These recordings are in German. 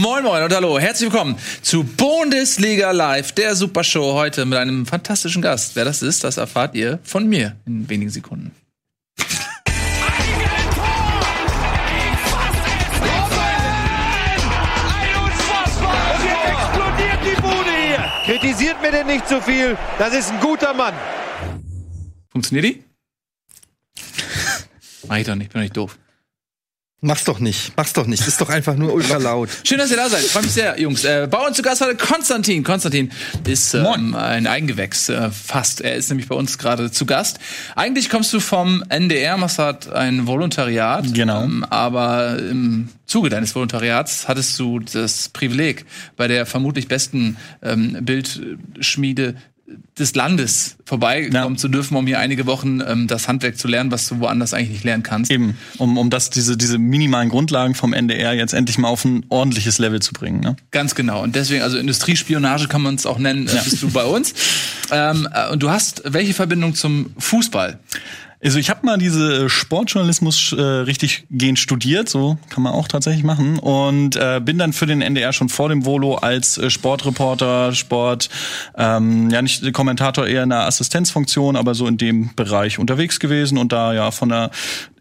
Moin Moin und hallo, herzlich willkommen zu Bundesliga Live, der Supershow heute mit einem fantastischen Gast. Wer das ist, das erfahrt ihr von mir in wenigen Sekunden. Kritisiert mir denn nicht so viel. Das ist ein guter Mann. Funktioniert die? Mach ich doch nicht, bin doch nicht doof. Mach's doch nicht, mach's doch nicht. Ist doch einfach nur ultra laut. Schön, dass ihr da seid. Freut mich sehr, Jungs. Äh, bei uns zu Gast heute Konstantin. Konstantin ist ähm, ein Eigengewächs, äh, fast. Er ist nämlich bei uns gerade zu Gast. Eigentlich kommst du vom NDR, machst halt ein Volontariat. Genau. Ähm, aber im Zuge deines Volontariats hattest du das Privileg, bei der vermutlich besten ähm, Bildschmiede des Landes vorbeikommen Ja. zu dürfen, um hier einige Wochen ähm, das Handwerk zu lernen, was du woanders eigentlich nicht lernen kannst. Eben, um, um das, diese, diese minimalen Grundlagen vom NDR jetzt endlich mal auf ein ordentliches Level zu bringen. Ne? Ganz genau. Und deswegen, also Industriespionage kann man es auch nennen, äh, bist du bei uns. Ähm, äh, und du hast welche Verbindung zum Fußball? Also ich habe mal diese Sportjournalismus äh, richtig gehend studiert, so kann man auch tatsächlich machen und äh, bin dann für den NDR schon vor dem Volo als äh, Sportreporter, Sport, ähm, ja nicht Kommentator eher in der Assistenzfunktion, aber so in dem Bereich unterwegs gewesen und da ja von der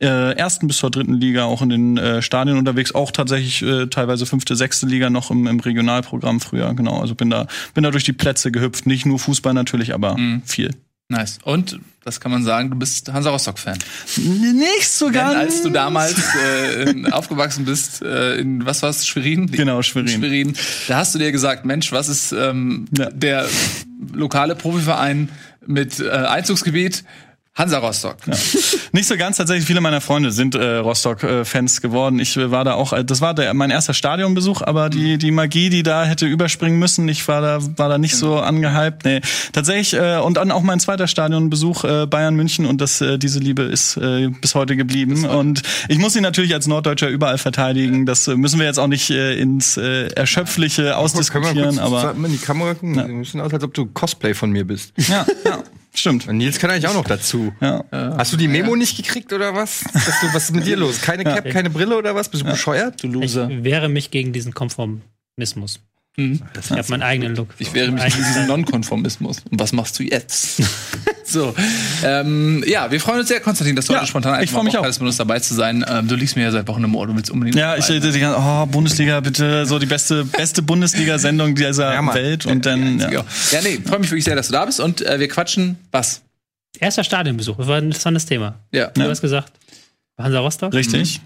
äh, ersten bis zur dritten Liga auch in den äh, Stadien unterwegs, auch tatsächlich äh, teilweise fünfte, sechste Liga noch im, im Regionalprogramm früher, genau. Also bin da bin da durch die Plätze gehüpft, nicht nur Fußball natürlich, aber viel. Nice. Und, das kann man sagen, du bist Hansa Rostock-Fan. Nicht so Denn ganz. als du damals äh, in, aufgewachsen bist, äh, in, was war's, Schwerin? Genau, Schwerin. Schwerin. Da hast du dir gesagt, Mensch, was ist ähm, Ja. der lokale Profiverein mit äh, Einzugsgebiet? Hansa Rostock. Ja. Nicht so ganz tatsächlich. Viele meiner Freunde sind äh, Rostock-Fans geworden. Ich äh, war da auch, äh, das war der, mein erster Stadionbesuch, aber die die Magie, die da hätte überspringen müssen, ich war da war da nicht so angehypt. Nee, tatsächlich äh, und dann auch mein zweiter Stadionbesuch äh, Bayern München und das äh, diese Liebe ist äh, bis heute geblieben und ich muss sie natürlich als Norddeutscher überall verteidigen. Das äh, müssen wir jetzt auch nicht äh, ins äh, erschöpfliche ausdiskutieren, aber in die Kamera gucken? Ja. müssen aus, als ob du Cosplay von mir bist. ja, ja, stimmt. Und Nils kann eigentlich auch noch dazu. Ja. Hast du die Memo nicht gekriegt oder was? Dass du, was ist mit dir los? Keine Cap, keine Brille oder was? Bist du bescheuert? Du Ich Loser. wehre mich gegen diesen Konformismus. Mhm. Ich habe meinen eigenen Look. Ich wehre mich gegen diesen Nonkonformismus. Und was machst du jetzt? so, ähm, ja, wir freuen uns sehr, Konstantin, dass du Ja, heute spontan ich freu mich auch. mit uns dabei zu sein. Ähm, du liegst mir ja seit Wochen im Ohr, du willst unbedingt Ja, ich äh, die ganze, oh, Bundesliga, bitte, so die beste, beste Bundesliga-Sendung dieser Ja. Welt und dann, Ja. ja. ja, nee, freue mich wirklich sehr, dass du da bist und äh, wir quatschen was? Erster Stadionbesuch, das war ein interessantes Thema. Ja, Du hast gesagt, Hansa Rostock. richtig.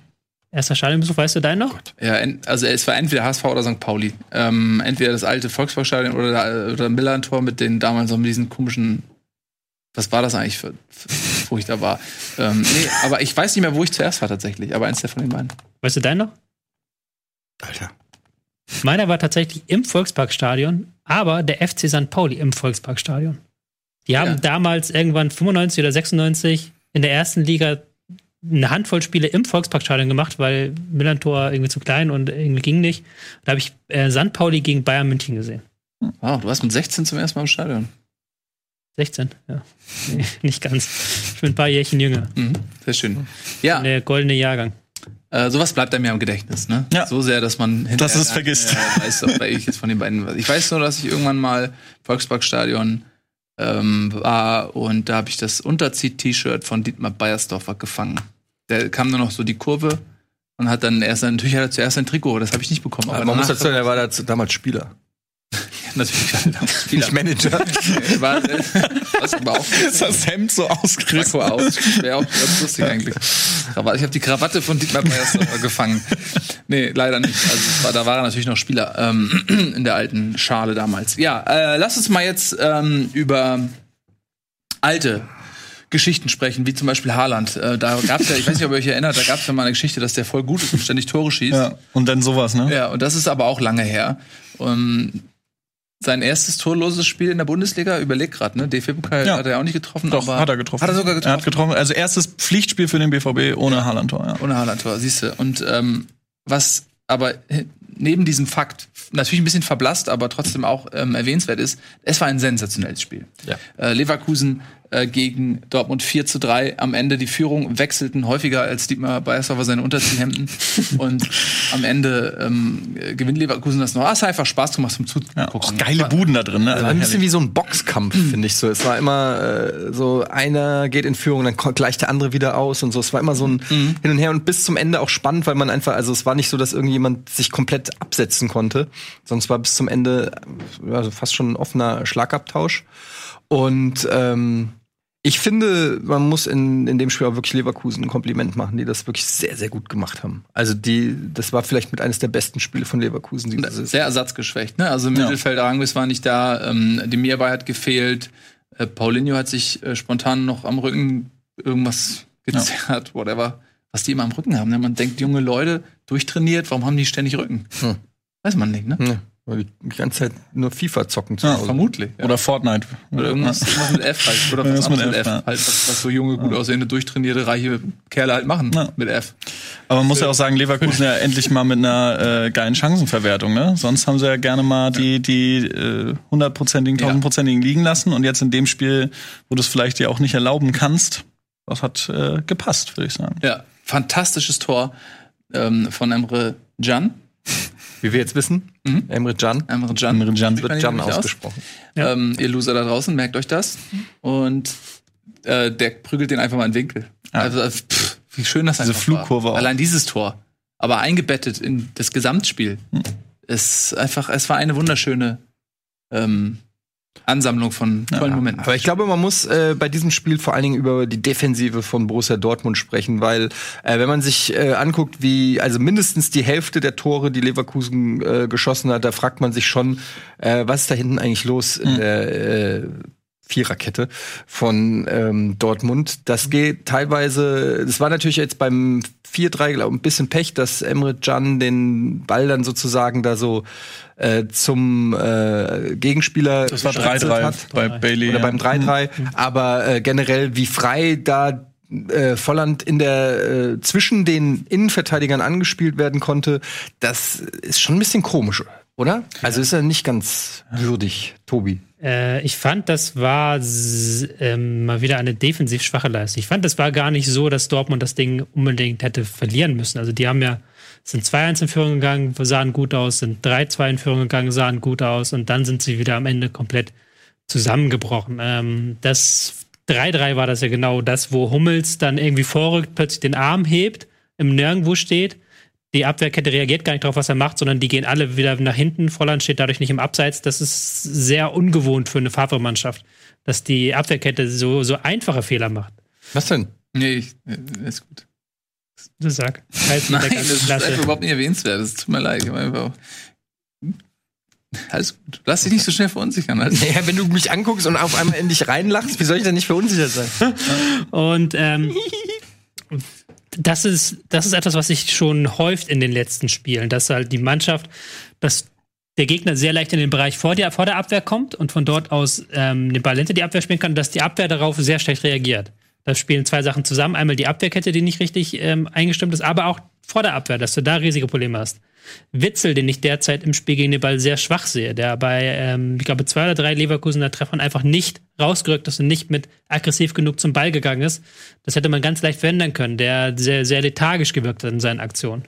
Erster Stadionbesuch, weißt du deinen noch? ja also es war entweder HSV oder St. Pauli. Ähm, entweder das alte Volksparkstadion oder, oder Millantor mit den damals so mit diesen komischen was war das eigentlich für, für wo ich da war? Ähm, nee, aber ich weiß nicht mehr, wo ich zuerst war tatsächlich, aber eins der von den beiden. Weißt du deinen noch? Alter. Meiner war tatsächlich im Volksparkstadion, aber der FC St. Pauli im Volksparkstadion. Die haben Ja. damals irgendwann 95 oder 96 in der ersten Liga eine Handvoll Spiele im Volksparkstadion gemacht, weil Millantor irgendwie zu klein und irgendwie ging nicht. Da habe ich äh, St. Pauli gegen Bayern München gesehen. Wow, du warst mit 16 zum ersten Mal im Stadion. 16, ja. Nee, nicht ganz. Ich bin ein paar Jährchen jünger. Mhm, sehr schön. Ja, Der goldene Jahrgang. Äh, sowas bleibt einem ja im Gedächtnis, ne? Ja. So sehr, dass man hinterher Dass es vergisst. Ja, weiß wer ich jetzt von den beiden. was- Ich weiß nur, dass ich irgendwann mal Volksparkstadion ähm, war und da habe ich das Unterzieht-T-Shirt von Dietmar Beiersdorfer gefangen. Der kam nur noch so die Kurve und hat dann erst natürlich hat er zuerst ein Trikot, das habe ich nicht bekommen. Aber man muss dazu sagen, er war da zu- damals Spieler. natürlich war er Spieler. Nicht Manager. Er war, was aber auch Das Hemd so ausgerissen. Aus. Wäre auch ganz lustig eigentlich. Ich habe die Krawatte von Dietmar Beiersdorfer gefangen. Nee, leider nicht. Also war, da war er natürlich noch Spieler ähm, in der alten Schale damals. Ja, äh, lass uns mal jetzt ähm, über alte Geschichten sprechen, wie zum Beispiel Haaland. Äh, da gab's ja, ich weiß nicht, ob ihr euch erinnert, da gab es ja mal eine Geschichte, dass der voll gut ist und ständig Tore schießt. Ja. Und dann sowas, ne? Ja, und das ist aber auch lange her. Um, sein erstes torloses Spiel in der Bundesliga, überleg grad, ne? DFB-Pokal Ja. hat er auch nicht getroffen. Doch, aber hat er getroffen. Hat er sogar getroffen? Er hat getroffen. Also erstes Pflichtspiel für den BVB ohne Haaland-Tor, ja. Ohne Haaland-Tor, siehst du. Und ähm, was aber neben diesem Fakt natürlich ein bisschen verblasst, aber trotzdem auch ähm, erwähnenswert ist, es war ein sensationelles Spiel. Ja. Äh, Leverkusen äh, gegen Dortmund 4 zu 3 am Ende die Führung wechselten häufiger als Dietmar Beiersdorfer seine Unterziehhemden und am Ende ähm, gewinnt Leverkusen das noch. Ah, es hat einfach Spaß gemacht zum Zugucken. Ja, auch geile Buden da drin. Ne? Also ein bisschen wie so ein Boxkampf, finde ich so. Es war immer äh, so, einer geht in Führung, dann gleicht der andere wieder aus und so. Es war immer so ein Hin und Her und bis zum Ende auch spannend, weil man einfach, also es war nicht so, dass irgendjemand sich komplett absetzen konnte, sonst war bis zum Ende also fast schon ein offener Schlagabtausch. Und ähm, ich finde, man muss in, in dem Spiel auch wirklich Leverkusen ein Kompliment machen, die das wirklich sehr, sehr gut gemacht haben. Also die, das war vielleicht mit eines der besten Spiele von Leverkusen diese Saison. Sehr ersatzgeschwächt, ne? Also im Mittelfeld Arangis war nicht da, ähm, Demirbay hat gefehlt, äh, Paulinho hat sich äh, spontan noch am Rücken irgendwas gezerrt, whatever. Was die immer am Rücken haben. Ne? Man denkt, junge Leute, durchtrainiert, warum haben die ständig Rücken? Hm. Weiß man nicht, ne? Ja, weil die die ganze Zeit nur FIFA zocken zu Ja, Hause. Vermutlich. Ja. Oder Fortnite. Oder irgendwas, irgendwas mit F halt. Oder Irgendwas was mit mit, mit F, F. ja. Halt, was, was so junge, gut aussehende, durchtrainierte, reiche Kerle halt machen Ja. mit F. Aber man muss ja auch sagen, Leverkusen ja endlich mal mit einer äh, geilen Chancenverwertung. Ne? Sonst haben sie ja gerne mal die die äh, hundertprozentigen, Ja. tausendprozentigen liegen lassen. Und jetzt in dem Spiel, wo du es vielleicht dir auch nicht erlauben kannst, das hat äh, gepasst, würde ich sagen. Ja, fantastisches Tor ähm, von Emre Can. Wie wir jetzt wissen, Mhm. Emre Can Emre Can. Emre Can. Wird Can nicht aus? ausgesprochen. Ja. Ähm, ihr Loser da draußen, merkt euch das. Und äh, der prügelt den einfach mal in den Winkel. Also, äh, pff, wie schön das Diese einfach Flugkurve war. auch. Allein dieses Tor. Aber eingebettet in das Gesamtspiel. Es, einfach, es war eine wunderschöne ähm, Ansammlung von tollen Ja, Momenten. Aber ich glaube, man muss äh, bei diesem Spiel vor allen Dingen über die Defensive von Borussia Dortmund sprechen, weil äh, wenn man sich äh, anguckt, wie also mindestens die Hälfte der Tore, die Leverkusen äh, geschossen hat, da fragt man sich schon, äh, was ist da hinten eigentlich los in der äh, Viererkette von ähm, Dortmund. Das geht teilweise, das war natürlich jetzt beim 4-3, glaube ich, ein bisschen Pech, dass Emre Can den Ball dann sozusagen da so äh, zum äh, Gegenspieler Das war gespitzelt 3-3 hat. bei Bailey. Oder ja. beim 3-3. Aber äh, generell, wie frei da äh, Volland in der äh, zwischen den Innenverteidigern angespielt werden konnte, das ist schon ein bisschen komisch, oder? Also ist ja nicht ganz würdig, Tobi. Äh, ich fand, das war ähm, mal wieder eine defensiv schwache Leistung. Ich fand, das war gar nicht so, dass Dortmund das Ding unbedingt hätte verlieren müssen. Also die haben ja, sind 2-1 in Führung gegangen, sahen gut aus, sind 3-2 in Führung gegangen, sahen gut aus und dann sind sie wieder am Ende komplett zusammengebrochen. Ähm, das 3-3 war das ja genau das, wo Hummels dann irgendwie vorrückt, plötzlich den Arm hebt, im Nirgendwo steht. Die Abwehrkette reagiert gar nicht darauf, was er macht, sondern die gehen alle wieder nach hinten. Volland steht dadurch nicht im Abseits. Das ist sehr ungewohnt für eine Favre-Mannschaft, dass die Abwehrkette so, so einfache Fehler macht. Was denn? Nee, ich, äh, ist gut. Das sag. Halt Nein, der das ist einfach überhaupt nicht erwähnenswert. Das tut mir leid. Ich einfach alles gut. Lass dich nicht so schnell verunsichern. Alles Ja, wenn du mich anguckst und auf einmal in dich reinlachst, wie soll ich denn nicht verunsichert sein? Und ähm, das ist, das ist etwas, was sich schon häuft in den letzten Spielen, dass halt die Mannschaft, dass der Gegner sehr leicht in den Bereich vor der, vor der Abwehr kommt und von dort aus ähm, den Ball hinter die Abwehr spielen kann, dass die Abwehr darauf sehr schlecht reagiert. Da spielen zwei Sachen zusammen. Einmal die Abwehrkette, die nicht richtig ähm, eingestimmt ist, aber auch vor der Abwehr, dass du da riesige Probleme hast. Witzel, den ich derzeit im Spiel gegen den Ball sehr schwach sehe, der bei, ähm, ich glaube, zwei oder drei Leverkusener Treffern einfach nicht rausgerückt ist und nicht mit aggressiv genug zum Ball gegangen ist. Das hätte man ganz leicht verändern können, der sehr, sehr lethargisch gewirkt hat in seinen Aktionen.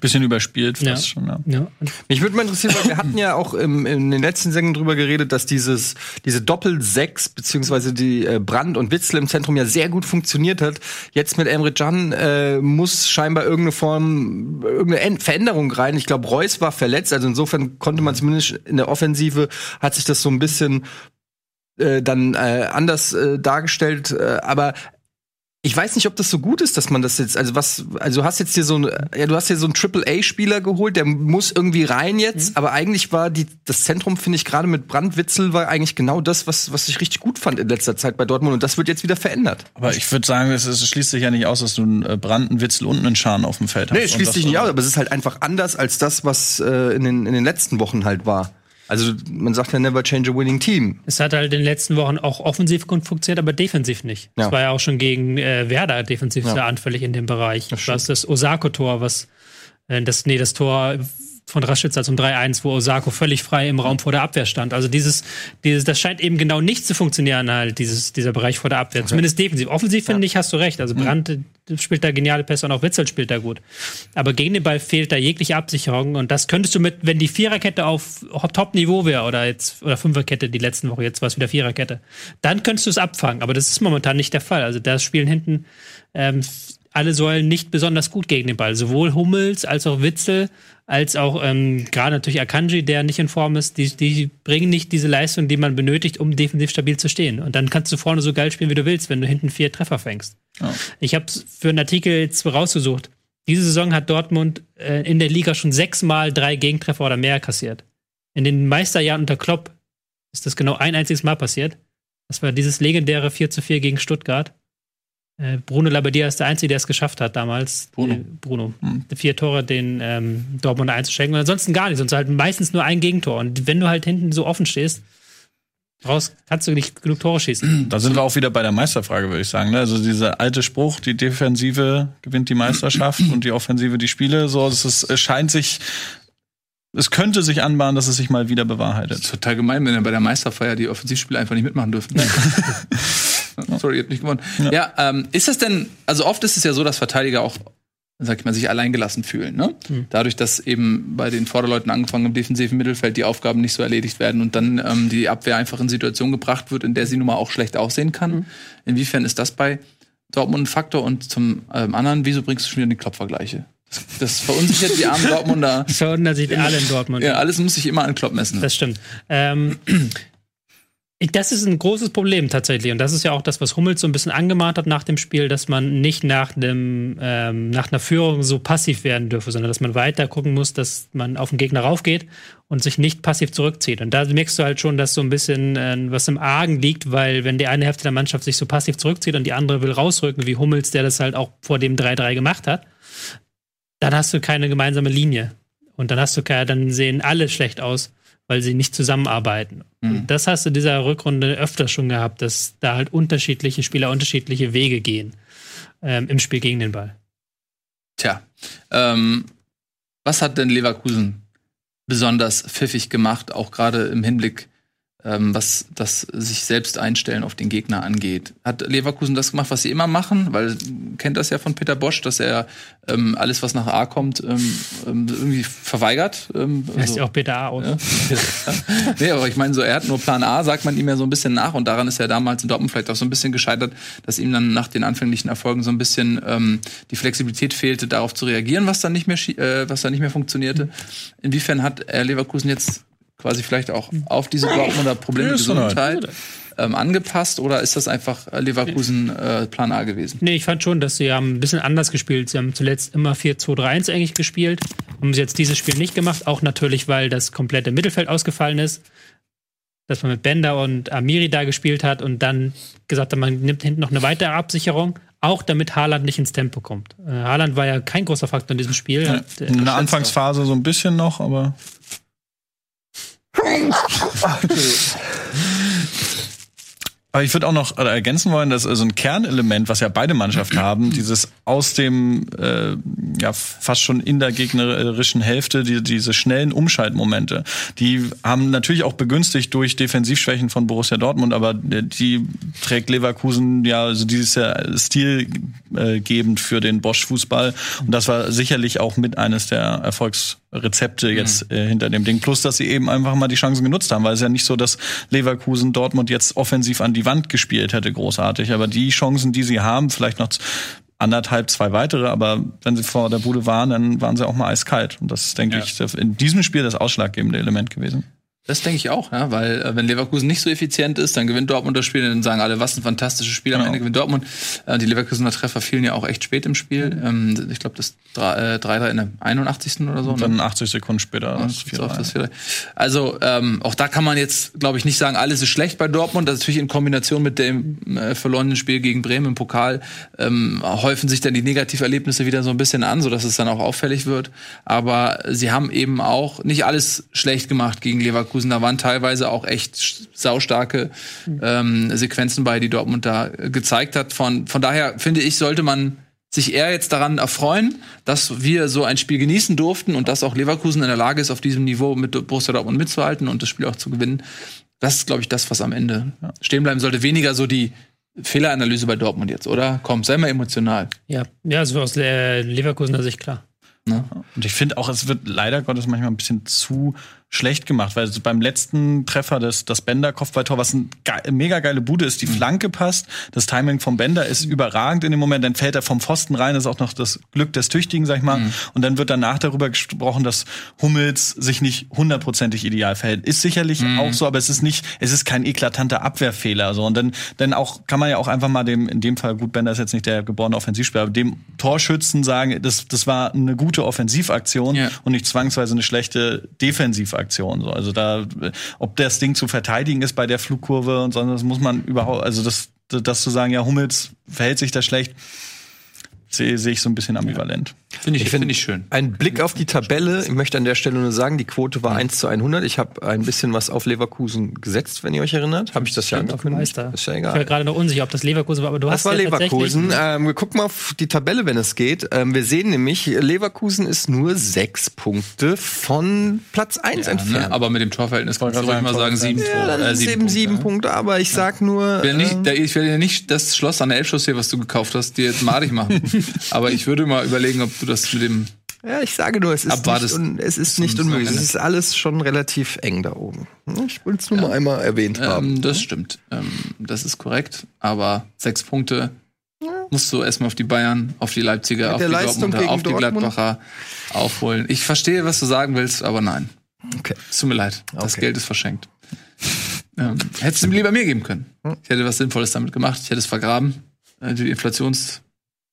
Bisschen überspielt fast Ja. schon. Ja. Ja. Mich würde mal interessieren, weil wir hatten ja auch im, in den letzten Sendungen drüber geredet, dass dieses, diese Doppel-Sechs, beziehungsweise die äh, Brand und Witzel im Zentrum ja sehr gut funktioniert hat. Jetzt mit Emre Can äh, muss scheinbar irgendeine Form, irgendeine En- Veränderung rein. Ich glaube, Reus war verletzt, also insofern konnte man zumindest in der Offensive, hat sich das so ein bisschen äh, dann äh, anders äh, dargestellt. Äh, aber ich weiß nicht, ob das so gut ist, dass man das jetzt, also was, also du hast jetzt hier so ein, ja, du hast hier so einen Triple-A-Spieler geholt, der muss irgendwie rein jetzt, aber eigentlich war die, das Zentrum, finde ich, gerade mit Brandwitzel war eigentlich genau das, was, was ich richtig gut fand in letzter Zeit bei Dortmund und das wird jetzt wieder verändert. Aber ich würde sagen, es, es schließt sich ja nicht aus, dass du einen äh, Brand, einen Witzel und einen Scharen auf dem Feld hast. Nee, es schließt sich nicht aus, aber es ist halt einfach anders als das, was äh, in, den, in den letzten Wochen halt war. Also man sagt ja never change a winning team. es hat halt in den letzten Wochen auch offensiv gut funktioniert, aber defensiv nicht. Ja. Es war ja auch schon gegen äh, Werder defensiv Ja. sehr anfällig in dem Bereich. Das Das, das Osako-Tor, was äh, das, nee, das Tor von Raschitzer zum 3-1, wo Osako völlig frei im Raum vor der Abwehr stand. Also dieses, dieses, das scheint eben genau nicht zu funktionieren, halt, dieses, dieser Bereich vor der Abwehr. Okay. Zumindest defensiv. Offensiv finde ich, hast du recht. Also Brandt mhm. spielt da geniale Pässe und auch Witzel spielt da gut. Aber gegen den Ball fehlt da jegliche Absicherung und das könntest du mit, wenn die Viererkette auf Top-Niveau wäre oder jetzt, oder Fünferkette die letzten Woche, jetzt war es wieder Viererkette, dann könntest du es abfangen. Aber das ist momentan nicht der Fall. Also das spielen hinten ähm, alle Säulen nicht besonders gut gegen den Ball. Sowohl Hummels als auch Witzel, als auch ähm, gerade natürlich Akanji, der nicht in Form ist, die, die bringen nicht diese Leistung, die man benötigt, um defensiv stabil zu stehen. Und dann kannst du vorne so geil spielen, wie du willst, wenn du hinten vier Treffer fängst. Oh. Ich habe für einen Artikel jetzt rausgesucht. Diese Saison hat Dortmund äh, in der Liga schon sechsmal drei Gegentreffer oder mehr kassiert. In den Meisterjahren unter Klopp ist das genau ein einziges Mal passiert. Das war dieses legendäre 4 zu 4 gegen Stuttgart. Äh, Bruno Labbadia ist der Einzige, der es geschafft hat damals. Bruno. Äh, Bruno. Mhm. Vier Tore den ähm, Dortmund einzuschenken. Und ansonsten gar nicht. Sonst halt meistens nur ein Gegentor. Und wenn du halt hinten so offen stehst, raus kannst du nicht genug Tore schießen. Da sind wir auch wieder bei der Meisterfrage, würde ich sagen. Ne? Also dieser alte Spruch, die Defensive gewinnt die Meisterschaft und die Offensive die Spiele. So, es, ist, es scheint sich es könnte sich anbahnen, dass es sich mal wieder bewahrheitet. Das ist total gemein, wenn wir bei der Meisterfeier die Offensivspieler einfach nicht mitmachen dürfen. Sorry, ihr habt nicht gewonnen. Ja, ja ähm, ist das denn, also oft ist es ja so, dass Verteidiger auch, sag ich mal, sich alleingelassen fühlen. Ne? Mhm. Dadurch, dass eben bei den Vorderleuten angefangen im defensiven Mittelfeld die Aufgaben nicht so erledigt werden und dann ähm, die Abwehr einfach in Situationen gebracht wird, in der sie nun mal auch schlecht aussehen kann. Mhm. Inwiefern ist das bei Dortmund ein Faktor? Und zum ähm, anderen, wieso bringst du schon wieder die Klopfvergleiche? Das verunsichert die armen Dortmunder. Das verunsichert sich alle in Dortmund. Ja, alles muss sich immer an Klopp messen. Das stimmt. Ähm, das ist ein großes Problem tatsächlich. Und das ist ja auch das, was Hummels so ein bisschen angemahnt hat nach dem Spiel, dass man nicht nach, dem, ähm, nach einer Führung so passiv werden dürfe, sondern dass man weiter gucken muss, dass man auf den Gegner raufgeht und sich nicht passiv zurückzieht. Und da merkst du halt schon, dass so ein bisschen äh, was im Argen liegt, weil wenn die eine Hälfte der Mannschaft sich so passiv zurückzieht und die andere will rausrücken, wie Hummels, der das halt auch vor dem 3-3 gemacht hat, dann hast du keine gemeinsame Linie. Und dann hast du keine, dann sehen alle schlecht aus weil sie nicht zusammenarbeiten. Mhm. Und das hast du in dieser Rückrunde öfter schon gehabt, dass da halt unterschiedliche Spieler unterschiedliche Wege gehen ähm, im Spiel gegen den Ball. Tja, ähm, was hat denn Leverkusen besonders pfiffig gemacht, auch gerade im Hinblick ähm, was das sich selbst einstellen auf den Gegner angeht. Hat Leverkusen das gemacht, was sie immer machen? Weil kennt das ja von Peter Bosch, dass er ähm, alles, was nach A kommt, ähm, ähm irgendwie verweigert. Ähm, also, heißt ja auch Peter A, oder? Ja. nee, aber ich meine, so er hat nur Plan A, sagt man ihm ja so ein bisschen nach und daran ist er damals in Dortmund vielleicht auch so ein bisschen gescheitert, dass ihm dann nach den anfänglichen Erfolgen so ein bisschen ähm, die Flexibilität fehlte, darauf zu reagieren, was dann nicht mehr, äh, was dann nicht mehr funktionierte. Inwiefern hat er Leverkusen jetzt quasi vielleicht auch auf diese Dortmunder Probleme Gesundheit ähm, angepasst oder ist das einfach äh, Leverkusen äh, Plan A gewesen? Nee, ich fand schon, dass sie haben ein bisschen anders gespielt. Sie haben zuletzt immer 4-2-3-1 eigentlich gespielt. Haben sie jetzt dieses Spiel nicht gemacht, auch natürlich, weil das komplette Mittelfeld ausgefallen ist. Dass man mit Bender und Amiri da gespielt hat und dann gesagt hat, man nimmt hinten noch eine weitere Absicherung auch damit Haaland nicht ins Tempo kommt. Äh, Haaland war ja kein großer Faktor in diesem Spiel. Ja, hat, äh, in der Anfangsphase so ein bisschen noch, aber aber ich würde auch noch ergänzen wollen, dass so also ein Kernelement, was ja beide Mannschaften haben, dieses aus dem äh, ja fast schon in der gegnerischen Hälfte die, diese schnellen Umschaltmomente, die haben natürlich auch begünstigt durch Defensivschwächen von Borussia Dortmund, aber die trägt Leverkusen ja also dieses ja stilgebend für den Bosch Fußball und das war sicherlich auch mit eines der Erfolgs Rezepte jetzt mhm. äh, hinter dem Ding. Plus, dass sie eben einfach mal die Chancen genutzt haben, weil es ja nicht so, dass Leverkusen Dortmund jetzt offensiv an die Wand gespielt hätte, großartig. Aber die Chancen, die sie haben, vielleicht noch anderthalb, zwei weitere, aber wenn sie vor der Bude waren, dann waren sie auch mal eiskalt. Und das ist, denke ja. ich, in diesem Spiel das ausschlaggebende Element gewesen. Das denke ich auch, ja, weil äh, wenn Leverkusen nicht so effizient ist, dann gewinnt Dortmund das Spiel, dann sagen alle, was ein fantastisches Spiel, am genau. Ende gewinnt Dortmund. Äh, die Leverkusener Treffer fielen ja auch echt spät im Spiel. Mhm. Ähm, ich glaube, das 3-3 äh, in der 81. oder so. Und dann 80 Sekunden später. Das 4 das 4 also ähm, auch da kann man jetzt, glaube ich, nicht sagen, alles ist schlecht bei Dortmund. Das ist natürlich in Kombination mit dem äh, verlorenen Spiel gegen Bremen im Pokal ähm, häufen sich dann die Negativerlebnisse wieder so ein bisschen an, sodass es dann auch auffällig wird. Aber sie haben eben auch nicht alles schlecht gemacht gegen Leverkusen. Da waren teilweise auch echt saustarke ähm, Sequenzen bei, die Dortmund da gezeigt hat. Von, von daher finde ich, sollte man sich eher jetzt daran erfreuen, dass wir so ein Spiel genießen durften und dass auch Leverkusen in der Lage ist, auf diesem Niveau mit Borussia Dortmund mitzuhalten und das Spiel auch zu gewinnen. Das ist, glaube ich, das, was am Ende stehen bleiben sollte. Weniger so die Fehleranalyse bei Dortmund jetzt, oder? Komm, sei mal emotional. Ja, ja, so aus äh, Leverkusener Sicht klar. Ne? Und ich finde auch, es wird leider Gottes manchmal ein bisschen zu schlecht gemacht, weil so beim letzten Treffer das, das Bender Kopfballtor, was ein ge mega geile Bude ist, die Flanke passt, das Timing vom Bender ist überragend in dem Moment, dann fällt er vom Pfosten rein, das ist auch noch das Glück des Tüchtigen, sag ich mal, und dann wird danach darüber gesprochen, dass Hummels sich nicht hundertprozentig ideal verhält. Ist sicherlich auch so, aber es ist nicht, es ist kein eklatanter Abwehrfehler, so, und dann, dann auch, kann man ja auch einfach mal dem, in dem Fall, gut, Bender ist jetzt nicht der geborene Offensivspieler, aber dem Torschützen sagen, das, das war eine gute Offensivaktion Ja. und nicht zwangsweise eine schlechte Defensivaktion. So. Also da, ob das Ding zu verteidigen ist bei der Flugkurve und so, das muss man überhaupt, also das, das zu sagen, ja, Hummels verhält sich da schlecht, sehe sehe ich so ein bisschen ambivalent. Finde ich, finde ich schön. Ein Blick auf die Tabelle. Ich möchte an der Stelle nur sagen, die Quote war 1 zu 100. Ich habe ein bisschen was auf Leverkusen gesetzt, wenn ihr euch erinnert. Habe ich das ja angekündigt? Meister. Ist ja Ich war egal. gerade noch unsicher, ob das Leverkusen war, aber du Das hast war ja Leverkusen. Ähm, wir gucken mal auf die Tabelle, wenn es geht. Ähm, wir sehen nämlich, Leverkusen ist nur sechs Punkte von Platz 1 Ja, entfernt. ne? Aber mit dem Torverhältnis kannst du ruhig mal sagen, sieben, ja, dann äh, sind es eben Punkte, sieben ne? Punkte, aber ich sag nur. Ich will, ähm, nicht, der- ich will ja nicht das Schloss an der Elbchaussee, was du gekauft hast, dir jetzt madig machen. Aber ich würde mal überlegen, ob du das mit dem. Ja, ich sage nur, es ist Abwartest nicht, es ist nicht unmöglich. Es ist alles schon relativ eng da oben. Ich will es nur mal einmal erwähnt haben. Ähm, das stimmt. Ähm, das ist korrekt. Aber sechs Punkte musst du erstmal auf die Bayern, auf die Leipziger, auf die Leistung Dortmunder, auf die Dortmund? Gladbacher aufholen. Ich verstehe, was du sagen willst, aber nein. Okay. Es tut mir leid. Das Okay. Geld ist verschenkt. ähm, hättest du lieber mir geben können. Hm. Ich hätte was Sinnvolles damit gemacht. Ich hätte es vergraben. Äh, Die Inflations.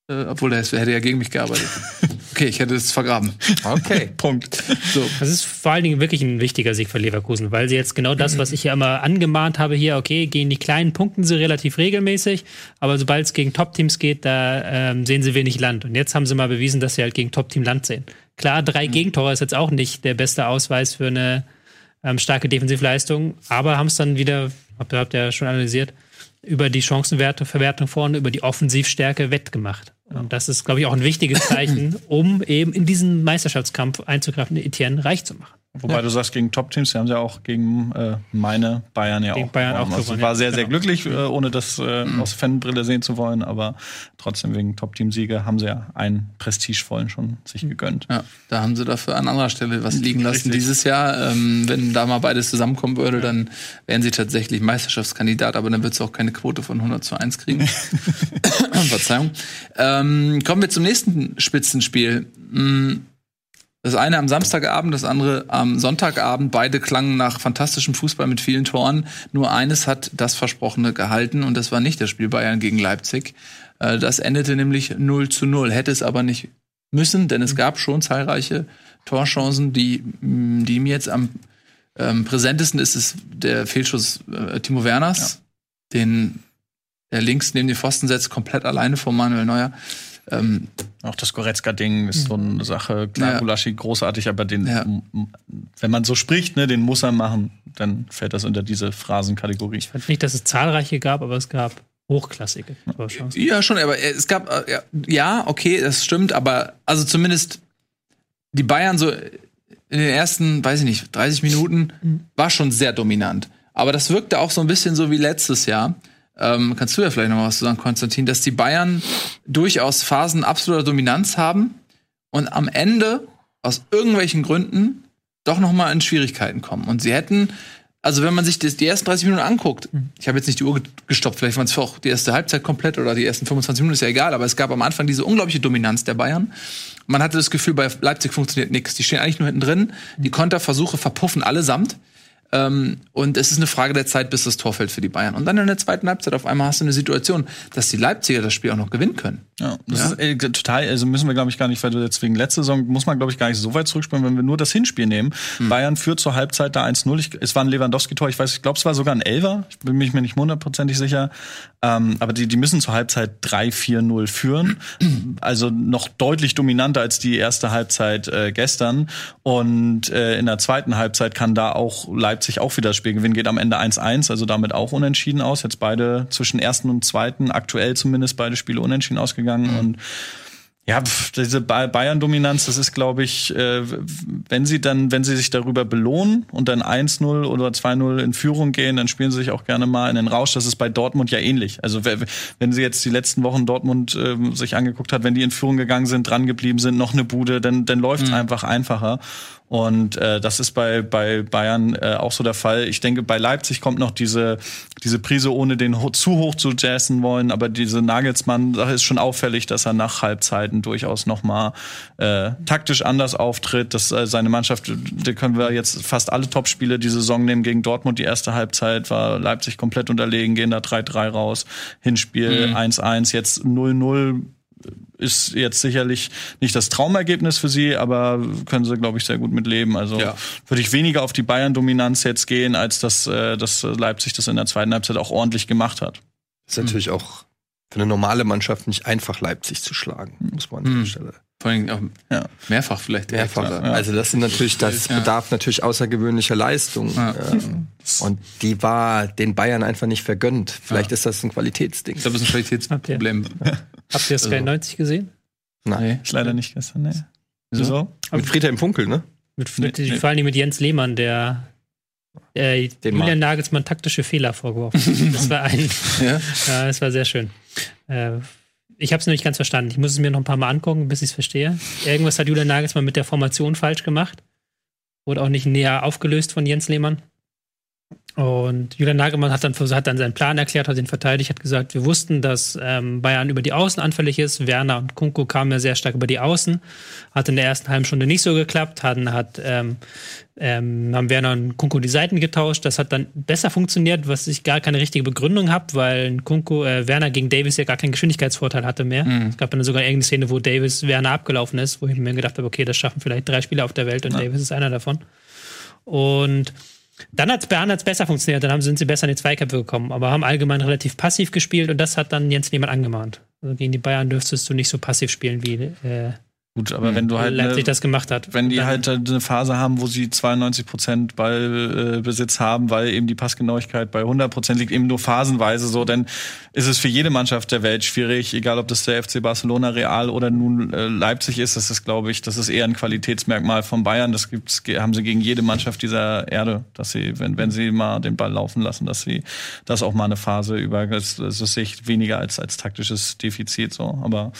Äh, obwohl der hätte ja gegen mich gearbeitet. Okay, ich hätte es vergraben. Okay. Punkt. So. Das ist vor allen Dingen wirklich ein wichtiger Sieg für Leverkusen, weil sie jetzt genau das, was ich ja immer angemahnt habe hier, okay, gegen die kleinen punkten sie relativ regelmäßig, aber sobald es gegen Top-Teams geht, da ähm, sehen sie wenig Land. Und jetzt haben sie mal bewiesen, dass sie halt gegen Top-Team Land sehen. Klar, drei Gegentore ist jetzt auch nicht der beste Ausweis für eine ähm, starke Defensivleistung, aber haben es dann wieder, habt ihr habt ihr ja schon analysiert, über die Chancenwerte, Verwertung vorne, über die Offensivstärke wettgemacht. Und das ist, glaube ich, auch ein wichtiges Zeichen, um eben in diesen Meisterschaftskampf einzugreifen, Etienne reich zu machen. Wobei du sagst, gegen Top-Teams, die haben sie ja auch gegen äh, meine Bayern ja Gegen auch Bayern auch Also gewonnen, war ja, sehr, sehr genau. glücklich, äh, ohne das äh, aus Fanbrille sehen zu wollen, aber trotzdem wegen Top-Team-Siege haben sie ja einen prestigevollen schon sich gegönnt. Ja, da haben sie dafür an anderer Stelle was liegen lassen Richtig. dieses Jahr. Ähm, wenn da mal beides zusammenkommen würde, dann wären sie tatsächlich Meisterschaftskandidat, aber dann wird es auch keine Quote von 100 zu 1 kriegen. Verzeihung. Ähm, kommen wir zum nächsten Spitzenspiel. Mm, Das eine am Samstagabend, das andere am Sonntagabend. Beide klangen nach fantastischem Fußball mit vielen Toren. Nur eines hat das Versprochene gehalten und das war nicht das Spiel Bayern gegen Leipzig. Äh, Das endete nämlich 0 zu 0. Hätte es aber nicht müssen, denn es gab schon zahlreiche Torchancen, die, mh, die mir jetzt am ähm, präsentesten ist es der Fehlschuss äh, Timo Werners, den er links neben den Pfosten setzt, komplett alleine vor Manuel Neuer. Ähm, Auch das Goretzka-Ding ist so eine Sache. Klar, Ja. Gulaschi großartig, aber den, Ja. wenn man so spricht, ne, den muss er machen, dann fällt das unter diese Phrasenkategorie. Ich fand nicht, dass es zahlreiche gab, aber es gab hochklassige Torchancen. Ja, schon, aber es gab, äh, ja, ja, okay, das stimmt, aber also zumindest die Bayern so in den ersten, weiß ich nicht, 30 Minuten war schon sehr dominant. Aber das wirkte auch so ein bisschen so wie letztes Jahr. Ähm, kannst du ja vielleicht noch mal was zu sagen, Konstantin, dass die Bayern durchaus Phasen absoluter Dominanz haben und am Ende aus irgendwelchen Gründen doch noch mal in Schwierigkeiten kommen. Und sie hätten, also wenn man sich die ersten 30 Minuten anguckt, ich habe jetzt nicht die Uhr ge- gestoppt, vielleicht waren es auch die erste Halbzeit komplett oder die ersten 25 Minuten, ist ja egal, aber es gab am Anfang diese unglaubliche Dominanz der Bayern. Man hatte das Gefühl, bei Leipzig funktioniert nichts. Die stehen eigentlich nur hinten drin. Die Konterversuche verpuffen allesamt. Ähm, und es ist eine Frage der Zeit, bis das Tor fällt für die Bayern. Und dann in der zweiten Halbzeit auf einmal hast du eine Situation, dass die Leipziger das Spiel auch noch gewinnen können. Ja, das Ja. ist äh, total, also müssen wir, glaube ich, gar nicht, weil du jetzt wegen letzte Saison, muss man, glaube ich, gar nicht so weit zurückspielen, wenn wir nur das Hinspiel nehmen. Bayern führt zur Halbzeit da 1-0. Ich, es war ein Lewandowski-Tor, ich weiß, ich glaube, es war sogar ein Elfer. Ich bin mich mir nicht hundertprozentig sicher. Ähm, aber die, die müssen zur Halbzeit 3-4-0 führen. also noch deutlich dominanter als die erste Halbzeit äh, gestern. Und äh, in der zweiten Halbzeit kann da auch Leipzig Leipzig auch wieder das Spiel gewinnen, geht am Ende 1-1, also damit auch unentschieden aus. Jetzt beide zwischen ersten und zweiten, aktuell zumindest beide Spiele unentschieden ausgegangen. Und ja, pf, diese Ba- Bayern-Dominanz, das ist, glaube ich, äh, wenn sie dann, wenn sie sich darüber belohnen und dann 1-0 oder 2-0 in Führung gehen, dann spielen sie sich auch gerne mal in den Rausch. Das ist bei Dortmund ja ähnlich. Also wenn sie jetzt die letzten Wochen Dortmund ähm, sich angeguckt hat, wenn die in Führung gegangen sind, dran geblieben sind, noch eine Bude, dann, dann läuft's einfach einfacher. Und äh, das ist bei, bei Bayern äh, auch so der Fall. Ich denke, bei Leipzig kommt noch diese, diese Prise, ohne den ho zu hoch zu jazzen wollen. Aber diese Nagelsmann-Sache ist schon auffällig, dass er nach Halbzeiten durchaus noch mal äh, taktisch anders auftritt. Dass äh, seine Mannschaft, da können wir jetzt fast alle Topspiele die Saison nehmen gegen Dortmund. Die erste Halbzeit war Leipzig komplett unterlegen, gehen da 3-3 raus. Hinspiel 1-1, jetzt 0-0 ist jetzt sicherlich nicht das Traumergebnis für sie, aber können sie, glaube ich, sehr gut mit leben. Also Ja. würde ich weniger auf die Bayern-Dominanz jetzt gehen, als dass, äh, dass Leipzig das in der zweiten Halbzeit auch ordentlich gemacht hat. Ist natürlich auch für eine normale Mannschaft nicht einfach, Leipzig zu schlagen, muss man an der Stelle Vor allem auch Ja. mehrfach vielleicht. mehrfach. oder? Also das sind natürlich, das Ja. bedarf natürlich außergewöhnlicher Leistung. Ja. Ähm, Und die war den Bayern einfach nicht vergönnt. Vielleicht ist das ein Qualitätsding. Ich glaube, das ist ein Qualitätsproblem. Habt ihr Sky Also. 90 gesehen? Nein. Ist leider nicht gestern, ne? Wieso? Mit Friedhelm Funkel, ne? Mit, mit, nee. Vor allem mit Jens Lehmann, der äh, Den Julian. Nagelsmann taktische Fehler vorgeworfen. hat. das war ein, Ja? ja, das war sehr schön. Äh, ich habe es noch nicht ganz verstanden. Ich muss es mir noch ein paar Mal angucken, bis ich es verstehe. Irgendwas hat Julian Nagelsmann mit der Formation falsch gemacht. Wurde auch nicht näher aufgelöst von Jens Lehmann. Und Julian Nagelsmann hat dann, hat dann seinen Plan erklärt, hat den verteidigt, hat gesagt, wir wussten, dass ähm, Bayern über die Außen anfällig ist. Werner und Kunko kamen ja sehr stark über die Außen. Hat in der ersten halben Stunde nicht so geklappt. Hatten, hat, ähm, ähm, haben Werner und Kunko die Seiten getauscht. Das hat dann besser funktioniert, was ich gar keine richtige Begründung habe, weil Kunko, äh, Werner gegen Davis ja gar keinen Geschwindigkeitsvorteil hatte mehr. Es gab dann sogar irgendeine Szene, wo Davis Werner abgelaufen ist, wo ich mir gedacht habe, okay, das schaffen vielleicht drei Spieler auf der Welt und Davis ist einer davon. Und dann hat es besser funktioniert, dann haben, sind sie besser in die Zweikämpfe gekommen, aber haben allgemein relativ passiv gespielt und das hat dann Jens Lehmann angemahnt. Also gegen die Bayern dürftest du nicht so passiv spielen, wie äh, Gut, aber wenn du halt Leipzig ne, das gemacht hat. wenn die halt eine Phase haben, wo sie 92 Prozent Ballbesitz haben, weil eben die Passgenauigkeit bei 100 Prozent liegt, eben nur phasenweise so, dann ist es für jede Mannschaft der Welt schwierig, egal ob das der FC Barcelona, Real oder nun äh, Leipzig ist. Das ist, glaube ich, das ist eher ein Qualitätsmerkmal von Bayern. Das gibt's, haben sie gegen jede Mannschaft dieser Erde, dass sie, wenn, wenn sie mal den Ball laufen lassen, dass sie das auch mal eine Phase über, das, das sehe ich weniger als, als taktisches Defizit so, aber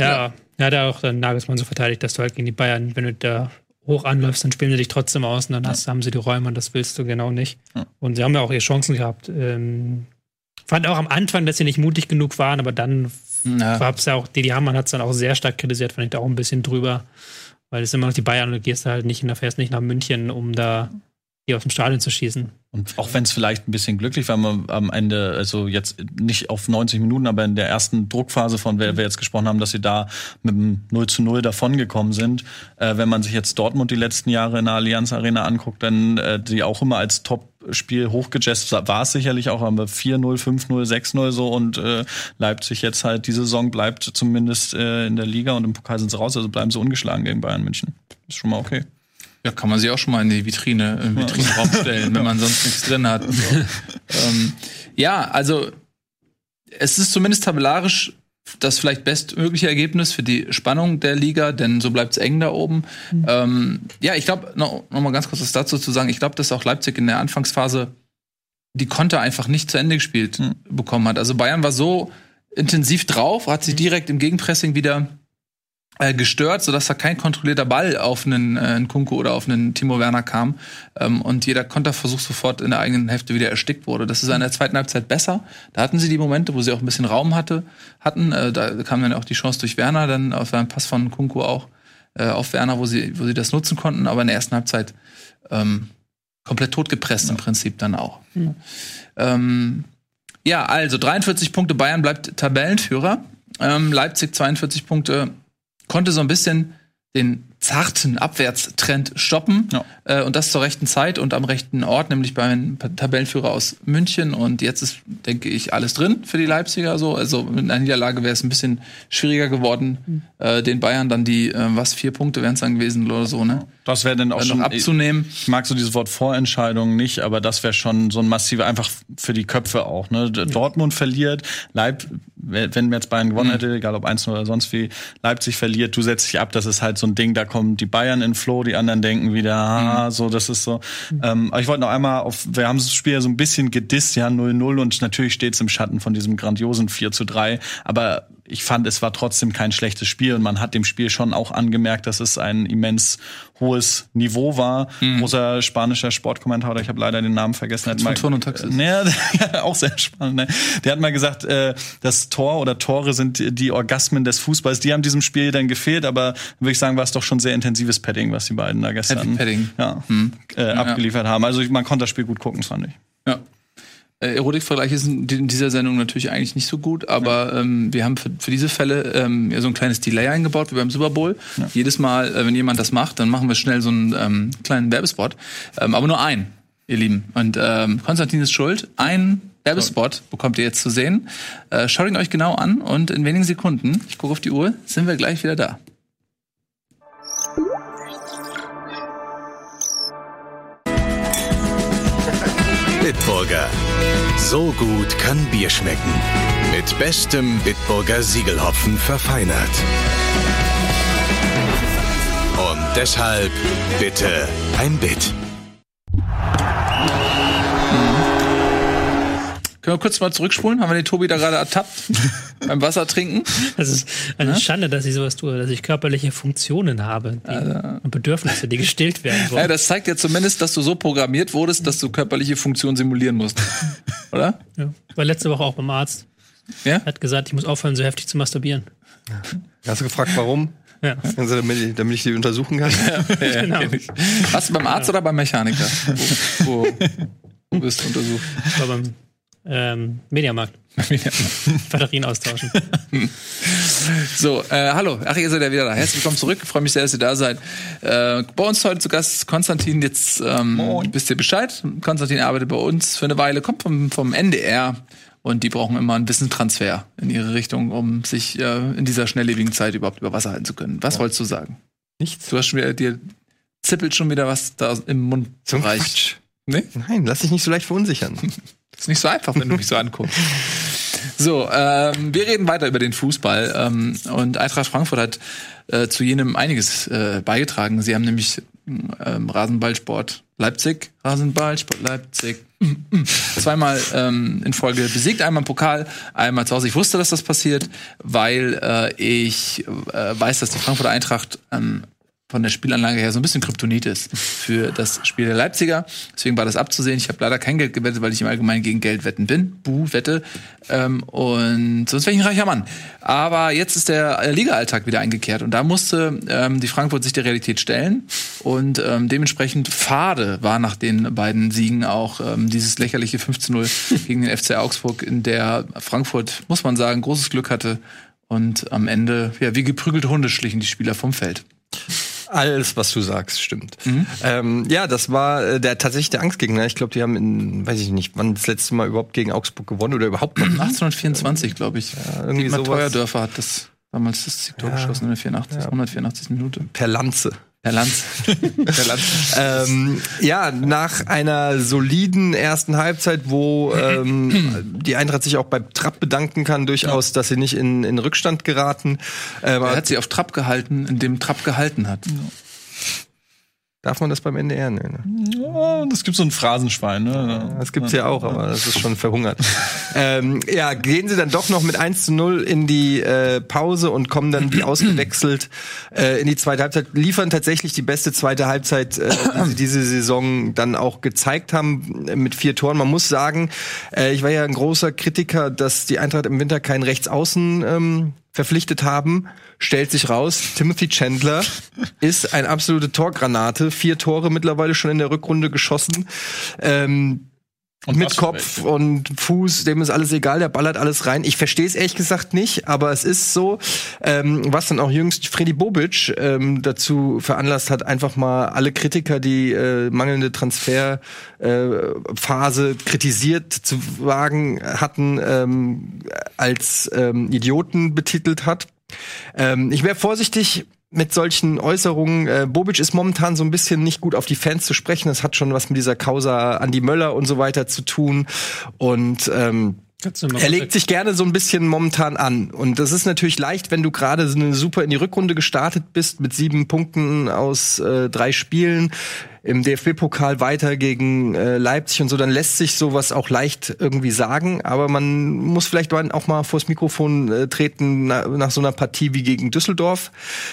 Ja, ja, hat auch dann Nagelsmann so verteidigt, dass du halt gegen die Bayern, wenn du da hoch anläufst, dann spielen sie dich trotzdem aus und dann hast, haben sie die Räume und das willst du genau nicht. Ja. Und sie haben ja auch ihre Chancen gehabt. Ähm, fand auch am Anfang, dass sie nicht mutig genug waren, aber dann Ja. gab's ja auch, Didi Hamann hat es dann auch sehr stark kritisiert, fand ich da auch ein bisschen drüber. Weil es immer noch die Bayern und du gehst da halt nicht, und fährst nicht nach München, um da die aus dem Stadion zu schießen. Und auch wenn es vielleicht ein bisschen glücklich war, man am Ende, also jetzt nicht auf 90 Minuten, aber in der ersten Druckphase, von der wir jetzt gesprochen haben, dass sie da mit dem 0 zu 0 davongekommen sind. Äh, wenn man sich jetzt Dortmund die letzten Jahre in der Allianz Arena anguckt, dann äh, die auch immer als Top-Spiel hochgejazzt war es sicherlich auch, aber 4-0, 5-0, 6-0 so und äh, Leipzig jetzt halt diese Saison bleibt zumindest äh, in der Liga und im Pokal sind sie raus, also bleiben sie ungeschlagen gegen Bayern München. Ist schon mal okay. Ja, kann man sich auch schon mal in die Vitrine, im Vitrinenraum stellen, wenn man sonst nichts drin hat. So. ähm, ja, also es ist zumindest tabellarisch das vielleicht bestmögliche Ergebnis für die Spannung der Liga, denn so bleibt es eng da oben. Ähm, ja, ich glaube, noch, noch mal ganz kurz was dazu zu sagen. Ich glaube, dass auch Leipzig in der Anfangsphase die Konter einfach nicht zu Ende gespielt bekommen hat. Also Bayern war so intensiv drauf, hat sich direkt im Gegenpressing wieder äh, gestört, sodass da kein kontrollierter Ball auf einen, äh, einen Kunku oder auf einen Timo Werner kam ähm, und jeder Konterversuch sofort in der eigenen Hälfte wieder erstickt wurde. Das ist in der zweiten Halbzeit besser. Da hatten sie die Momente, wo sie auch ein bisschen Raum hatte, hatten. Äh, da kam dann auch die Chance durch Werner, dann auf einen Pass von Kunku auch äh, auf Werner, wo sie, wo sie das nutzen konnten. Aber in der ersten Halbzeit ähm, komplett totgepresst im Prinzip dann auch. Ähm, ja, also 43 Punkte, Bayern bleibt Tabellenführer. Ähm, Leipzig 42 Punkte, konnte so ein bisschen den zarten Abwärtstrend stoppen. Ja. Äh, und das zur rechten Zeit und am rechten Ort, nämlich beim Tabellenführer aus München. Und jetzt ist, denke ich, alles drin für die Leipziger. So. Also mit einer Niederlage wäre es ein bisschen schwieriger geworden, äh, den Bayern dann die, äh, was, vier Punkte wären es dann gewesen oder so, ne? Das wäre dann auch Dann schon noch abzunehmen. Ich mag so dieses Wort Vorentscheidung nicht, aber das wäre schon so ein massiver, einfach für die Köpfe auch. Ne? Dortmund verliert, Leip, wenn jetzt Bayern gewonnen hätte, egal ob 1 oder sonst wie, Leipzig verliert, du setzt dich ab, das ist halt so ein Ding, da kommen die Bayern in Flow, die anderen denken wieder, ah, so, das ist so. Ähm, aber ich wollte noch einmal auf, wir haben das Spiel ja so ein bisschen gedisst, ja, 0-0 und natürlich steht es im Schatten von diesem grandiosen 4 zu 3, aber ich fand, es war trotzdem kein schlechtes Spiel und man hat dem Spiel schon auch angemerkt, dass es ein immens hohes Niveau war. Großer spanischer Sportkommentator, ich habe leider den Namen vergessen. hat mal- Turn und Taxis. Äh, ja, auch sehr spannend. Ne? Der hat mal gesagt, äh, das Tor oder Tore sind die Orgasmen des Fußballs. Die haben diesem Spiel dann gefehlt, aber würde ich sagen, war es doch schon sehr intensives Padding, was die beiden da gestern. Ja, äh, abgeliefert haben. Also man konnte das Spiel gut gucken, fand ich. Ja. Äh, Erotikvergleich ist in dieser Sendung natürlich eigentlich nicht so gut, aber ähm, wir haben für, für diese Fälle ähm, ja so ein kleines Delay eingebaut wie beim Super Bowl. Jedes Mal, äh, wenn jemand das macht, dann machen wir schnell so einen ähm, kleinen Werbespot. Ähm, aber nur einen, ihr Lieben. Und ähm, Konstantin ist schuld. Ein Werbespot bekommt ihr jetzt zu sehen. Äh, schaut ihn euch genau an und in wenigen Sekunden, ich gucke auf die Uhr, sind wir gleich wieder da. Bitburger. So gut kann Bier schmecken. Mit bestem Bitburger Siegelhopfen verfeinert. Und deshalb bitte ein Bit. Können wir kurz mal zurückspulen? Haben wir den Tobi da gerade ertappt? beim Wasser trinken? Das ist eine Schande, dass ich sowas tue, dass ich körperliche Funktionen habe die, und Bedürfnisse, die gestillt werden Ja, wollen. das zeigt ja zumindest, dass du so programmiert wurdest, dass du körperliche Funktion simulieren musst. Oder? Ja. War letzte Woche auch beim Arzt. Ja? Hat gesagt, ich muss aufhören, so heftig zu masturbieren. Hast du gefragt, warum? Ja. Also, damit, ich, damit ich die untersuchen kann? Ja, Genau. kenn ich. Warst du beim Arzt oder beim Mechaniker? Wo, wo, wo bist du untersucht? War beim ähm, Mediamarkt. Batterien austauschen. So, äh, hallo. Ach, ihr seid ja wieder da. Herzlich willkommen zurück. Ich freue mich sehr, dass ihr da seid. Äh, bei uns heute zu Gast ist Konstantin. Jetzt ähm, wisst ihr Bescheid. Konstantin arbeitet bei uns für eine Weile, kommt vom, vom NDR und die brauchen immer einen Wissenstransfer in ihre Richtung, um sich äh, in dieser schnelllebigen Zeit überhaupt über Wasser halten zu können. Was wolltest du sagen? Nichts. Du hast schon wieder, dir zippelt schon wieder was da im Mund. Ein Quatsch. Nee? Nein, lass dich nicht so leicht verunsichern. Ist nicht so einfach, wenn du mich so anguckst. So, ähm, wir reden weiter über den Fußball. Ähm, und Eintracht Frankfurt hat äh, zu jenem einiges äh, beigetragen. Sie haben nämlich ähm, Rasenballsport Leipzig, Rasenballsport Leipzig, mm, mm, zweimal ähm, in Folge besiegt. Einmal im Pokal, einmal zu Hause. Ich wusste, dass das passiert, weil äh, ich äh, weiß, dass die Frankfurter Eintracht ähm, von der Spielanlage her so ein bisschen Kryptonit ist für das Spiel der Leipziger. Deswegen war das abzusehen. Ich habe leider kein Geld gewettet, weil ich im Allgemeinen gegen Geld wetten bin. Buh, Wette. Ähm, und sonst wäre ich ein reicher Mann. Aber jetzt ist der äh, Liga-Alltag wieder eingekehrt und da musste ähm, die Frankfurt sich der Realität stellen. Und ähm, dementsprechend fade war nach den beiden Siegen auch ähm, dieses lächerliche 15-0 gegen den FC Augsburg, in der Frankfurt, muss man sagen, großes Glück hatte. Und am Ende, ja, wie geprügelte Hunde schlichen die Spieler vom Feld. Alles, was du sagst, stimmt. Ähm, ja, das war äh, der tatsächlich der Angstgegner. Ich glaube, die haben in, weiß ich nicht, wann das letzte Mal überhaupt gegen Augsburg gewonnen oder überhaupt noch. 1824, glaube ich. irgendwie Dietmar sowas. Teuerdörfer hat das damals das Siegtor geschossen in der 84, 184. Minute. Per Lanze. Herr Lanz. Herr Lanz. Ähm, ja, nach einer soliden ersten Halbzeit, wo ähm, die Eintracht sich auch bei Trapp bedanken kann, durchaus, dass sie nicht in, in Rückstand geraten. Ähm, Er hat sie auf Trab gehalten, indem Trab gehalten hat. Darf man das beim NDR nennen? Ja, das gibt so ein Phrasenschwein, ne? Das gibt's ja auch, aber das ist schon verhungert. ähm, ja, gehen sie dann doch noch mit 1 zu 0 in die äh, Pause und kommen dann wie ausgewechselt äh, in die zweite Halbzeit, liefern tatsächlich die beste zweite Halbzeit, äh, die sie diese Saison dann auch gezeigt haben äh, mit vier Toren. Man muss sagen, äh, ich war ja ein großer Kritiker, dass die Eintracht im Winter keinen Rechtsaußen ähm, verpflichtet haben, stellt sich raus, Timothy Chandler ist eine absolute Torgranate. Vier Tore mittlerweile schon in der Rückrunde geschossen. Ähm, Und mit Kopf und Fuß, dem ist alles egal, der ballert alles rein. Ich verstehe es ehrlich gesagt nicht, aber es ist so, ähm, was dann auch jüngst Freddy Bobic ähm, dazu veranlasst hat, einfach mal alle Kritiker, die äh, mangelnde Transferphase äh, kritisiert zu wagen hatten, ähm, als ähm, Idioten betitelt hat. Ähm, ich wäre vorsichtig mit solchen Äußerungen. Äh, Bobic ist momentan so ein bisschen nicht gut auf die Fans zu sprechen. Das hat schon was mit dieser Causa Andy Möller und so weiter zu tun. Und ähm, er legt sich gerne so ein bisschen momentan an. Und das ist natürlich leicht, wenn du gerade so eine super in die Rückrunde gestartet bist mit sieben Punkten aus äh, drei Spielen im DFB-Pokal weiter gegen äh, Leipzig und so, dann lässt sich sowas auch leicht irgendwie sagen. Aber man muss vielleicht auch mal vors Mikrofon äh, treten na, nach so einer Partie wie gegen Düsseldorf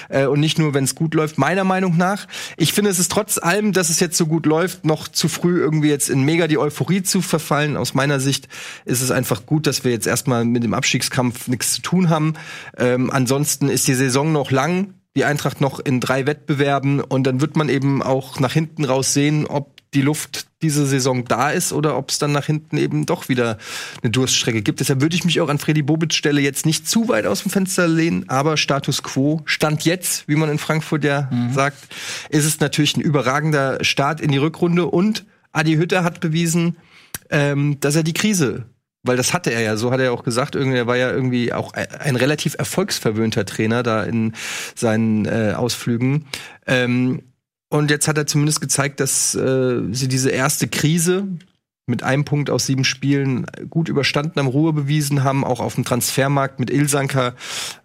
äh, und nicht nur, wenn es gut läuft. Meiner Meinung nach. Ich finde, es ist trotz allem, dass es jetzt so gut läuft, noch zu früh irgendwie jetzt in mega die Euphorie zu verfallen. Aus meiner Sicht ist es einfach gut, dass wir jetzt erstmal mit dem Abstiegskampf nichts zu tun haben. Ähm, ansonsten ist die Saison noch lang die Eintracht noch in drei Wettbewerben und dann wird man eben auch nach hinten raus sehen, ob die Luft diese Saison da ist oder ob es dann nach hinten eben doch wieder eine Durststrecke gibt. Deshalb würde ich mich auch an Freddy Bobic Stelle jetzt nicht zu weit aus dem Fenster lehnen, aber Status quo, Stand jetzt, wie man in Frankfurt ja sagt, ist es natürlich ein überragender Start in die Rückrunde und Adi Hütter hat bewiesen, ähm, dass er die Krise weil das hatte er ja, so hat er auch gesagt, er war ja irgendwie auch ein, ein relativ erfolgsverwöhnter Trainer da in seinen äh, Ausflügen. Ähm, und jetzt hat er zumindest gezeigt, dass äh, sie diese erste Krise mit einem Punkt aus sieben Spielen gut überstanden haben, Ruhe bewiesen haben, auch auf dem Transfermarkt mit Ilsanker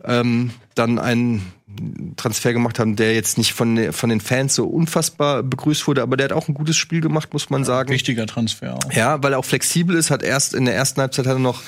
ähm, dann einen Transfer gemacht haben, der jetzt nicht von, den- von den Fans so unfassbar begrüßt wurde, aber der hat auch ein gutes Spiel gemacht, muss man sagen. Wichtiger Transfer auch. Ja, weil er auch flexibel ist, hat erst in der ersten Halbzeit hat er noch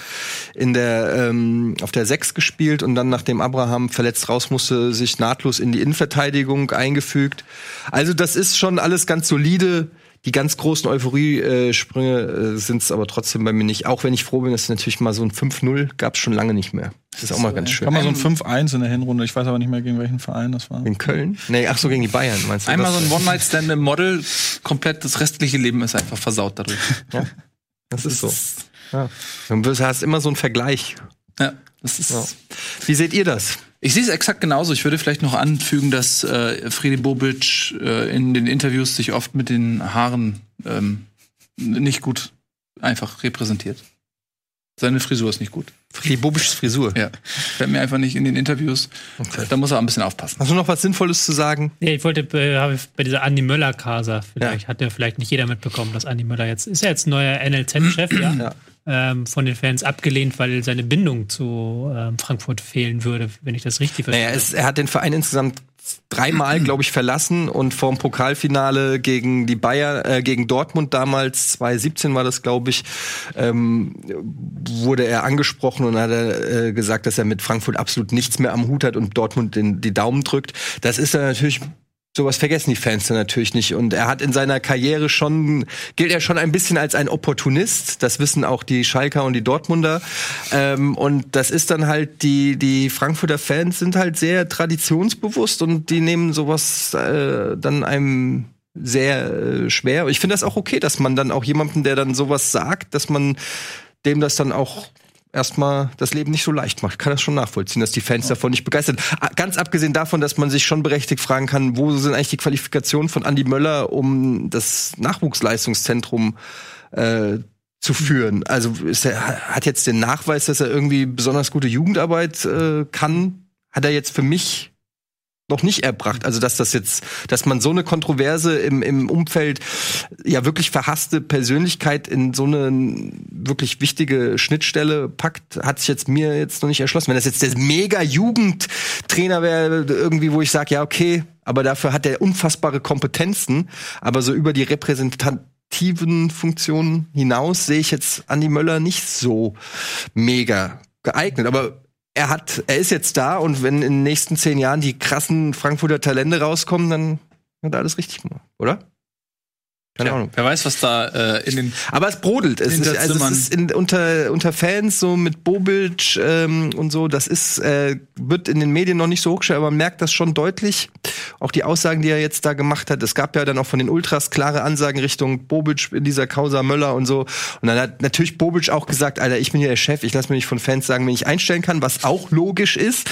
in der ähm, auf der 6 gespielt und dann nachdem Abraham verletzt raus musste, sich nahtlos in die Innenverteidigung eingefügt. Also das ist schon alles ganz solide. Die ganz großen Euphorie-Sprünge äh, sind es aber trotzdem bei mir nicht. Auch wenn ich froh bin, dass natürlich mal so ein 5-0 gab es schon lange nicht mehr. Das ist auch mal ganz schön. Kann man so ein 5-1 in der Hinrunde, ich weiß aber nicht mehr, gegen welchen Verein das war. In Köln? Nee, ach so, gegen die Bayern, meinst du? Einmal so ein One-Night-Stand im Model, komplett das restliche Leben ist einfach versaut dadurch. Das ist so. Ja. Du hast immer so einen Vergleich. Ja, das ist. Ja. Wie seht ihr das? Ich sehe es exakt genauso. Ich würde vielleicht noch anfügen, dass äh, Friedi Bobic äh, in den Interviews sich oft mit den Haaren ähm, nicht gut einfach repräsentiert. Seine Frisur ist nicht gut. Friedi Bobischs Frisur. Ja. Fällt mir einfach nicht in den Interviews. Da muss er ein bisschen aufpassen. Hast du noch was Sinnvolles zu sagen? Ja, ich wollte äh, bei dieser Andi Möller Casa, vielleicht hat ja vielleicht nicht jeder mitbekommen, dass Andi Möller jetzt ist ja jetzt neuer NLZ-Chef, ja, Ja. Ähm, von den Fans abgelehnt, weil seine Bindung zu ähm, Frankfurt fehlen würde, wenn ich das richtig verstehe. Naja, es, er hat den Verein insgesamt dreimal, glaube ich, verlassen und vorm Pokalfinale gegen die Bayer, äh, gegen Dortmund damals, 2017 war das, glaube ich, ähm, wurde er angesprochen und hat er, äh, gesagt, dass er mit Frankfurt absolut nichts mehr am Hut hat und Dortmund den, die Daumen drückt. Das ist dann natürlich Sowas vergessen die Fans dann natürlich nicht. Und er hat in seiner Karriere schon, gilt er schon ein bisschen als ein Opportunist. Das wissen auch die Schalker und die Dortmunder. Ähm, und das ist dann halt, die, die Frankfurter Fans sind halt sehr traditionsbewusst und die nehmen sowas äh, dann einem sehr äh, schwer. Ich finde das auch okay, dass man dann auch jemanden, der dann sowas sagt, dass man dem das dann auch erstmal das Leben nicht so leicht macht. Kann das schon nachvollziehen, dass die Fans davon nicht begeistert sind. Ah, Ganz abgesehen davon, dass man sich schon berechtigt fragen kann, wo sind eigentlich die Qualifikationen von Andy Möller, um das Nachwuchsleistungszentrum äh, zu führen. Also er, hat jetzt den Nachweis, dass er irgendwie besonders gute Jugendarbeit äh, kann, hat er jetzt für mich noch nicht erbracht. Also dass das jetzt, dass man so eine Kontroverse im, im Umfeld ja wirklich verhasste Persönlichkeit in so eine wirklich wichtige Schnittstelle packt, hat sich jetzt mir jetzt noch nicht erschlossen. Wenn das jetzt der mega Jugendtrainer wäre, irgendwie, wo ich sage, ja, okay, aber dafür hat er unfassbare Kompetenzen, aber so über die repräsentativen Funktionen hinaus sehe ich jetzt Andi Möller nicht so mega geeignet. Aber er hat, er ist jetzt da und wenn in den nächsten zehn Jahren die krassen Frankfurter Talente rauskommen, dann hat er alles richtig gemacht, oder? Keine Ahnung. Wer weiß, was da äh, in den Aber es brodelt. Es ist, also es ist in, unter, unter Fans so mit Bobic ähm, und so, das ist, äh, wird in den Medien noch nicht so hochgestellt, aber man merkt das schon deutlich. Auch die Aussagen, die er jetzt da gemacht hat. Es gab ja dann auch von den Ultras klare Ansagen Richtung Bobic in dieser Causa Möller und so. Und dann hat natürlich Bobic auch gesagt, Alter, ich bin hier der Chef, ich lasse mir nicht von Fans sagen, wenn ich einstellen kann, was auch logisch ist.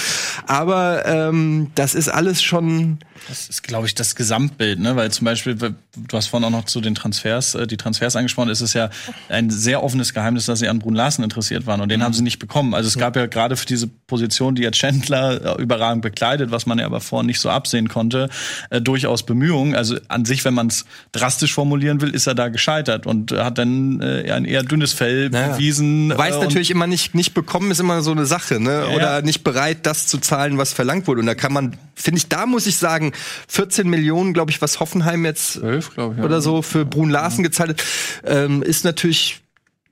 Aber ähm, das ist alles schon. Das ist, glaube ich, das Gesamtbild, ne? Weil zum Beispiel, du hast vorhin auch noch zu den Transfers, äh, die Transfers angesprochen, es ist ja ein sehr offenes Geheimnis, dass sie an Brun Larsen interessiert waren und den haben sie nicht bekommen. Also es gab ja gerade für diese Position, die jetzt Chandler äh, überragend bekleidet, was man ja aber vorher nicht so absehen konnte, äh, durchaus Bemühungen. Also an sich, wenn man es drastisch formulieren will, ist er da gescheitert und äh, hat dann äh, ein eher dünnes Fell Naja. bewiesen. Weiß äh, natürlich immer nicht, nicht bekommen ist immer so eine Sache, ne? Ja. Oder nicht bereit, das zu zahlen, was verlangt wurde. Und da kann man, finde ich, da muss ich sagen, 14 Millionen, glaube ich, was Hoffenheim jetzt 12, glaube ich. ja. oder so für Brun Larsen gezahlt hat, ähm, ist natürlich.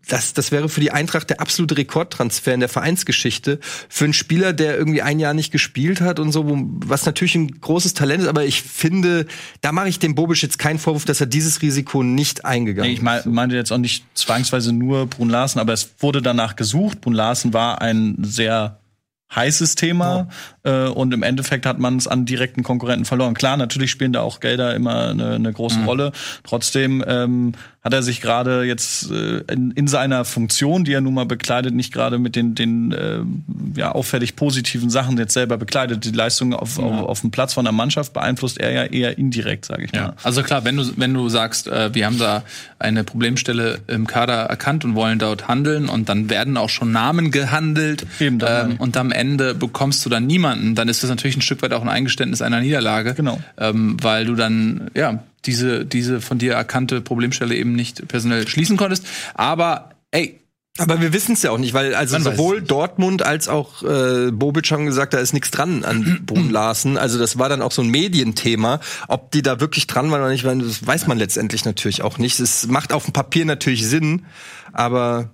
Das, das wäre für die Eintracht der absolute Rekordtransfer in der Vereinsgeschichte. Für einen Spieler, der irgendwie ein Jahr nicht gespielt hat und so, was natürlich ein großes Talent ist, aber ich finde, da mache ich dem Bobic jetzt keinen Vorwurf, dass er dieses Risiko nicht eingegangen Nee, ich mein, meinte jetzt auch nicht zwangsweise nur Brun Larsen, aber es wurde danach gesucht. Brun Larsen war ein sehr heißes Thema äh, und im Endeffekt hat man es an direkten Konkurrenten verloren. Klar, natürlich spielen da auch Gelder immer eine, eine große Rolle. Trotzdem ähm, hat er sich gerade jetzt äh, in, in seiner Funktion, die er nun mal bekleidet, nicht gerade mit den, den äh, ja, auffällig positiven Sachen jetzt selber bekleidet. Die Leistung auf, auf, auf dem Platz von der Mannschaft beeinflusst er ja eher indirekt, sage ich Ja, mal. also klar, wenn du, wenn du sagst, äh, wir haben da eine Problemstelle im Kader erkannt und wollen dort handeln und dann werden auch schon Namen gehandelt Eben, dann ähm, und am Ende bekommst du dann niemanden, dann ist das natürlich ein Stück weit auch ein Eingeständnis einer Niederlage. Genau. Ähm, weil du dann, ja, diese, diese von dir erkannte Problemstelle eben nicht personell schließen konntest. Aber ey, Aber wir wissen es ja auch nicht, weil also Man sowohl. Dortmund als auch äh, Bobic haben gesagt, da ist nichts dran an Brun Larsen. Also das war dann auch so ein Medienthema. Ob die da wirklich dran waren oder nicht, das weiß man letztendlich natürlich auch nicht. Es macht auf dem Papier natürlich Sinn, aber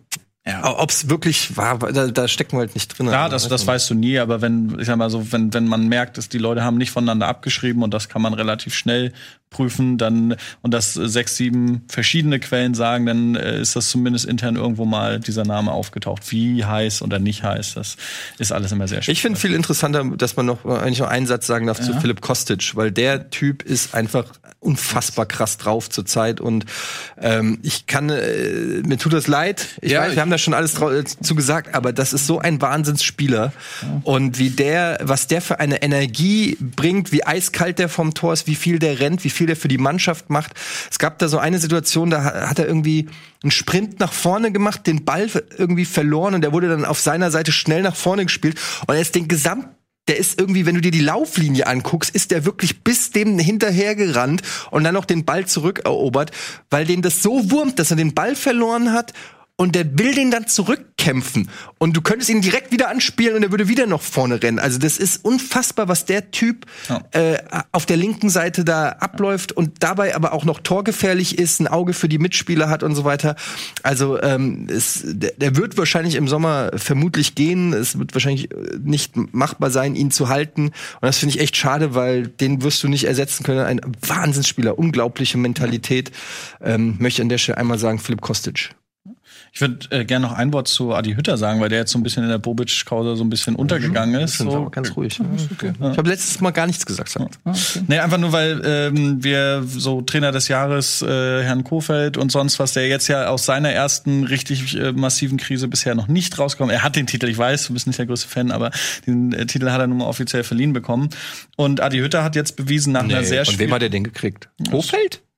Ja. ob es wirklich war, da, da stecken wir halt nicht drin. Ja, das, das weißt du nie, aber wenn, ich sag mal so, wenn, wenn man merkt, dass die Leute haben nicht voneinander abgeschrieben und das kann man relativ schnell prüfen, dann und das sechs, sieben verschiedene Quellen sagen, dann äh, ist das zumindest intern irgendwo mal dieser Name aufgetaucht. Wie heiß oder nicht heiß, das ist alles immer sehr schwierig. Ich finde viel interessanter, dass man noch äh, eigentlich noch einen Satz sagen darf zu Philipp Kostic, weil der Typ ist einfach unfassbar krass drauf zurzeit und ähm, ich kann, äh, mir tut das leid. Ich Ja, weiß, wir haben da schon alles äh, zu gesagt, aber das ist so ein Wahnsinnsspieler und wie der, was der für eine Energie bringt, wie eiskalt der vom Tor ist, wie viel der rennt, wie viel der für die Mannschaft macht. Es gab da so eine Situation, da ha- hat er irgendwie einen Sprint nach vorne gemacht, den Ball irgendwie verloren und der wurde dann auf seiner Seite schnell nach vorne gespielt und er ist den Gesamt der ist irgendwie, wenn du dir die Lauflinie anguckst, ist der wirklich bis dem hinterhergerannt und dann noch den Ball zurückerobert, weil den das so wurmt, dass er den Ball verloren hat und der will den dann zurückkämpfen. Und du könntest ihn direkt wieder anspielen und er würde wieder noch vorne rennen. Also das ist unfassbar, was der Typ Ja. äh, auf der linken Seite da abläuft und dabei aber auch noch torgefährlich ist, ein Auge für die Mitspieler hat und so weiter. Also ähm, es, der, der wird wahrscheinlich im Sommer vermutlich gehen. Es wird wahrscheinlich äh, nicht machbar sein, ihn zu halten. Und das finde ich echt schade, weil den wirst du nicht ersetzen können. Ein Wahnsinnsspieler, unglaubliche Mentalität. Ähm, möchte an der Stelle einmal sagen, Philipp Kostic. Ich würde äh, gerne noch ein Wort zu Adi Hütter sagen, weil der jetzt so ein bisschen in der Bobic-Causa so ein bisschen untergegangen ist. So. ganz ruhig. Ich habe letztes Mal gar nichts gesagt. Sagt. Nee, einfach nur, weil ähm, wir so Trainer des Jahres, äh, Herrn Kofeld und sonst was, der jetzt ja aus seiner ersten richtig äh, massiven Krise bisher noch nicht rauskommt. Er hat den Titel, ich weiß, du bist nicht der größte Fan, aber den äh, Titel hat er nun mal offiziell verliehen bekommen. Und Adi Hütter hat jetzt bewiesen nach einer sehr von wem hat er den gekriegt?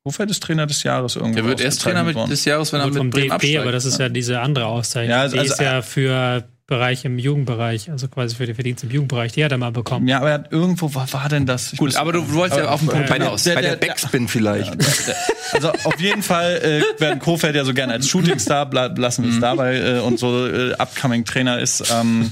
Hofeld? Kofeld ist Trainer des Jahres irgendwo. der wird erst Trainer worden. des Jahres, wenn er mit vom Bremen DFB, absteigt. aber das ist ja diese andere Auszeichnung. Ja, also- die also- ist ja für Bereich im Jugendbereich, also quasi für den Verdienst im Jugendbereich. Die hat er mal bekommen. Ja, aber er hat irgendwo, was war denn das? Ich Gut, aber du wolltest ja auf den Punkt Bei der, hinaus. bei der der- Backspin vielleicht. Also auf jeden Fall äh, werden Kofeld ja so gerne als Shootingstar, lassen wir es dabei, äh, und so äh, upcoming Trainer ist, ähm,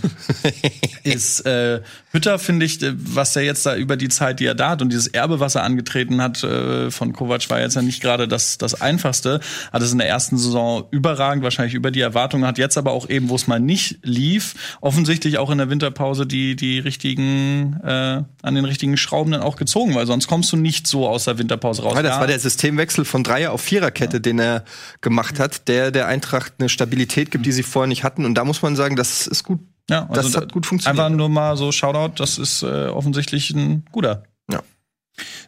ist äh, Hütter finde ich, äh, was er jetzt da über die Zeit, die er da hat und dieses Erbe, was er angetreten hat äh, von Kovac, war jetzt ja nicht gerade das, das Einfachste. Hat es in der ersten Saison überragend, wahrscheinlich über die Erwartungen, hat jetzt aber auch eben, wo es mal nicht lief, offensichtlich auch in der Winterpause die, die richtigen, äh, an den richtigen Schrauben dann auch gezogen, weil sonst kommst du nicht so aus der Winterpause raus. Ja, das Ja. war der Systemwechsel von Dreier auf Viererkette, den er gemacht hat, der der Eintracht eine Stabilität gibt, die sie vorher nicht hatten. Und da muss man sagen, das ist gut. Ja, Das da- hat gut funktioniert. Einfach nur mal so Shoutout, das ist äh, offensichtlich ein guter.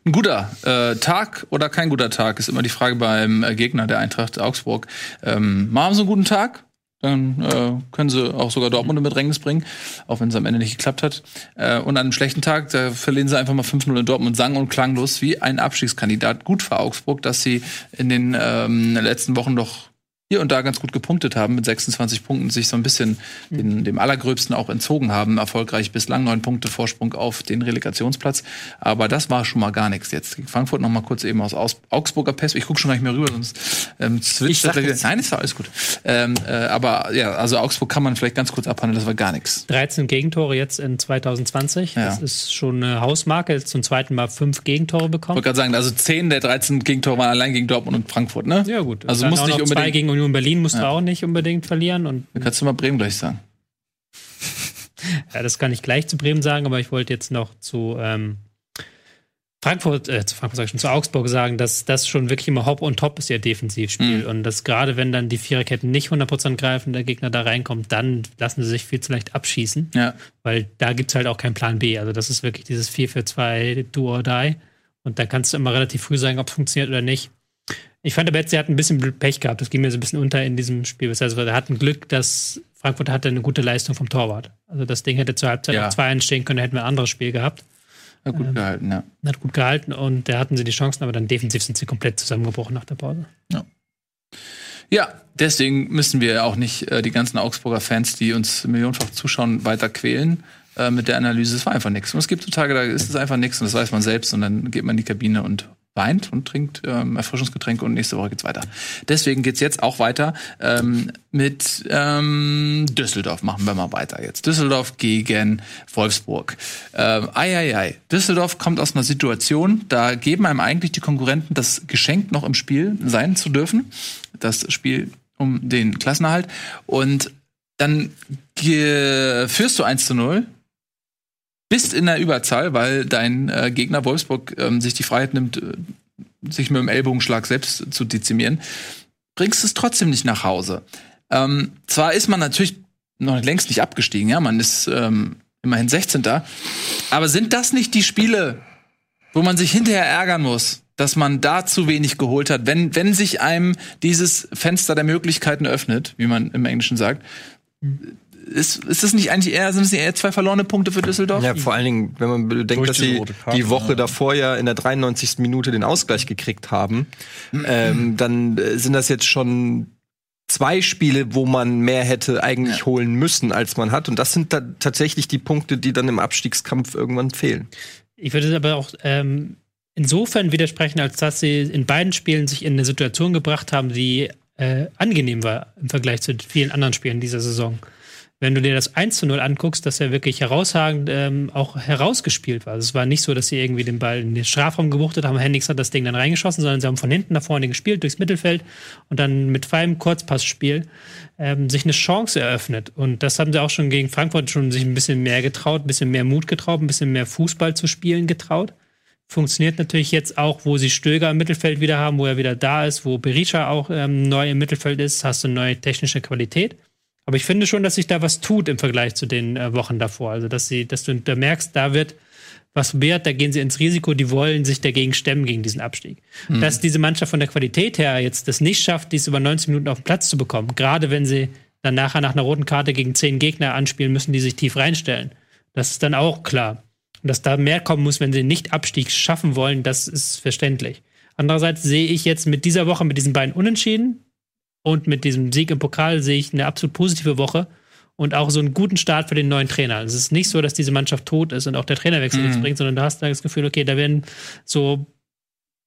Ein guter äh, Tag oder kein guter Tag ist immer die Frage beim äh, Gegner der Eintracht Augsburg. Ähm, mal haben sie einen guten Tag, dann äh, können sie auch sogar Dortmund in Bedrängnis bringen, auch wenn es am Ende nicht geklappt hat. Äh, und an einem schlechten Tag, da verlieren sie einfach mal 5-0 in Dortmund, sang und klanglos wie ein Abstiegskandidat. Gut für Augsburg, dass sie in den ähm, letzten Wochen doch hier und da ganz gut gepunktet haben, mit 26 Punkten sich so ein bisschen den, dem Allergröbsten auch entzogen haben. Erfolgreich bislang neun Punkte Vorsprung auf den Relegationsplatz. Aber das war schon mal gar nichts jetzt. Frankfurt noch mal kurz eben aus, aus Augsburger Pest. Ich gucke schon gar nicht mehr rüber, sonst ähm, das- nichts. Nein, ist alles gut. Ähm, äh, aber ja, also Augsburg kann man vielleicht ganz kurz abhandeln, das war gar nichts. 13 Gegentore jetzt in 2020. Ja. Das ist schon eine Hausmarke. Jetzt zum zweiten Mal fünf Gegentore Ich bekommen. wollte gerade sagen, also 10 der 13 Gegentore waren allein gegen Dortmund und Frankfurt, ne? Ja, gut. Also muss nicht unbedingt. Union Berlin musst du Ja. auch nicht unbedingt verlieren. Und Kannst du mal Bremen gleich sagen. ja, das kann ich gleich zu Bremen sagen, aber ich wollte jetzt noch zu ähm, Frankfurt, äh, zu Frankfurt sag ich schon, zu Augsburg sagen, dass das schon wirklich immer Hop und Top ist, ihr Defensivspiel. Mhm. Und dass gerade wenn dann die Viererketten nicht 100% greifen, der Gegner da reinkommt, dann lassen sie sich viel zu leicht abschießen. Ja. weil da gibt's halt auch keinen Plan B. Also das ist wirklich dieses 4 für 2 Do or Die. Und da kannst du immer relativ früh sagen, ob es funktioniert oder nicht. Ich fand, der Betze hat ein bisschen Pech gehabt. Das ging mir so ein bisschen unter in diesem Spiel. Also er hat ein Glück, dass Frankfurt hatte eine gute Leistung vom Torwart. Also das Ding hätte zur Halbzeit Ja. auch 2 entstehen können, hätten wir ein anderes Spiel gehabt. Hat gut gehalten, ja. Hat gut gehalten und da hatten sie die Chancen, aber dann defensiv sind sie komplett zusammengebrochen nach der Pause. Ja, deswegen müssen wir auch nicht äh, die ganzen Augsburger Fans, die uns millionenfach zuschauen, weiter quälen äh, mit der Analyse. Es war einfach nichts. Und es gibt so Tage, da ist es einfach nichts und das weiß man selbst und dann geht man in die Kabine und weint und trinkt ähm, Erfrischungsgetränke und nächste Woche geht's weiter. Deswegen geht's jetzt auch weiter ähm, mit ähm, Düsseldorf. Machen wir mal weiter jetzt. Düsseldorf gegen Wolfsburg. Ähm, ei, ei, ei. Düsseldorf kommt aus einer Situation, da geben einem eigentlich die Konkurrenten das Geschenk, noch im Spiel sein zu dürfen. Das Spiel um den Klassenerhalt. Und dann führst du 1 zu 0 bist in der Überzahl, weil dein äh, Gegner Wolfsburg ähm, sich die Freiheit nimmt, äh, sich mit dem Ellbogenschlag selbst zu dezimieren, bringst es trotzdem nicht nach Hause. Ähm, zwar ist man natürlich noch längst nicht abgestiegen, ja, man ist ähm, immerhin 16. Aber sind das nicht die Spiele, wo man sich hinterher ärgern muss, dass man da zu wenig geholt hat, wenn, wenn sich einem dieses Fenster der Möglichkeiten öffnet, wie man im Englischen sagt? Ist, ist das nicht eigentlich eher, sind es nicht eher zwei verlorene Punkte für Düsseldorf? Ja, vor allen Dingen, wenn man bedenkt, dass sie die Woche ja. davor ja in der 93. Minute den Ausgleich gekriegt haben, ähm, dann äh, sind das jetzt schon zwei Spiele, wo man mehr hätte eigentlich holen müssen, als man hat. Und das sind da tatsächlich die Punkte, die dann im Abstiegskampf irgendwann fehlen. Ich würde aber auch ähm, insofern widersprechen, als dass sie in beiden Spielen sich in eine Situation gebracht haben, die äh, angenehm war im Vergleich zu vielen anderen Spielen dieser Saison. Wenn du dir das 1 zu 0 anguckst, dass er wirklich herausragend ähm, auch herausgespielt war. Also es war nicht so, dass sie irgendwie den Ball in den Strafraum gewuchtet haben, Hendricks hat das Ding dann reingeschossen, sondern sie haben von hinten nach vorne gespielt, durchs Mittelfeld und dann mit feinem Kurzpassspiel ähm, sich eine Chance eröffnet. Und das haben sie auch schon gegen Frankfurt schon sich ein bisschen mehr getraut, ein bisschen mehr Mut getraut, ein bisschen mehr Fußball zu spielen getraut. Funktioniert natürlich jetzt auch, wo sie Stöger im Mittelfeld wieder haben, wo er wieder da ist, wo Berisha auch ähm, neu im Mittelfeld ist, hast du neue technische Qualität. Aber ich finde schon, dass sich da was tut im Vergleich zu den äh, Wochen davor. Also, dass sie, dass du da merkst, da wird was wert, da gehen sie ins Risiko, die wollen sich dagegen stemmen gegen diesen Abstieg. Dass diese Mannschaft von der Qualität her jetzt das nicht schafft, dies über 90 Minuten auf den Platz zu bekommen, gerade wenn sie dann nachher nach einer roten Karte gegen zehn Gegner anspielen müssen, die sich tief reinstellen. Das ist dann auch klar. Und dass da mehr kommen muss, wenn sie nicht Abstieg schaffen wollen, das ist verständlich. Andererseits sehe ich jetzt mit dieser Woche, mit diesen beiden Unentschieden und mit diesem Sieg im Pokal, sehe ich eine absolut positive Woche und auch so einen guten Start für den neuen Trainer. Es ist nicht so, dass diese Mannschaft tot ist und auch der Trainerwechsel nichts bringt, sondern du hast da das Gefühl, okay, da werden so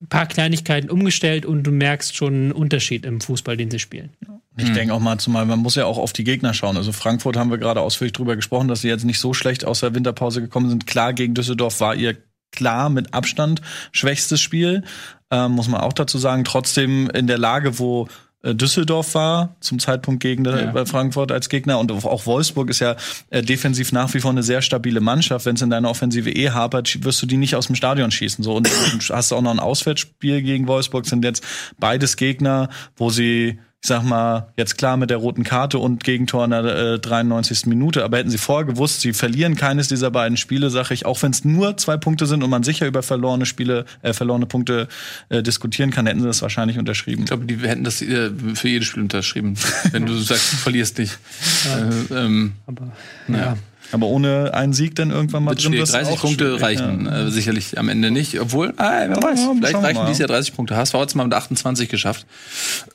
ein paar Kleinigkeiten umgestellt und du merkst schon einen Unterschied im Fußball, den sie spielen. Ich denke auch mal zumal, man muss ja auch auf die Gegner schauen. Also Frankfurt haben wir gerade ausführlich drüber gesprochen, dass sie jetzt nicht so schlecht aus der Winterpause gekommen sind. Klar, gegen Düsseldorf war ihr klar mit Abstand schwächstes Spiel, ähm, muss man auch dazu sagen. Trotzdem in der Lage, wo Düsseldorf war zum Zeitpunkt gegen Ja. bei Frankfurt als Gegner und auch Wolfsburg ist ja äh, defensiv nach wie vor eine sehr stabile Mannschaft. Wenn es in deiner Offensive eh hapert, wirst du die nicht aus dem Stadion schießen. So und hast du auch noch ein Auswärtsspiel gegen Wolfsburg. Sind jetzt beides Gegner, wo sie ich sag mal, jetzt klar mit der roten Karte und Gegentor in der äh, 93. Minute, aber hätten sie vorher gewusst, sie verlieren keines dieser beiden Spiele, sage ich, auch wenn es nur zwei Punkte sind und man sicher über verlorene Spiele, äh, verlorene Punkte äh, diskutieren kann, hätten sie das wahrscheinlich unterschrieben. Ich glaube, die hätten das äh, für jedes Spiel unterschrieben, wenn du sagst, du verlierst nicht. Äh, ähm, Aber ja. Aber ohne einen Sieg dann irgendwann mal drin, schwierig. das ist 30 auch Punkte schwierig, reichen Ja. äh, sicherlich am Ende nicht. Obwohl, ah, wer weiß, Ja, vielleicht reichen mal. dieses Jahr 30 Punkte. HSV hat es mal mit 28 geschafft.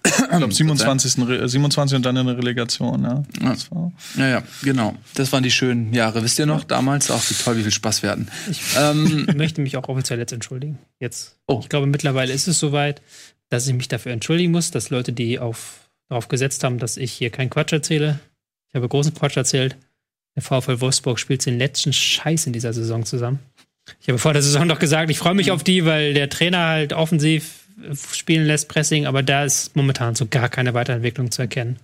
Ich glaube 27. Re- 27 und dann in der Relegation, ja. Das war- Ja, ja, genau. Das waren die schönen Jahre. Wisst ihr noch damals? Auch wie toll, wie viel Spaß wir hatten. Ähm, ich möchte mich auch offiziell jetzt entschuldigen. Jetzt. Oh. Ich glaube, mittlerweile ist es soweit, dass ich mich dafür entschuldigen muss, dass Leute, die auf, darauf gesetzt haben, dass ich hier keinen Quatsch erzähle, ich habe großen Quatsch erzählt. Der VfL Wolfsburg spielt den letzten Scheiß in dieser Saison zusammen. Ich habe vor der Saison doch gesagt, ich freue mich auf die, weil der Trainer halt offensiv spielen lässt, Pressing, aber da ist momentan so gar keine Weiterentwicklung zu erkennen.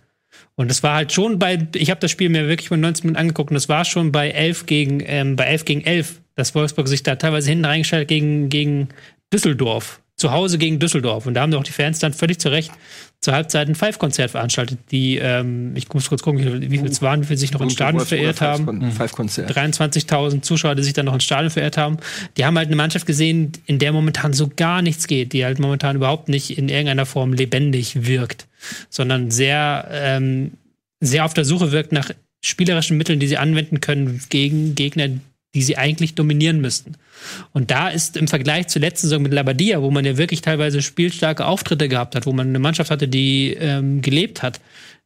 Und es war halt schon bei, ich habe das Spiel mir wirklich mal 19 Minuten angeguckt und es war schon bei 11 gegen, ähm, bei 11 gegen 11, dass Wolfsburg sich da teilweise hinten reingestellt gegen, gegen Düsseldorf. Zu Hause gegen Düsseldorf. Und da haben doch die Fans dann völlig zu Recht zur Halbzeit ein Five-Konzert veranstaltet, die, ähm, ich muss kurz gucken, wie viel- wie viel es waren, wie viel sich noch ins Stadion verirrt haben. Five Konzert. 23.000 Zuschauer, die sich dann noch ins Stadion verirrt haben. Die haben halt eine Mannschaft gesehen, in der momentan so gar nichts geht, die halt momentan überhaupt nicht in irgendeiner Form lebendig wirkt, sondern sehr, ähm, sehr auf der Suche wirkt nach spielerischen Mitteln, die sie anwenden können gegen Gegner, die sie eigentlich dominieren müssten. Und da ist im Vergleich zur letzten Saison mit Labadia, wo man ja wirklich teilweise spielstarke Auftritte gehabt hat, wo man eine Mannschaft hatte, die ähm, gelebt hat,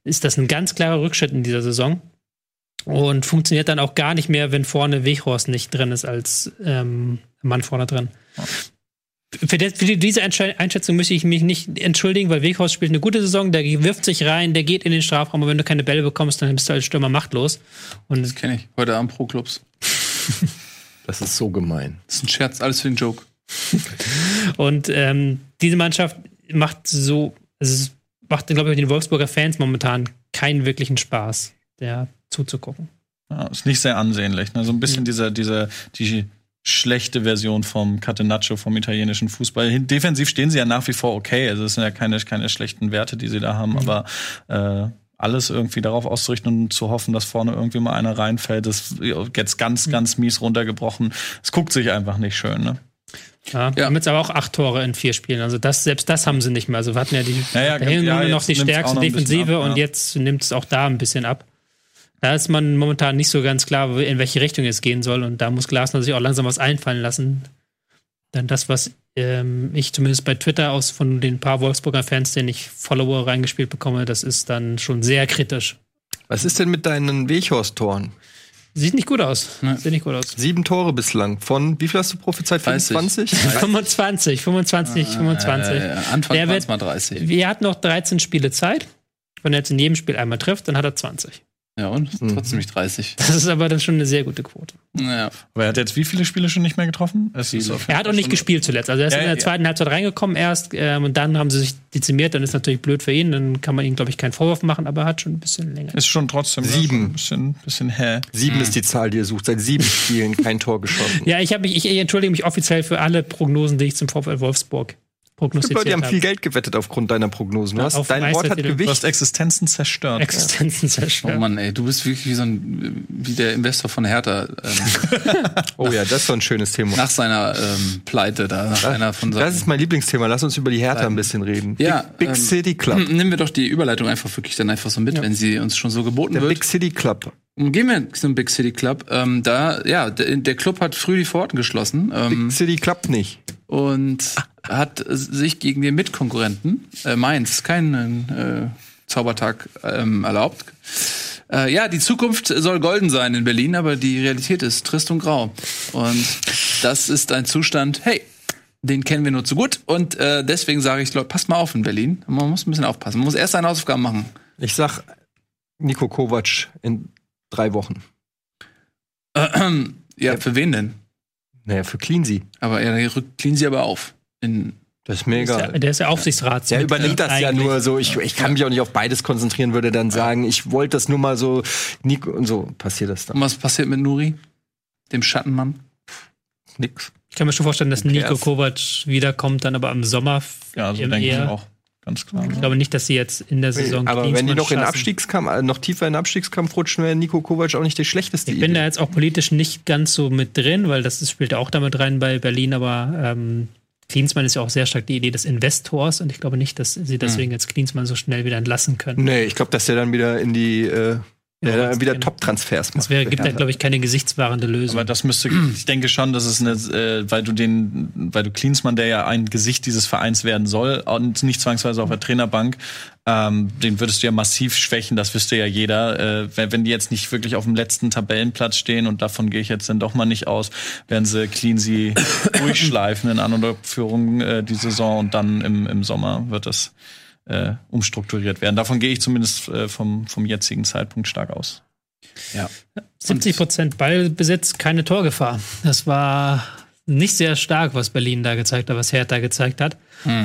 ist das ein ganz klarer Rückschritt in dieser Saison und funktioniert dann auch gar nicht mehr, wenn vorne Weghorst nicht drin ist als ähm, Mann vorne drin. Für, de, für die- diese Einsch- Einschätzung möchte ich mich nicht entschuldigen, weil Weghorst spielt eine gute Saison, der wirft sich rein, der geht in den Strafraum, aber wenn du keine Bälle bekommst, dann bist du als Stürmer machtlos. Und das kenne ich. Heute Abend Pro Clubs. Das ist so gemein. Das ist ein Scherz, alles für den Joke. Und ähm, diese Mannschaft macht so, also es macht, glaube ich, den Wolfsburger Fans momentan keinen wirklichen Spaß, der zuzugucken. Ja, ist nicht sehr ansehnlich. Ne? So ein bisschen dieser, dieser, die schlechte Version vom Catenaccio vom italienischen Fußball. Defensiv stehen sie ja nach wie vor okay. Also es sind ja keine, keine schlechten Werte, die sie da haben, aber äh, alles irgendwie darauf auszurichten und zu hoffen, dass vorne irgendwie mal einer reinfällt, ist jetzt ganz, ganz mies runtergebrochen. Es guckt sich einfach nicht schön, ne? Ja, Ja. haben jetzt aber auch acht Tore in vier Spielen. Also das, selbst das haben sie nicht mehr. Also wir hatten ja die Ja, ja, noch die stärkste noch Defensive ab, und ja. jetzt nimmt es auch da ein bisschen ab. Da ist man momentan nicht so ganz klar, in welche Richtung es gehen soll. Und da muss Glasner sich auch langsam was einfallen lassen. Denn das, was ähm, ich zumindest bei Twitter aus von den paar Wolfsburger Fans, denen ich Follower reingespielt bekomme, das ist dann schon sehr kritisch. Was ist denn mit deinen Weghorst-Toren? Sieht nicht gut aus. Sieht nicht gut aus. Sieben Tore bislang. Von wie viel hast du prophezeit? 30. 25? 25, 25, 25. Äh, Anfang Der wird- es mal 30. Wir hatten noch 13 Spiele Zeit. Wenn er jetzt in jedem Spiel einmal trifft, dann hat er 20. Ja, und? Trotzdem nicht 30. Das ist aber dann schon eine sehr gute Quote. Naja. Aber er hat jetzt wie viele Spiele schon nicht mehr getroffen? Es ist auf jeden Er hat auch nicht gespielt zuletzt. Also er ist Ja, in der ja. zweiten Halbzeit reingekommen erst ähm, und dann haben sie sich dezimiert. Dann ist natürlich blöd für ihn. Dann kann man ihm, glaube ich, keinen Vorwurf machen, aber er hat schon ein bisschen länger. Ist schon trotzdem ja, Sieben. schon ein bisschen, bisschen hä. Sieben ist die Zahl, die ihr sucht. Seit sieben Spielen kein Tor geschossen. Ja, ich, mich, ich entschuldige mich offiziell für alle Prognosen, die ich zum VfL Wolfsburg Es gibt Leute, die prognostiziert haben viel habe. Geld gewettet aufgrund deiner Prognosen. Du Ja, hast, dein Wort hat Meistertitel. Du Gewicht. hast Existenzen zerstört. Existenzen Oh zerstört. Mann, ey, du bist wirklich wie so ein, wie der Investor von Hertha ähm, Oh ja, das ist so ein schönes Thema. nach seiner ähm, Pleite da, nach einer von Das ist seinen. mein Lieblingsthema. Lass uns über die Hertha ein bisschen reden. Ja, Big, Big ähm, City Club. Nehmen wir doch die Überleitung einfach wirklich dann einfach so mit, wenn sie uns schon so geboten Der wird. Big City Club. Gehen wir zum Big City Club. Ähm, da, ja, der, der Club hat früh die Pforten geschlossen ähm, Big City Club nicht. Und hat äh, sich gegen den Mitkonkurrenten äh, Mainz keinen äh, Zaubertag ähm, erlaubt. Äh, ja, die Zukunft soll golden sein in Berlin, aber die Realität ist trist und grau. Und das ist ein Zustand, hey, den kennen wir nur zu gut. Und äh, deswegen sage ich, Leute, passt mal auf in Berlin. Man muss ein bisschen aufpassen. Man muss erst seine Hausaufgaben machen. Ich sag Nico Kovac in drei Wochen. Ja, für wen denn? Naja, für Cleansy. Aber er rückt clean sie aber auf. In, Das ist mega. Der, der ist ja Aufsichtsrats. Der übernimmt das ja nur so. Ich, ich kann mich auch nicht auf beides konzentrieren, würde dann sagen, ich wollte das nur mal so. Nico, und so passiert das dann. und was passiert mit Nuri? Dem Schattenmann? Nix. Ich kann mir schon vorstellen, dass Nico? Kovac wiederkommt, dann aber im Sommer. Ja, so denke ich auch. Ganz klar. Ich glaube nicht, dass sie jetzt in der Saison Aber wenn die noch in. Abstiegskampf, äh, noch tiefer in den Abstiegskampf rutschen, wäre Nico Kovac auch nicht die schlechteste Ich bin da Idee. jetzt auch politisch nicht ganz so mit drin, weil das, das spielt ja auch damit rein bei Berlin, aber ähm, Klinsmann ist ja auch sehr stark die Idee des Investors und ich glaube nicht, dass sie deswegen jetzt Klinsmann so schnell wieder entlassen können. Nee, ich glaube, dass der dann wieder in die äh, Ja, wieder Top-Transfers macht. Das wäre, gibt da, Ja. glaube ich, keine gesichtswahrende Lösung. Aber das müsste, ich denke schon, dass es eine, äh, weil du den, weil du Klinsmann, der ja ein Gesicht dieses Vereins werden soll und nicht zwangsweise auf der Trainerbank, ähm, den würdest du ja massiv schwächen, das wüsste ja jeder. Äh, wenn, wenn die jetzt nicht wirklich auf dem letzten Tabellenplatz stehen und davon gehe ich jetzt dann doch mal nicht aus, werden sie clean sie durchschleifen in An- und Abführung äh, die Saison und dann im, im Sommer wird das äh, umstrukturiert werden. Davon gehe ich zumindest äh, vom, vom jetzigen Zeitpunkt stark aus. 70 Prozent Ballbesitz, keine Torgefahr. Das war nicht sehr stark, was Berlin da gezeigt hat, was Hertha gezeigt hat.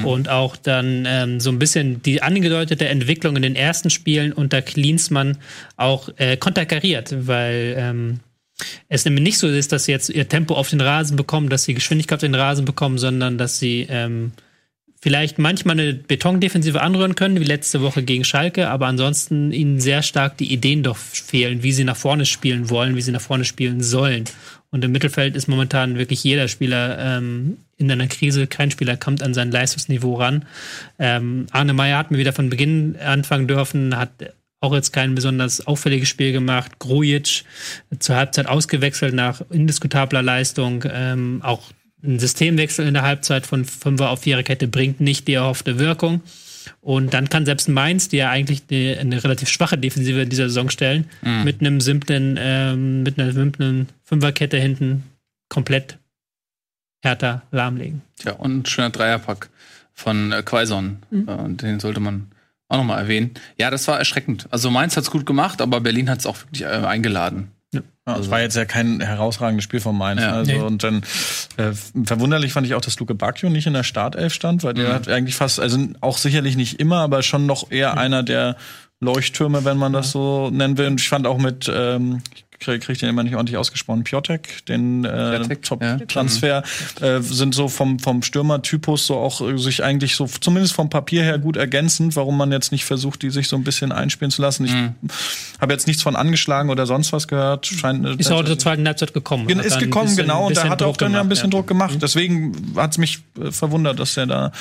Und auch dann ähm, so ein bisschen die angedeutete Entwicklung in den ersten Spielen unter Klinsmann auch äh, konterkariert, weil ähm, es nämlich nicht so ist, dass sie jetzt ihr Tempo auf den Rasen bekommen, dass sie Geschwindigkeit auf den Rasen bekommen, sondern dass sie ähm, vielleicht manchmal eine Betondefensive anrühren können, wie letzte Woche gegen Schalke, aber ansonsten ihnen sehr stark die Ideen doch fehlen, wie sie nach vorne spielen wollen, wie sie nach vorne spielen sollen. Und im Mittelfeld ist momentan wirklich jeder Spieler ähm, in einer Krise. Kein Spieler kommt an sein Leistungsniveau ran. Ähm, Arne Meyer hat mir wieder von Beginn anfangen dürfen, hat auch jetzt kein besonders auffälliges Spiel gemacht. Grujic zur Halbzeit ausgewechselt nach indiskutabler Leistung. Ähm, auch ein Systemwechsel in der Halbzeit von Fünfer auf Viererkette bringt nicht die erhoffte Wirkung. Und dann kann selbst Mainz, die ja eigentlich die, eine relativ schwache Defensive in dieser Saison stellen, mit einem simplen, ähm, mit einer simplen Fünferkette hinten komplett härter lahmlegen. Ja, und ein schöner Dreierpack von äh, Quaison. Äh, und den sollte man auch nochmal erwähnen. Ja, das war erschreckend. Also Mainz hat's gut gemacht, aber Berlin hat's auch wirklich äh, eingeladen. Ja, es war jetzt ja kein herausragendes Spiel von Mainz. Ja. also, Nee. Und dann äh, verwunderlich fand ich auch, dass Luke Bacchio nicht in der Startelf stand, weil der hat eigentlich fast, also auch sicherlich nicht immer, aber schon noch eher einer der Leuchttürme, wenn man das so nennen will. Und ich fand auch mit, ähm, ich krieg, den immer nicht ordentlich ausgesprochen, Piotek, den äh, Top-Transfer, äh, sind so vom, vom Stürmertypus so auch äh, sich eigentlich so, zumindest vom Papier her gut ergänzend, warum man jetzt nicht versucht, die sich so ein bisschen einspielen zu lassen. Ich habe jetzt nichts von angeschlagen oder sonst was gehört. Scheint, äh, Ist auch zur zweiten Halbzeit gekommen. Gen- ist gekommen, genau. Und da hat er auch dann ja ein bisschen ja. Druck gemacht. Deswegen hat es mich äh, verwundert, dass er da.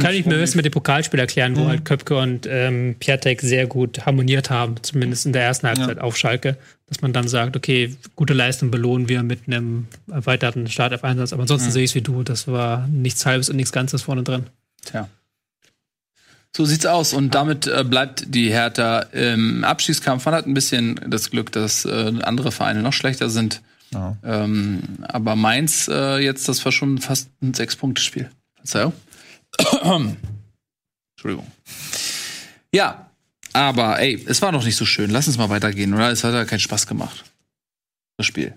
Kann ich mir höchstens mit dem Pokalspiel erklären, Mhm. wo halt Köpke und ähm, Piatek sehr gut harmoniert haben, zumindest in der ersten Halbzeit auf Schalke, dass man dann sagt, okay, gute Leistung belohnen wir mit einem erweiterten Startelf-Einsatz. Aber Mhm. ansonsten sehe ich es wie du, das war nichts Halbes und nichts Ganzes vorne drin. Tja. So sieht's aus. Und damit äh, bleibt die Hertha im Abstiegskampf. Man hat ein bisschen das Glück, dass äh, andere Vereine noch schlechter sind. Ja. Ähm, aber Mainz äh, jetzt, das war schon fast ein Sechs-Punkte-Spiel. Verzeihung. Entschuldigung. Ja, aber ey, es war noch nicht so schön. Lass uns mal weitergehen, oder? Es hat ja keinen Spaß gemacht. Das Spiel.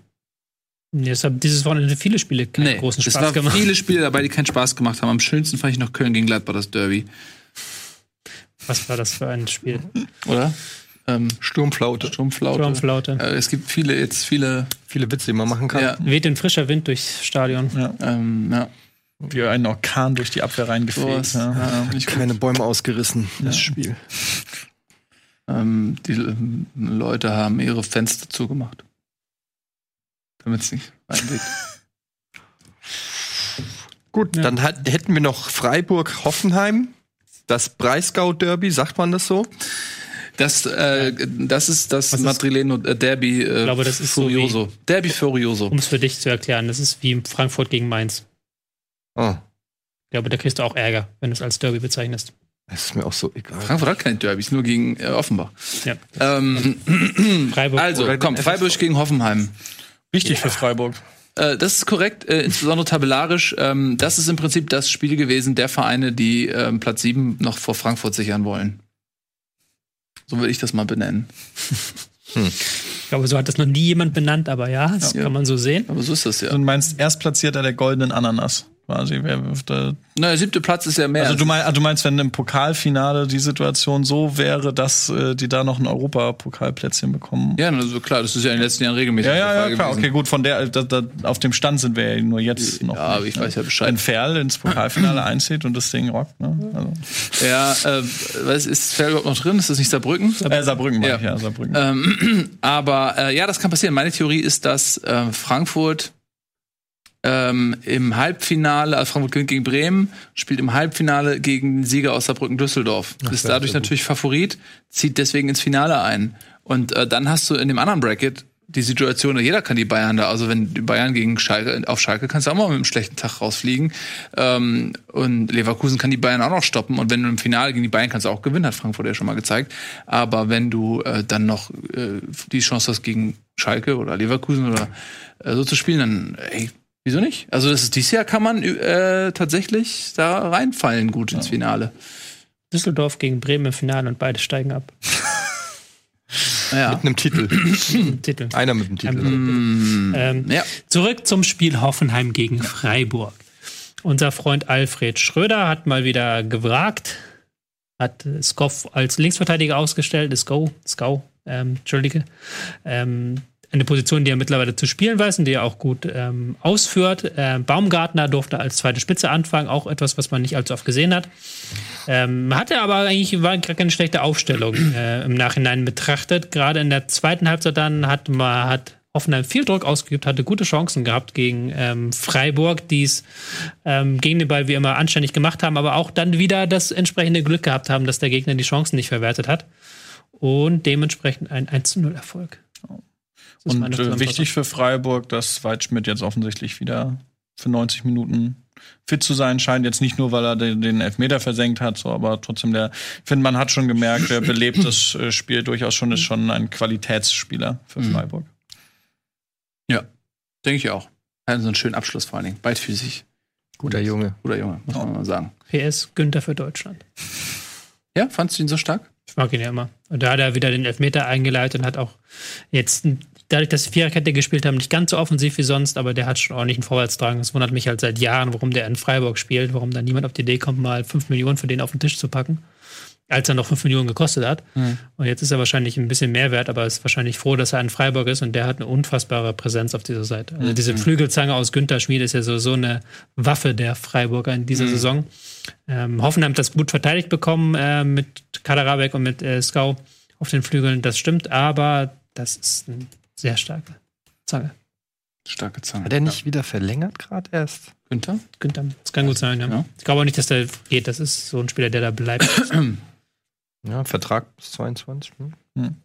Nee, es hat dieses Wochenende viele Spiele keinen großen es Spaß waren gemacht. viele Spiele dabei, die keinen Spaß gemacht haben. Am schönsten fand ich noch Köln gegen Gladbach, das Derby. Was war das für ein Spiel? Oder? Ähm, Sturmflaute. Sturmflaute. Sturmflaute. Äh, es gibt viele, jetzt viele, Viele Witze, die man machen kann. ja, Weht ein frischer Wind durchs Stadion. ähm, ja, Wie ein Orkan durch die Abwehr reingefegt. sowas. Ja. Ja. Keine Bäume ausgerissen, das Spiel. Ähm, die ähm, Leute haben ihre Fenster zugemacht. Damit es nicht reinweht. Gut, dann hat, hätten wir noch Freiburg-Hoffenheim. Das Breisgau-Derby, sagt man das so? Das, äh, das ist das Was ist- Madrileno äh, Derby äh, Ich glaube, das ist so Furioso. Derby Furioso. Um es für dich zu erklären, das ist wie Frankfurt gegen Mainz. Oh, Ich glaube, da kriegst du auch Ärger, wenn du es als Derby bezeichnest. Das ist mir auch so egal. Frankfurt hat keine Derbys, nur gegen äh, Offenbach. Ja. Ähm, Freiburg. also, komm, Freiburg gegen Hoffenheim. Wichtig für Freiburg. Äh, das ist korrekt, äh, insbesondere tabellarisch. Ähm, das ist im Prinzip das Spiel gewesen der Vereine, die ähm, Platz 7 noch vor Frankfurt sichern wollen. So würde ich das mal benennen. Ich glaube, so hat das noch nie jemand benannt, aber ja, das Ja. kann man so sehen. Aber so ist das ja. Du meinst Erstplatzierter der goldenen Ananas. Quasi. Wer, wer, Na, der siebte Platz ist ja mehr. also als- du, mein, ah, du meinst, wenn im Pokalfinale die Situation so wäre, dass äh, die da noch ein Europapokalplätzchen bekommen? ja, also klar, das ist ja in den letzten Jahren regelmäßig Ja, ja, ja, klar, gewesen. okay, gut, von der, da, da, auf dem Stand sind wir ja nur jetzt noch. Ja, aber ich weiß ja Bescheid. Wenn Ferl ins Pokalfinale einzieht und das Ding rockt, ne? Also, Ja, äh, was ist Fell überhaupt noch drin? Ist das nicht Saarbrücken? äh, Saarbrücken, Ja. ja. Ich, ja, Saarbrücken. Ähm, aber äh, ja, das kann passieren. Meine Theorie ist, dass äh, Frankfurt ähm, im Halbfinale, also Frankfurt gewinnt gegen Bremen, spielt im Halbfinale gegen den Sieger aus Saarbrücken-Düsseldorf. Ist wär dadurch sehr gut. natürlich Favorit, zieht deswegen ins Finale ein. Und äh, dann hast du in dem anderen Bracket die Situation, jeder kann die Bayern da, also wenn die Bayern gegen Schalke, auf Schalke kannst du auch mal mit einem schlechten Tag rausfliegen. Ähm, und Leverkusen kann die Bayern auch noch stoppen. Und wenn du im Finale gegen die Bayern kannst du auch gewinnen, hat Frankfurt ja schon mal gezeigt. Aber wenn du äh, dann noch äh, die Chance hast, gegen Schalke oder Leverkusen oder äh, so zu spielen, dann, ey, wieso nicht? Also das ist, dieses Jahr kann man äh, tatsächlich da reinfallen gut ins Finale. Düsseldorf gegen Bremen im Finale und beide steigen ab. Ja. Mit einem Titel. Titel. Einer mit dem Titel. Ähm, Ja. Zurück zum Spiel Hoffenheim gegen Freiburg. Unser Freund Alfred Schröder hat mal wieder gewagt, hat Skoff als Linksverteidiger ausgestellt, Sko, Sko, ähm, Entschuldige. Ähm, eine Position, die er mittlerweile zu spielen weiß und die er auch gut ähm, ausführt. Ähm, Baumgartner durfte als zweite Spitze anfangen, auch etwas, was man nicht allzu oft gesehen hat. Ähm, hatte aber eigentlich war gar keine schlechte Aufstellung äh, im Nachhinein betrachtet. Gerade in der zweiten Halbzeit dann hat man hat Hoffenheim viel Druck ausgeübt, hatte gute Chancen gehabt gegen ähm, Freiburg, die es ähm, gegen den Ball wie immer anständig gemacht haben, aber auch dann wieder das entsprechende Glück gehabt haben, dass der Gegner die Chancen nicht verwertet hat. Und dementsprechend ein 1-0-Erfolg. Und äh, wichtig für Freiburg, dass Weidschmidt jetzt offensichtlich wieder für 90 Minuten fit zu sein scheint. Jetzt nicht nur, weil er den, den Elfmeter versenkt hat, so, aber trotzdem der, ich finde, man hat schon gemerkt, der belebt das äh, Spiel durchaus schon, ist schon ein Qualitätsspieler für Mhm. Freiburg. Ja, denke ich auch. Hat so einen schönen Abschluss vor allen Dingen. Beidfüßig. Guter Junge. Guter Junge, muss man mal sagen. PS Günther für Deutschland. Ja, fandst du ihn so stark? Ich mag ihn ja immer. Und da hat er wieder den Elfmeter eingeleitet und hat auch jetzt, dadurch, dass sie Viererkette gespielt haben, nicht ganz so offensiv wie sonst, aber der hat schon ordentlichen Vorwärtsdrang. Es wundert mich halt seit Jahren, warum der in Freiburg spielt, warum da niemand auf die Idee kommt, mal 5 Millionen für den auf den Tisch zu packen, als er noch 5 Millionen gekostet hat. Und jetzt ist er wahrscheinlich ein bisschen mehr wert, aber ist wahrscheinlich froh, dass er in Freiburg ist und der hat eine unfassbare Präsenz auf dieser Seite. Also diese Flügelzange aus Günther Schmied ist ja so, so eine Waffe der Freiburger in dieser Saison. Ähm, Hoffenheim hat das gut verteidigt bekommen äh, mit Kaderabek und mit äh, Skau auf den Flügeln. Das stimmt, aber das ist eine sehr starke Zange. Starke Zange. Hat er nicht wieder verlängert gerade erst? Günther? Günther, das kann gut sein, ja. Ja. Ich glaube auch nicht, dass der geht. Das ist so ein Spieler, der da bleibt. Ja, Vertrag bis 22. Hm.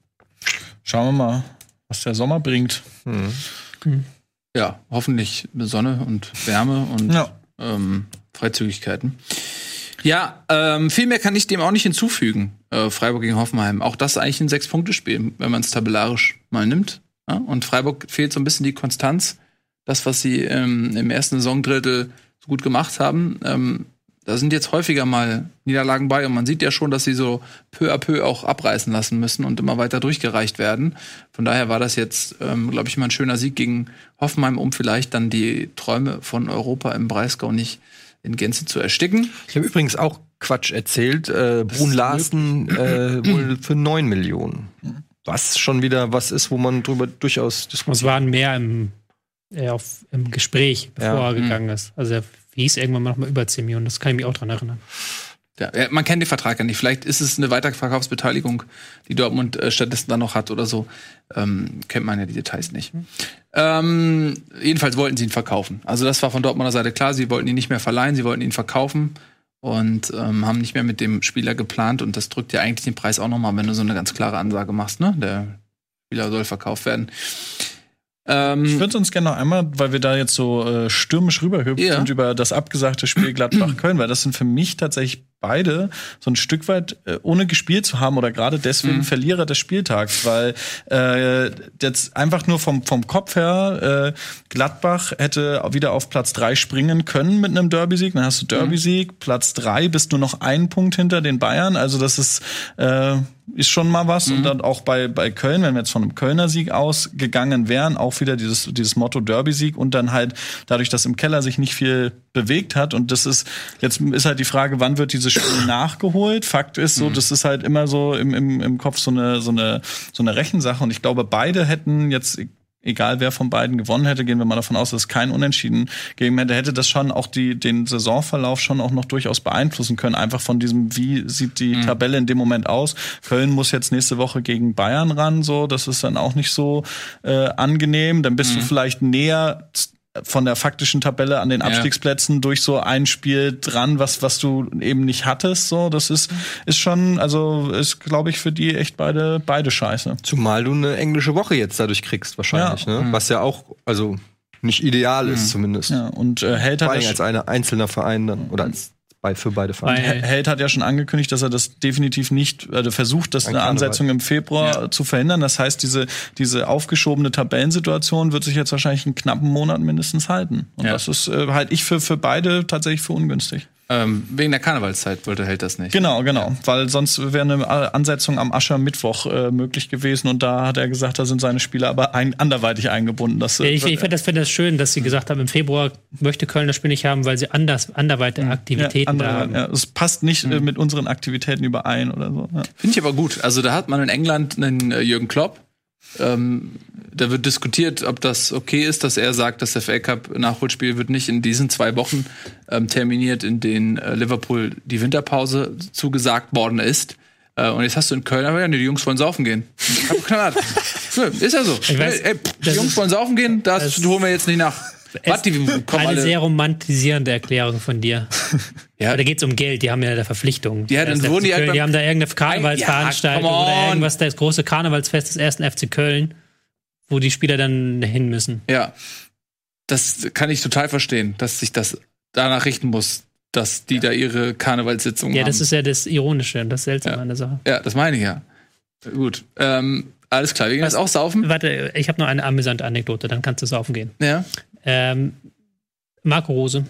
Schauen wir mal, was der Sommer bringt. Hm. Ja, hoffentlich Sonne und Wärme und Ja. ähm, Freizügigkeiten. Ja, ähm, viel mehr kann ich dem auch nicht hinzufügen. Äh, Freiburg gegen Hoffenheim. Auch das eigentlich ein Sechs-Punkte-Spiel, wenn man es tabellarisch mal nimmt. Ja? Und Freiburg fehlt so ein bisschen die Konstanz. Das, was sie ähm, im ersten Saisondrittel so gut gemacht haben. Da sind jetzt häufiger mal Niederlagen bei und man sieht ja schon, dass sie so peu à peu auch abreißen lassen müssen und immer weiter durchgereicht werden. Von daher war das jetzt, ähm, glaube ich, mal ein schöner Sieg gegen Hoffenheim, um vielleicht dann die Träume von Europa im Breisgau nicht in Gänze zu ersticken. Ich habe übrigens auch Quatsch erzählt. Äh, Brun Larsen äh, wohl für 9 Millionen. Was schon wieder was ist, wo man drüber durchaus Es diskutiert. waren mehr im, äh, auf, im Gespräch, bevor Ja. er gegangen ist. Also er hieß irgendwann mal noch mal über 10 Millionen. Das kann ich mich auch dran erinnern. Ja, man kennt den Vertrag ja nicht. Vielleicht ist es eine Weiterverkaufsbeteiligung, die Dortmund äh, stattdessen dann noch hat oder so. Ähm, kennt man ja die Details nicht. Ähm, jedenfalls wollten sie ihn verkaufen. Also das war von Dortmunder Seite klar. Sie wollten ihn nicht mehr verleihen, sie wollten ihn verkaufen und ähm, haben nicht mehr mit dem Spieler geplant. Und das drückt ja eigentlich den Preis auch noch mal, wenn du so eine ganz klare Ansage machst. Ne? Der Spieler soll verkauft werden. Ähm, Ich würde uns gerne noch einmal, weil wir da jetzt so äh, stürmisch rüberhüpfen Ja. und über das abgesagte Spiel Gladbach-Köln, weil das sind für mich tatsächlich beide so ein Stück weit äh, ohne gespielt zu haben oder gerade deswegen Verlierer des Spieltags, weil äh, jetzt einfach nur vom vom Kopf her äh, Gladbach hätte wieder auf Platz drei springen können mit einem Derby-Sieg. Dann hast du Derby-Sieg, Platz drei bist nur noch einen Punkt hinter den Bayern. Also das ist äh, ist schon mal was. Und dann auch bei, bei Köln, wenn wir jetzt von einem Kölner Sieg ausgegangen wären, auch wieder dieses, dieses Motto Derby-Sieg und dann halt dadurch, dass im Keller sich nicht viel bewegt hat. Und das ist, jetzt ist halt die Frage, wann wird dieses Spiel nachgeholt? Fakt ist so, das ist halt immer so im, im, im Kopf so eine, so eine, so eine Rechensache. Und ich glaube, beide hätten jetzt egal wer von beiden gewonnen hätte, gehen wir mal davon aus, dass es kein Unentschieden gegeben hätte, hätte das schon auch die, den Saisonverlauf schon auch noch durchaus beeinflussen können. Einfach von diesem, wie sieht die Tabelle in dem Moment aus. Köln muss jetzt nächste Woche gegen Bayern ran, so, das ist dann auch nicht so äh, angenehm. Dann bist du vielleicht näher von der faktischen Tabelle an den Abstiegsplätzen durch so ein Spiel dran, was was du eben nicht hattest, so das ist ist schon also ist glaube ich für die echt beide beide scheiße. Zumal du eine englische Woche jetzt dadurch kriegst, wahrscheinlich, Ja. ne? Was ja auch, also nicht ideal ist, zumindest. Ja, und äh, Held Vor hat allem ja als ein einzelner Verein dann. Oder als bei, für beide Vereine. Held hat ja schon angekündigt, dass er das definitiv nicht, also versucht, das Ein eine. Ansetzung im Februar zu verhindern. Das heißt, diese, diese aufgeschobene Tabellensituation wird sich jetzt wahrscheinlich einen knappen Monat mindestens halten. Und Ja. das ist äh, halt ich für, für beide tatsächlich für ungünstig. Ähm, wegen der Karnevalszeit wollte Held das nicht. Genau, genau. Weil sonst wäre eine Ansetzung am Aschermittwoch äh, möglich gewesen und da hat er gesagt, da sind seine Spieler aber ein, anderweitig eingebunden. Das, Ja, ich ich finde das, find das schön, dass sie gesagt haben, im Februar möchte Köln das Spiel nicht haben, weil sie anders, anderweitige Aktivitäten ja, da andere, haben. ja, es passt nicht äh, mit unseren Aktivitäten überein oder so. Ja. Finde ich aber gut. Also da hat man in England einen äh, Jürgen Klopp. Ähm, da wird diskutiert, ob das okay ist, dass er sagt, das FA Cup Nachholspiel wird nicht in diesen zwei Wochen ähm, terminiert, in denen äh, Liverpool die Winterpause zugesagt worden ist. Äh, und jetzt hast du in Köln, aber ja, nee, die Jungs wollen saufen gehen. Hab knallhart. Ist ja so. Ich weiß, ey, ey, die Jungs wollen saufen gehen, das, das- holen wir jetzt nicht nach. Kommen Eine alle. sehr romantisierende Erklärung von dir. Ja. Da geht es um Geld, die haben ja da Verpflichtungen. Ja, dann wurden die Köln, halt die haben da irgendeine Karnevalsveranstaltung Ja, oder irgendwas, das große Karnevalsfest des ersten FC Köln, wo die Spieler dann hin müssen. Ja, das kann ich total verstehen, dass sich das danach richten muss, dass die da ihre Karnevalssitzung Ja, haben. das ist ja das Ironische und das Seltsame Ja. an der Sache. ja, das meine ich ja. Gut, ähm, alles klar. Wir gehen jetzt auch saufen. Warte, ich habe noch eine amüsante Anekdote, dann kannst du saufen gehen. Ja, Ähm, Marco Rose,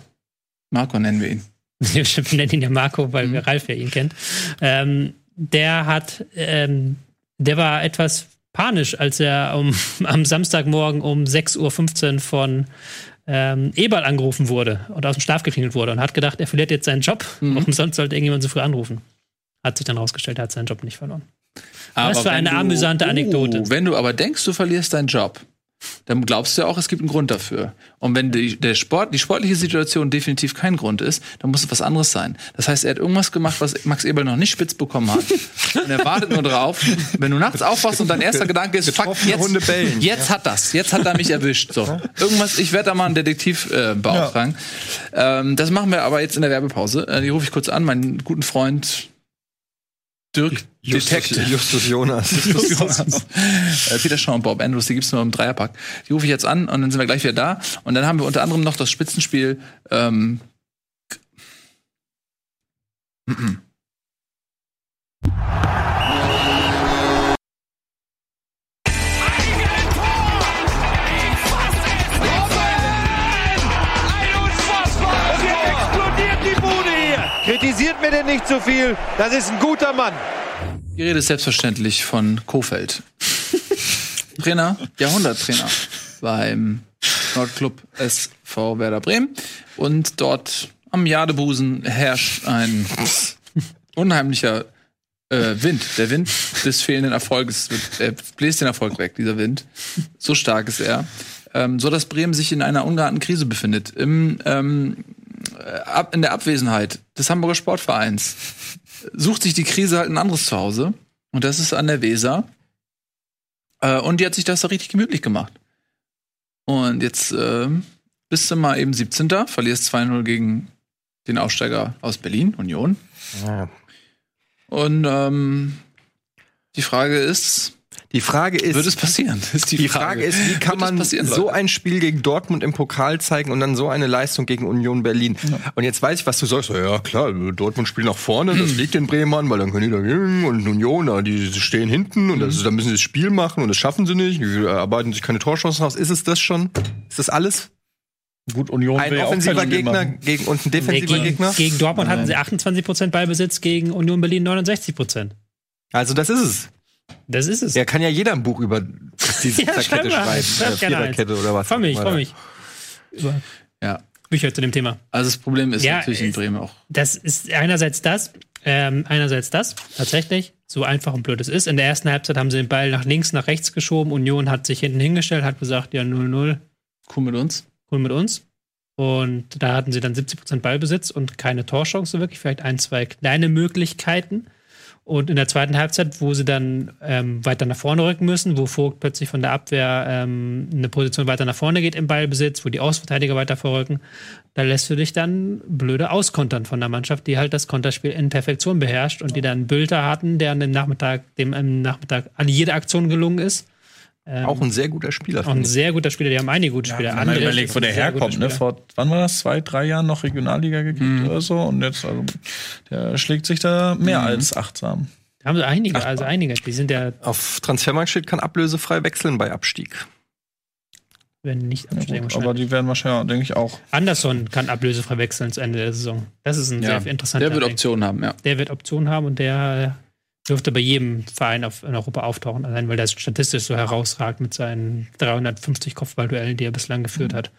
Marco nennen wir ihn. wir nennen ihn ja Marco, weil Mhm. Ralf ja ihn kennt. Ähm, der hat, ähm, der war etwas panisch, als er um, am Samstagmorgen um 6.15 Uhr von ähm, Eberl angerufen wurde und aus dem Schlaf geklingelt wurde und hat gedacht, er verliert jetzt seinen Job. Mhm. Warum sonst sollte irgendjemand so früh anrufen? Hat sich dann rausgestellt, er hat seinen Job nicht verloren. Aber für wenn eine amüsante Anekdote. Uh, wenn du aber denkst, du verlierst deinen Job, dann glaubst du ja auch, es gibt einen Grund dafür. Und wenn die, der Sport, die sportliche Situation definitiv kein Grund ist, dann muss es was anderes sein. Das heißt, er hat irgendwas gemacht, was Max Eberl noch nicht spitz bekommen hat. Und er wartet nur drauf. Wenn du nachts aufwachst und dein erster Gedanke ist, fuck, jetzt, Hunde bellen. jetzt hat das, jetzt hat er mich erwischt. So. Irgendwas, ich werde da mal einen Detektiv äh, beauftragen. Ähm, das machen wir aber jetzt in der Werbepause. Äh, die rufe ich kurz an, meinen guten Freund Dirk Detective. Justus Jonas. Äh, Peter Shaw und Bob Andrews, die gibt's nur im Dreierpack. Die rufe ich jetzt an und dann sind wir gleich wieder da. Und dann haben wir unter anderem noch das Spitzenspiel. Ähm, Kritisiert mir denn nicht zu viel. Das ist ein guter Mann. die Rede ist selbstverständlich von Kofeld. Trainer, Jahrhunderttrainer beim Nordclub SV Werder Bremen. Und dort am Jadebusen herrscht ein unheimlicher äh, Wind. Der Wind des fehlenden Erfolges. Er bläst den Erfolg weg, dieser Wind. So stark ist er. Ähm, so dass Bremen sich in einer ungeahnten Krise befindet. Im, ähm, äh, in der Abwesenheit des Hamburger Sportvereins sucht sich die Krise halt ein anderes Zuhause. Und das ist an der Weser. Äh, und die hat sich das da richtig gemütlich gemacht. Und jetzt ähm, bist du mal eben 17. Verlierst 2-0 gegen den Aufsteiger aus Berlin, Union. Ja. Und ähm, die Frage ist, Die Frage ist, Wird es passieren? Ist die Frage ist, wie kann man so ein Spiel gegen Dortmund im Pokal zeigen und dann so eine Leistung gegen Union Berlin? Und jetzt weiß ich, was du sagst. Ja, klar, Dortmund spielt nach vorne, das liegt den Bremern, weil dann können die dagegen und Union, die stehen hinten und das, dann müssen sie das Spiel machen und das schaffen sie nicht. Die arbeiten sich keine Torchancen aus. Ist es das schon? Ist das alles? Gut, Union Ein ja offensiver Gegner gegen und ein Nee, defensiver gegen, Gegner? gegen Dortmund hatten sie 28% Ballbesitz, gegen Union Berlin 69%. Also das ist es. Das ist es. Ja, kann ja jeder ein Buch über diese Ja, mal. schreiben. Schreib Äh. Viererkette oder was. Freu mich, freu mich. Über Ja. Bücher zu dem Thema. Also das Problem ist Ja, natürlich in Bremen auch. Das ist einerseits das, ähm, einerseits das, tatsächlich, so einfach und blöd es ist. In der ersten Halbzeit haben sie den Ball nach links, nach rechts geschoben. Union hat sich hinten hingestellt, hat gesagt, ja, 0-0, Cool mit uns. cool mit uns. Und da hatten sie dann 70% Ballbesitz und keine Torchance wirklich, vielleicht ein, zwei kleine Möglichkeiten. Und in der zweiten Halbzeit, wo sie dann ähm, weiter nach vorne rücken müssen, wo Vogt plötzlich von der Abwehr ähm, eine Position weiter nach vorne geht im Ballbesitz, wo die Außenverteidiger weiter vorrücken, da lässt du dich dann blöde auskontern von der Mannschaft, die halt das Konterspiel in Perfektion beherrscht und die dann Bülter hatten, der an dem Nachmittag, dem am Nachmittag an jede Aktion gelungen ist. Ähm, Auch ein sehr guter Spieler. auch ein sehr guter Spieler, die haben einige gute Spieler. Wenn man André überlegt, wo der herkommt, ne? Vor, wann war das? Zwei, drei Jahren noch Regionalliga gekriegt oder so. Und jetzt, also, der schlägt sich da mehr als achtsam. Da haben sie einige, also einige. Die sind ja, Auf Transfermarkt steht, kann ablösefrei wechseln bei Abstieg. wenn nicht Ja, absteigen gut, aber die werden wahrscheinlich, denke ich, auch. Anderson kann ablösefrei wechseln zu Ende der Saison. Das ist ein Ja, sehr interessanter Der wird. Optionen haben, ja. Der wird Optionen haben und der dürfte bei jedem Verein auf, in Europa auftauchen, allein weil der statistisch so herausragt mit seinen 350 Kopfballduellen, die er bislang geführt Mhm. hat.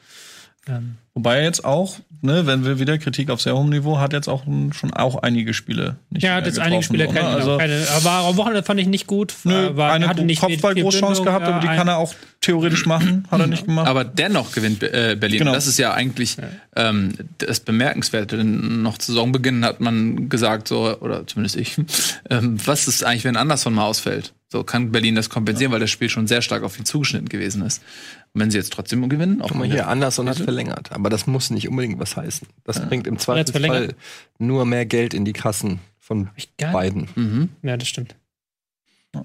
Ähm, Wobei jetzt auch, ne, wenn wir wieder Kritik auf sehr hohem Niveau, hat jetzt auch schon auch einige Spiele nicht ja, hat jetzt einige Spiele so, ne? keine, also, keine, aber am Wochenende fand ich nicht gut. Nö, war, eine Kopfball-Großchance gehabt, aber die ja, kann er auch theoretisch machen, hat er nicht gemacht. Aber dennoch gewinnt äh, Berlin. Genau. Das ist ja eigentlich ähm, das Bemerkenswerte. Denn noch zu Saisonbeginn hat man gesagt, so, oder zumindest ich, ähm, was ist eigentlich, wenn Anderson mal ausfällt? So kann Berlin das kompensieren, weil das Spiel schon sehr stark auf ihn zugeschnitten gewesen ist. Und wenn sie jetzt trotzdem gewinnen, auch Guck mal hier, Anderson hat verlängert. Aber das muss nicht unbedingt was heißen. Das bringt im Zweifelsfall nur mehr Geld in die Kassen von beiden. Mhm. Ja, das stimmt.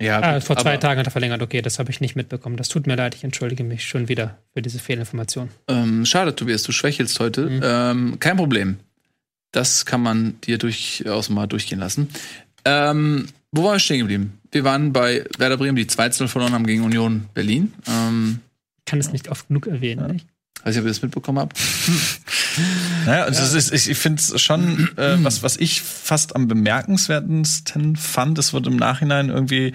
Ja, Ah, gut, vor zwei aber, Tagen hat er verlängert. Okay, das habe ich nicht mitbekommen. Das tut mir leid. Ich entschuldige mich schon wieder für diese Fehlinformation. Ähm, schade, Tobias, du schwächelst heute. Mhm. Ähm, kein Problem. Das kann man dir durchaus mal durchgehen lassen. Ähm, wo waren wir stehen geblieben? Wir waren bei Werder Bremen, die 2-0 verloren haben gegen Union Berlin. Ähm, kann es nicht oft genug erwähnen. Nicht? weiß nicht, ob ihr das mitbekommen habt. Naja, also es ist, ich, ich finde es schon, äh, was, was ich fast am bemerkenswertesten fand, es wird im Nachhinein irgendwie,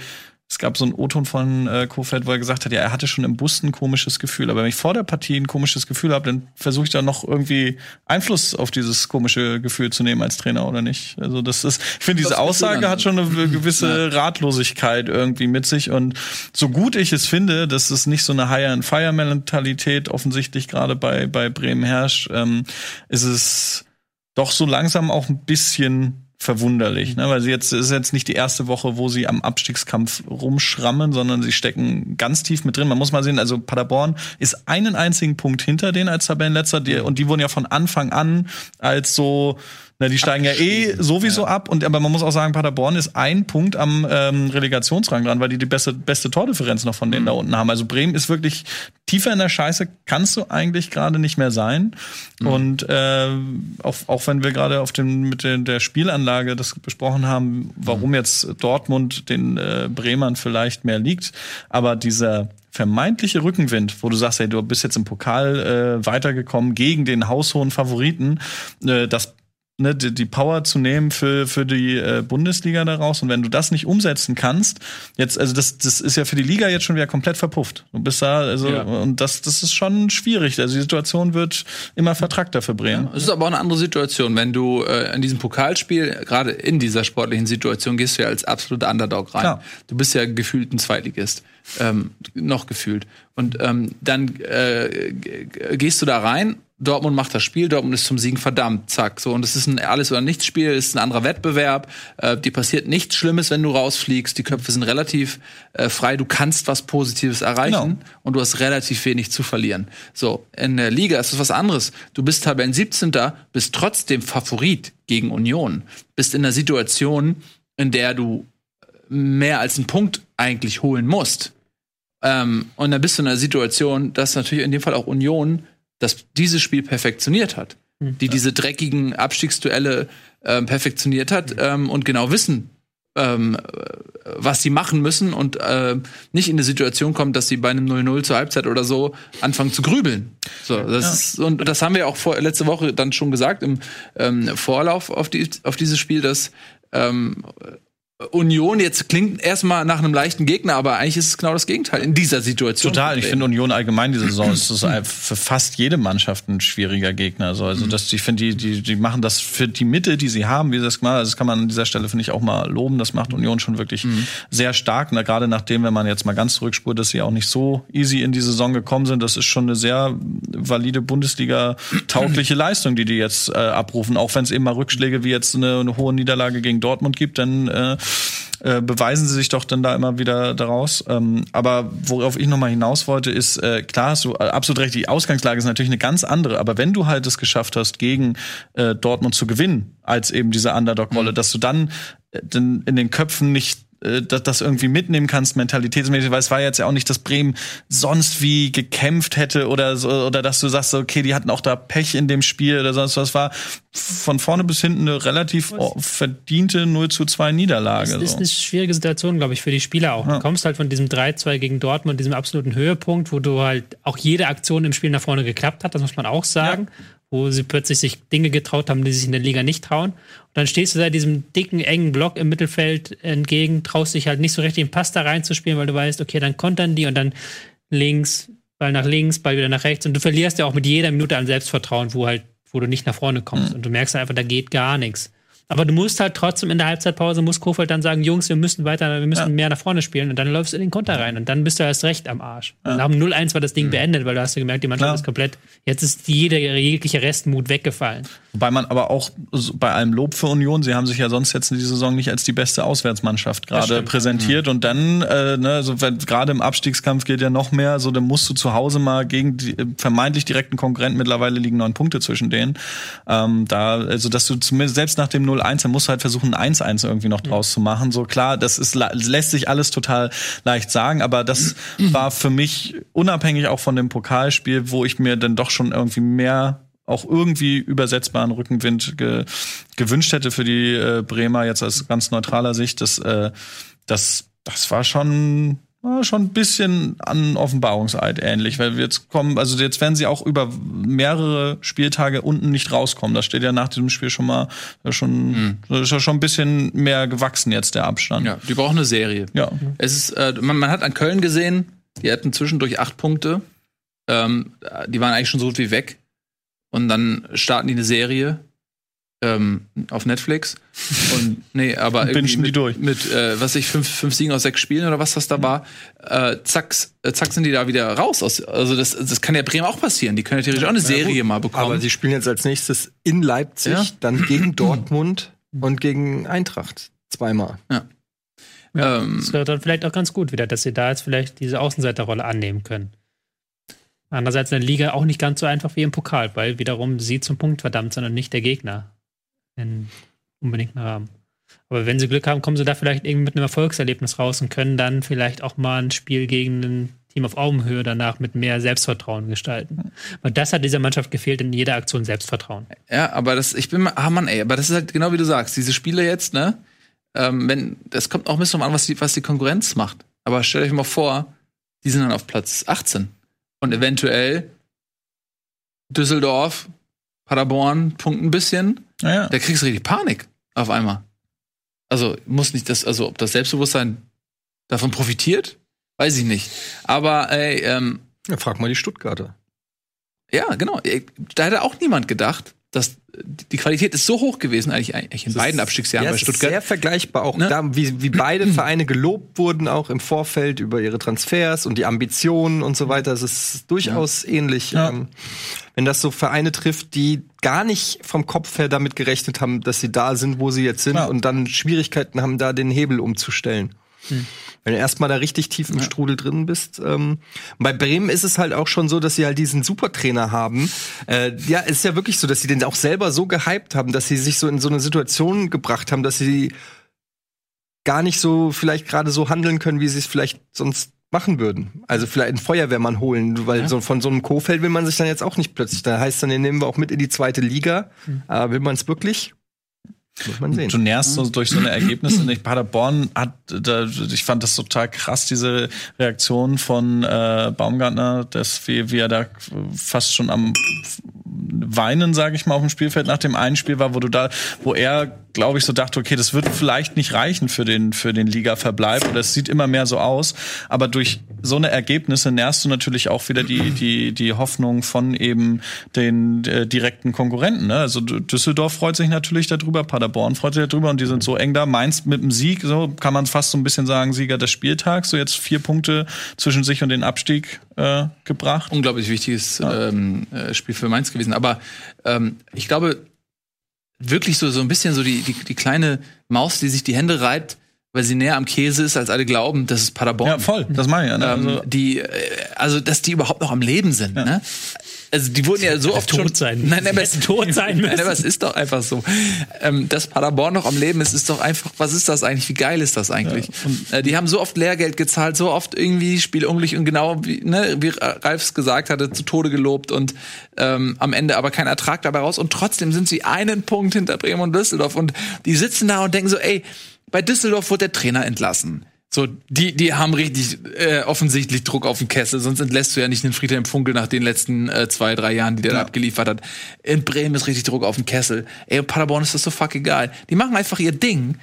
es gab so einen O-Ton von äh, Kofeld, wo er gesagt hat, ja, er hatte schon im Bus ein komisches Gefühl, aber wenn ich vor der Partie ein komisches Gefühl habe, dann versuche ich da noch irgendwie Einfluss auf dieses komische Gefühl zu nehmen als Trainer oder nicht. Also das ist, ich finde, diese Aussage hat schon eine gewisse Ratlosigkeit irgendwie mit sich und so gut ich es finde, dass es nicht so eine Hire-and-Fire-Mentalität offensichtlich gerade bei, bei Bremen herrscht, ähm, ist es doch so langsam auch ein bisschen verwunderlich, ne? weil sie jetzt es ist jetzt nicht die erste Woche, wo sie am Abstiegskampf rumschrammen, sondern sie stecken ganz tief mit drin. Man muss mal sehen, also Paderborn ist einen einzigen Punkt hinter denen als Tabellenletzter, die, und die wurden ja von Anfang an als so na, die steigen ja eh sowieso ab. Und aber man muss auch sagen, Paderborn ist ein Punkt am ähm, Relegationsrang dran, weil die die beste beste Tordifferenz noch von denen da unten haben. Also Bremen ist wirklich tiefer in der Scheiße, kannst du eigentlich gerade nicht mehr sein. Und äh, auch, auch wenn wir gerade auf dem mit der Spielanlage das besprochen haben, warum jetzt Dortmund den äh, Bremern vielleicht mehr liegt, aber dieser vermeintliche Rückenwind, wo du sagst, hey, du bist jetzt im Pokal äh, weitergekommen gegen den haushohen Favoriten, äh, das ne, die, die Power zu nehmen für, für die äh, Bundesliga daraus. Und wenn du das nicht umsetzen kannst, jetzt, also das, das ist ja für die Liga jetzt schon wieder komplett verpufft. Du bist da, also, Ja. und das, das ist schon schwierig. Also die Situation wird immer vertrackter für Bremen. Es ist aber auch eine andere Situation, wenn du äh, in diesem Pokalspiel, gerade in dieser sportlichen Situation, gehst du ja als absoluter Underdog rein. Klar. Du bist ja gefühlt ein Zweitligist. Ähm, noch gefühlt. Und ähm, dann äh, gehst du da rein, Dortmund macht das Spiel, Dortmund ist zum Siegen verdammt, zack. So, und es ist ein alles oder nichts Spiel, es ist ein anderer Wettbewerb, äh, dir passiert nichts Schlimmes, wenn du rausfliegst, die Köpfe sind relativ äh, frei, du kannst was Positives erreichen Genau. und du hast relativ wenig zu verlieren. So, in der Liga ist es was anderes. Du bist Tabellen 17. bist trotzdem Favorit gegen Union. Bist in einer Situation, in der du mehr als einen Punkt eigentlich holen musst. Ähm, und dann bist du in einer Situation, dass natürlich in dem Fall auch Union das, dieses Spiel perfektioniert hat. Die diese dreckigen Abstiegsduelle ähm, perfektioniert hat ähm, und genau wissen, ähm, was sie machen müssen und äh, nicht in eine Situation kommt, dass sie bei einem 0-0 zur Halbzeit oder so anfangen zu grübeln. So, das ist, und das haben wir auch vor, letzte Woche dann schon gesagt im ähm, Vorlauf auf, die, auf dieses Spiel, dass ähm, Union jetzt klingt erstmal nach einem leichten Gegner, aber eigentlich ist es genau das Gegenteil in dieser Situation. Total. Ich finde Union allgemein diese Saison ist für fast jede Mannschaft ein schwieriger Gegner. Also, also das, ich finde, die, die, die machen das für die Mitte, die sie haben, wie sie das gemacht haben. Das kann man an dieser Stelle, finde ich, auch mal loben. Das macht Union schon wirklich sehr stark. Na, gerade nachdem, wenn man jetzt mal ganz zurückspurt, dass sie auch nicht so easy in die Saison gekommen sind, das ist schon eine sehr valide Bundesliga-taugliche Leistung, die die jetzt äh, abrufen. Auch wenn es eben mal Rückschläge wie jetzt eine, eine hohe Niederlage gegen Dortmund gibt, dann äh, äh, beweisen sie sich doch dann da immer wieder daraus. Ähm, aber worauf ich nochmal hinaus wollte, ist, äh, klar hast du äh, absolut recht, die Ausgangslage ist natürlich eine ganz andere, aber wenn du halt es geschafft hast, gegen äh, Dortmund zu gewinnen, als eben diese Underdog-Rolle, dass du dann äh, in den Köpfen nicht äh, das, das irgendwie mitnehmen kannst, mentalitätsmäßig, weil es war jetzt ja auch nicht, dass Bremen sonst wie gekämpft hätte oder so, oder dass du sagst, okay, die hatten auch da Pech in dem Spiel oder sonst was. War von vorne bis hinten eine relativ verdiente 0 zu 2 Niederlage. Das ist so. eine schwierige Situation, glaube ich, für die Spieler auch. Du kommst halt von diesem 3-2 gegen Dortmund, diesem absoluten Höhepunkt, wo du halt auch jede Aktion im Spiel nach vorne geklappt hat, das muss man auch sagen. Wo sie plötzlich sich Dinge getraut haben, die sich in der Liga nicht trauen. Und dann stehst du da diesem dicken, engen Block im Mittelfeld entgegen, traust dich halt nicht so richtig den Pass da reinzuspielen, weil du weißt, okay, dann kontern die und dann links, Ball nach links, Ball wieder nach rechts. Und du verlierst ja auch mit jeder Minute an Selbstvertrauen, wo halt, wo du nicht nach vorne kommst. Und du merkst einfach, da geht gar nichts. Aber du musst halt trotzdem in der Halbzeitpause, muss Kofeld dann sagen, Jungs, wir müssen weiter, wir müssen mehr nach vorne spielen. Und dann läufst du in den Konter rein. Und dann bist du erst recht am Arsch. Und Nach dem 0-1 war das Ding beendet, weil du hast ja gemerkt, die Mannschaft Klar. ist komplett, jetzt ist jeder, jeglicher Restmut weggefallen. Wobei man aber auch bei allem Lob für Union, sie haben sich ja sonst jetzt in dieser Saison nicht als die beste Auswärtsmannschaft gerade präsentiert und dann, äh, ne, so wenn- gerade im Abstiegskampf geht ja noch mehr, so dann musst du zu Hause mal gegen die äh, vermeintlich direkten Konkurrenten, mittlerweile liegen neun Punkte zwischen denen, ähm, da, also dass du zumindest selbst nach dem 0-1, dann musst du halt versuchen, ein 1-1 irgendwie noch draus zu machen, so klar, das ist, lässt sich alles total leicht sagen, aber das war für mich unabhängig auch von dem Pokalspiel, wo ich mir dann doch schon irgendwie mehr auch irgendwie übersetzbaren Rückenwind ge gewünscht hätte für die äh, Bremer jetzt aus ganz neutraler Sicht. Das, äh, das, das war schon schon ein bisschen an Offenbarungseid ähnlich, weil wir jetzt kommen, also jetzt werden sie auch über mehrere Spieltage unten nicht rauskommen. Das steht ja nach diesem Spiel schon mal äh, schon, das ist ja schon ein bisschen mehr gewachsen jetzt der Abstand. Ja, die brauchen eine Serie. Ja. Es ist, äh, man, man hat an Köln gesehen, die hatten zwischendurch acht Punkte. Ähm, die waren eigentlich schon so gut wie weg. Und dann starten die eine Serie ähm, auf Netflix. Und nee, aber irgendwie bingen die mit, durch. mit äh, was weiß ich, fünf, fünf Siegen aus sechs Spielen oder was das da war, äh, zack, äh, zack sind die da wieder raus. Aus, also das, das kann ja Bremen auch passieren. Die können ja theoretisch auch eine Serie mal bekommen. Aber sie spielen jetzt als nächstes in Leipzig, Ja. dann gegen Dortmund und gegen Eintracht. Zweimal. ähm, Das wäre dann vielleicht auch ganz gut wieder, dass sie da jetzt vielleicht diese Außenseiterrolle annehmen können. Andererseits in der Liga auch nicht ganz so einfach wie im Pokal, weil wiederum sie zum Punkt verdammt sind und nicht der Gegner in unbedingten Rahmen. Aber wenn sie Glück haben, kommen sie da vielleicht irgendwie mit einem Erfolgserlebnis raus und können dann vielleicht auch mal ein Spiel gegen ein Team auf Augenhöhe danach mit mehr Selbstvertrauen gestalten. Weil das hat dieser Mannschaft gefehlt in jeder Aktion Selbstvertrauen. Ja, aber das, ich bin ah Mann, ey, aber das ist halt genau wie du sagst, diese Spiele jetzt, ne? Ähm, wenn, das kommt auch ein bisschen an, was die, was die Konkurrenz macht. Aber stellt euch mal vor, die sind dann auf Platz 18. Und eventuell Düsseldorf, Paderborn punkten ein bisschen. Naja. Da kriegst du richtig Panik auf einmal. Also muss nicht das, also ob das Selbstbewusstsein davon profitiert, weiß ich nicht. Aber ey, ähm, Ja, frag mal die Stuttgarter. ja, genau. Da hätte auch niemand gedacht, dass die Qualität ist so hoch gewesen, eigentlich, eigentlich in beiden Abstiegsjahren ja, bei es ist Stuttgart. sehr vergleichbar, auch Ne? da, wie, wie beide Vereine gelobt wurden, auch im Vorfeld über ihre Transfers und die Ambitionen und so weiter. Es ist durchaus ähnlich. Ja. Ähm, wenn das so Vereine trifft, die gar nicht vom Kopf her damit gerechnet haben, dass sie da sind, wo sie jetzt sind und dann Schwierigkeiten haben, da den Hebel umzustellen. Wenn du erstmal da richtig tief im Strudel drin bist. Ähm, bei Bremen ist es halt auch schon so, dass sie halt diesen Supertrainer haben. Äh, ja, es ist ja wirklich so, dass sie den auch selber so gehypt haben, dass sie sich so in so eine Situation gebracht haben, dass sie gar nicht so vielleicht gerade so handeln können, wie sie es vielleicht sonst machen würden. Also vielleicht einen Feuerwehrmann holen, weil so von so einem Kofeld will man sich dann jetzt auch nicht plötzlich. Da heißt dann, den nehmen wir auch mit in die zweite Liga. Aber will man es wirklich? Muss man sehen. Du nährst so durch so eine Ergebnisse nicht. Paderborn hat, da, ich fand das total krass, diese Reaktion von äh, Baumgartner, dass wie, wie er da fast schon am Weinen, sage ich mal, auf dem Spielfeld nach dem einen Spiel war, wo du da, wo er, glaube ich, so dachte, okay, das wird vielleicht nicht reichen für den für den Ligaverbleib oder es sieht immer mehr so aus, aber durch so eine Ergebnisse nährst du natürlich auch wieder die die die Hoffnung von eben den äh, direkten Konkurrenten. Ne? Also Düsseldorf freut sich natürlich darüber, Paderborn freut sich darüber und die sind so eng da. Mainz mit dem Sieg, so kann man fast so ein bisschen sagen, Sieger des Spieltags, so jetzt vier Punkte zwischen sich und den Abstieg äh, gebracht. unglaublich wichtiges ähm, äh, Spiel für Mainz gewesen. Aber ähm, ich glaube, wirklich so, so ein bisschen so die, die, die kleine Maus, die sich die Hände reibt, weil sie näher am Käse ist, als alle glauben, das ist Paderborn. Ja, voll, das meine ich. Ja, ne? Ähm, also, die, äh, also, dass die überhaupt noch am Leben sind, ne? Also, die wurden ja so oft tot schon, sein. Nein, aber Die hätten tot sein müssen. Nein, aber es ist doch einfach so. Ähm, dass Paderborn noch am Leben ist, ist doch einfach, was ist das eigentlich? Wie geil ist das eigentlich? äh, die haben so oft Lehrgeld gezahlt, so oft irgendwie spielunglücklich und genau wie, ne, wie Ralfs gesagt hatte, zu Tode gelobt und ähm, am Ende aber kein Ertrag dabei raus. Und trotzdem sind sie einen Punkt hinter Bremen und Düsseldorf. Und die sitzen da und denken so, ey, bei Düsseldorf wurde der Trainer entlassen. So, die, die haben richtig äh, offensichtlich Druck auf den Kessel, sonst entlässt du ja nicht den Friedhelm Funkel nach den letzten äh, zwei, drei Jahren, die der da abgeliefert hat. In Bremen ist richtig Druck auf den Kessel. Ey, Paderborn ist das so fuck egal. Die machen einfach ihr Ding.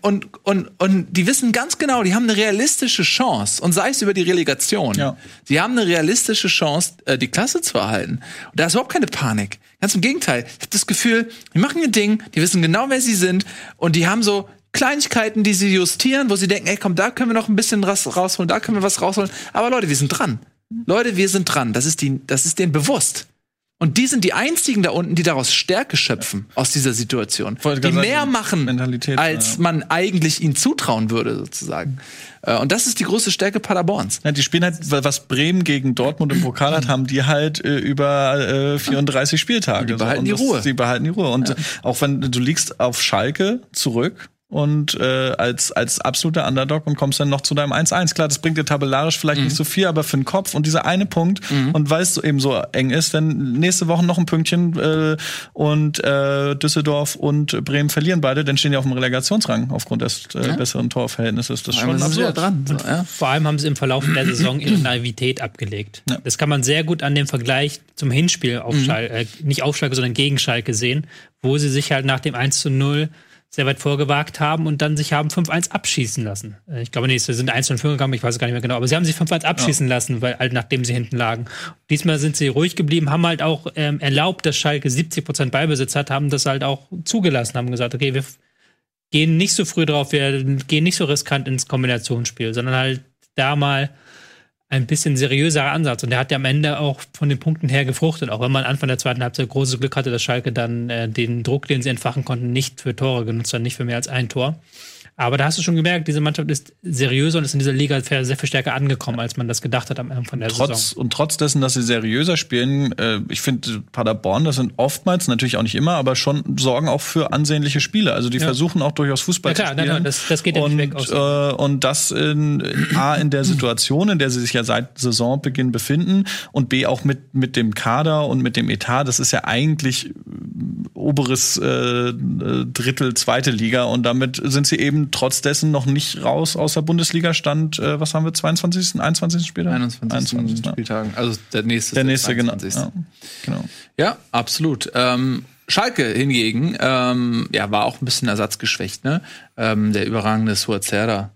Und, und, und die wissen ganz genau, die haben eine realistische Chance. Und sei es über die Relegation. Ja. Die haben eine realistische Chance, äh, die Klasse zu erhalten. Und da ist überhaupt keine Panik. Ganz im Gegenteil. Ich habe das Gefühl, die machen ihr Ding, die wissen genau, wer sie sind. Und die haben so Kleinigkeiten, die sie justieren, wo sie denken, ey, komm, da können wir noch ein bisschen was rausholen, da können wir was rausholen. Aber Leute, wir sind dran. Leute, wir sind dran. Das ist, die, das ist denen bewusst. Und die sind die einzigen da unten, die daraus Stärke schöpfen aus dieser Situation. Die mehr machen, Mentalität, als ja. man eigentlich ihnen zutrauen würde, sozusagen. Äh, Und das ist die große Stärke Paderborns. Ja, die spielen halt, was Bremen gegen Dortmund im Pokal hat, haben die halt äh, über äh, 34 Spieltage. Die behalten So. die Ruhe. Die behalten die Ruhe. Und auch wenn du liegst auf Schalke zurück und äh, als als absoluter Underdog und kommst dann noch zu deinem 1-1. Klar, das bringt dir tabellarisch vielleicht nicht so viel, aber für den Kopf und dieser eine Punkt und weil es so eben so eng ist, wenn nächste Woche noch ein Pünktchen äh, und äh, Düsseldorf und Bremen verlieren beide, dann stehen die auf dem Relegationsrang aufgrund des äh, besseren Torverhältnisses. Das ist schon ja absurd. dran. So, ja. Vor allem haben sie im Verlauf der Saison ihre Naivität abgelegt. Ja. Das kann man sehr gut an dem Vergleich zum Hinspiel auf Schalke, äh, nicht auf Schalke, sondern gegen Schalke sehen, wo sie sich halt nach dem 1 zu 0 sehr weit vorgewagt haben und dann sich haben 5-1 abschießen lassen. Äh, Ich glaube nicht, sie sind 1 0 gekommen, ich weiß es gar nicht mehr genau, aber sie haben sich 5-1 abschießen lassen, weil halt nachdem sie hinten lagen. Diesmal sind sie ruhig geblieben, haben halt auch ähm, erlaubt, dass Schalke 70 Prozent Ballbesitz hat, haben das halt auch zugelassen, haben gesagt, okay, wir gehen nicht so früh drauf, wir gehen nicht so riskant ins Kombinationsspiel, sondern halt da mal ein bisschen seriöserer Ansatz. Und der hat ja am Ende auch von den Punkten her gefruchtet, auch wenn man Anfang der zweiten Halbzeit großes Glück hatte, dass Schalke dann äh, den Druck, den sie entfachen konnten, nicht für Tore genutzt hat, nicht für mehr als ein Tor. Aber da hast du schon gemerkt, diese Mannschaft ist seriöser und ist in dieser Liga sehr viel stärker angekommen, als man das gedacht hat am Anfang der trotz Saison. und trotz dessen, dass sie seriöser spielen, äh, ich finde Paderborn, das sind oftmals natürlich auch nicht immer, aber schon sorgen auch für ansehnliche Spiele. Also die versuchen auch durchaus Fußball Ja, klar, zu spielen. nein, das- das geht ja und, nicht weg aus- Äh, und das in, a in der Situation, in der sie sich ja seit Saisonbeginn befinden und b auch mit mit dem Kader und mit dem Etat. Das ist ja eigentlich äh, oberes äh, äh, Drittel zweite Liga und damit sind sie eben trotz dessen noch nicht raus aus der Bundesliga Stand. Äh, was haben wir? 22. 21. Spieltag? 21. 21. ja. Spieltagen. Also der nächste. Der nächste, genau. 22.. Ja, genau. Ja, absolut. Ähm, Schalke hingegen, ähm, ja, war auch ein bisschen ersatzgeschwächt, ne? Ähm, der überragende Suazerda,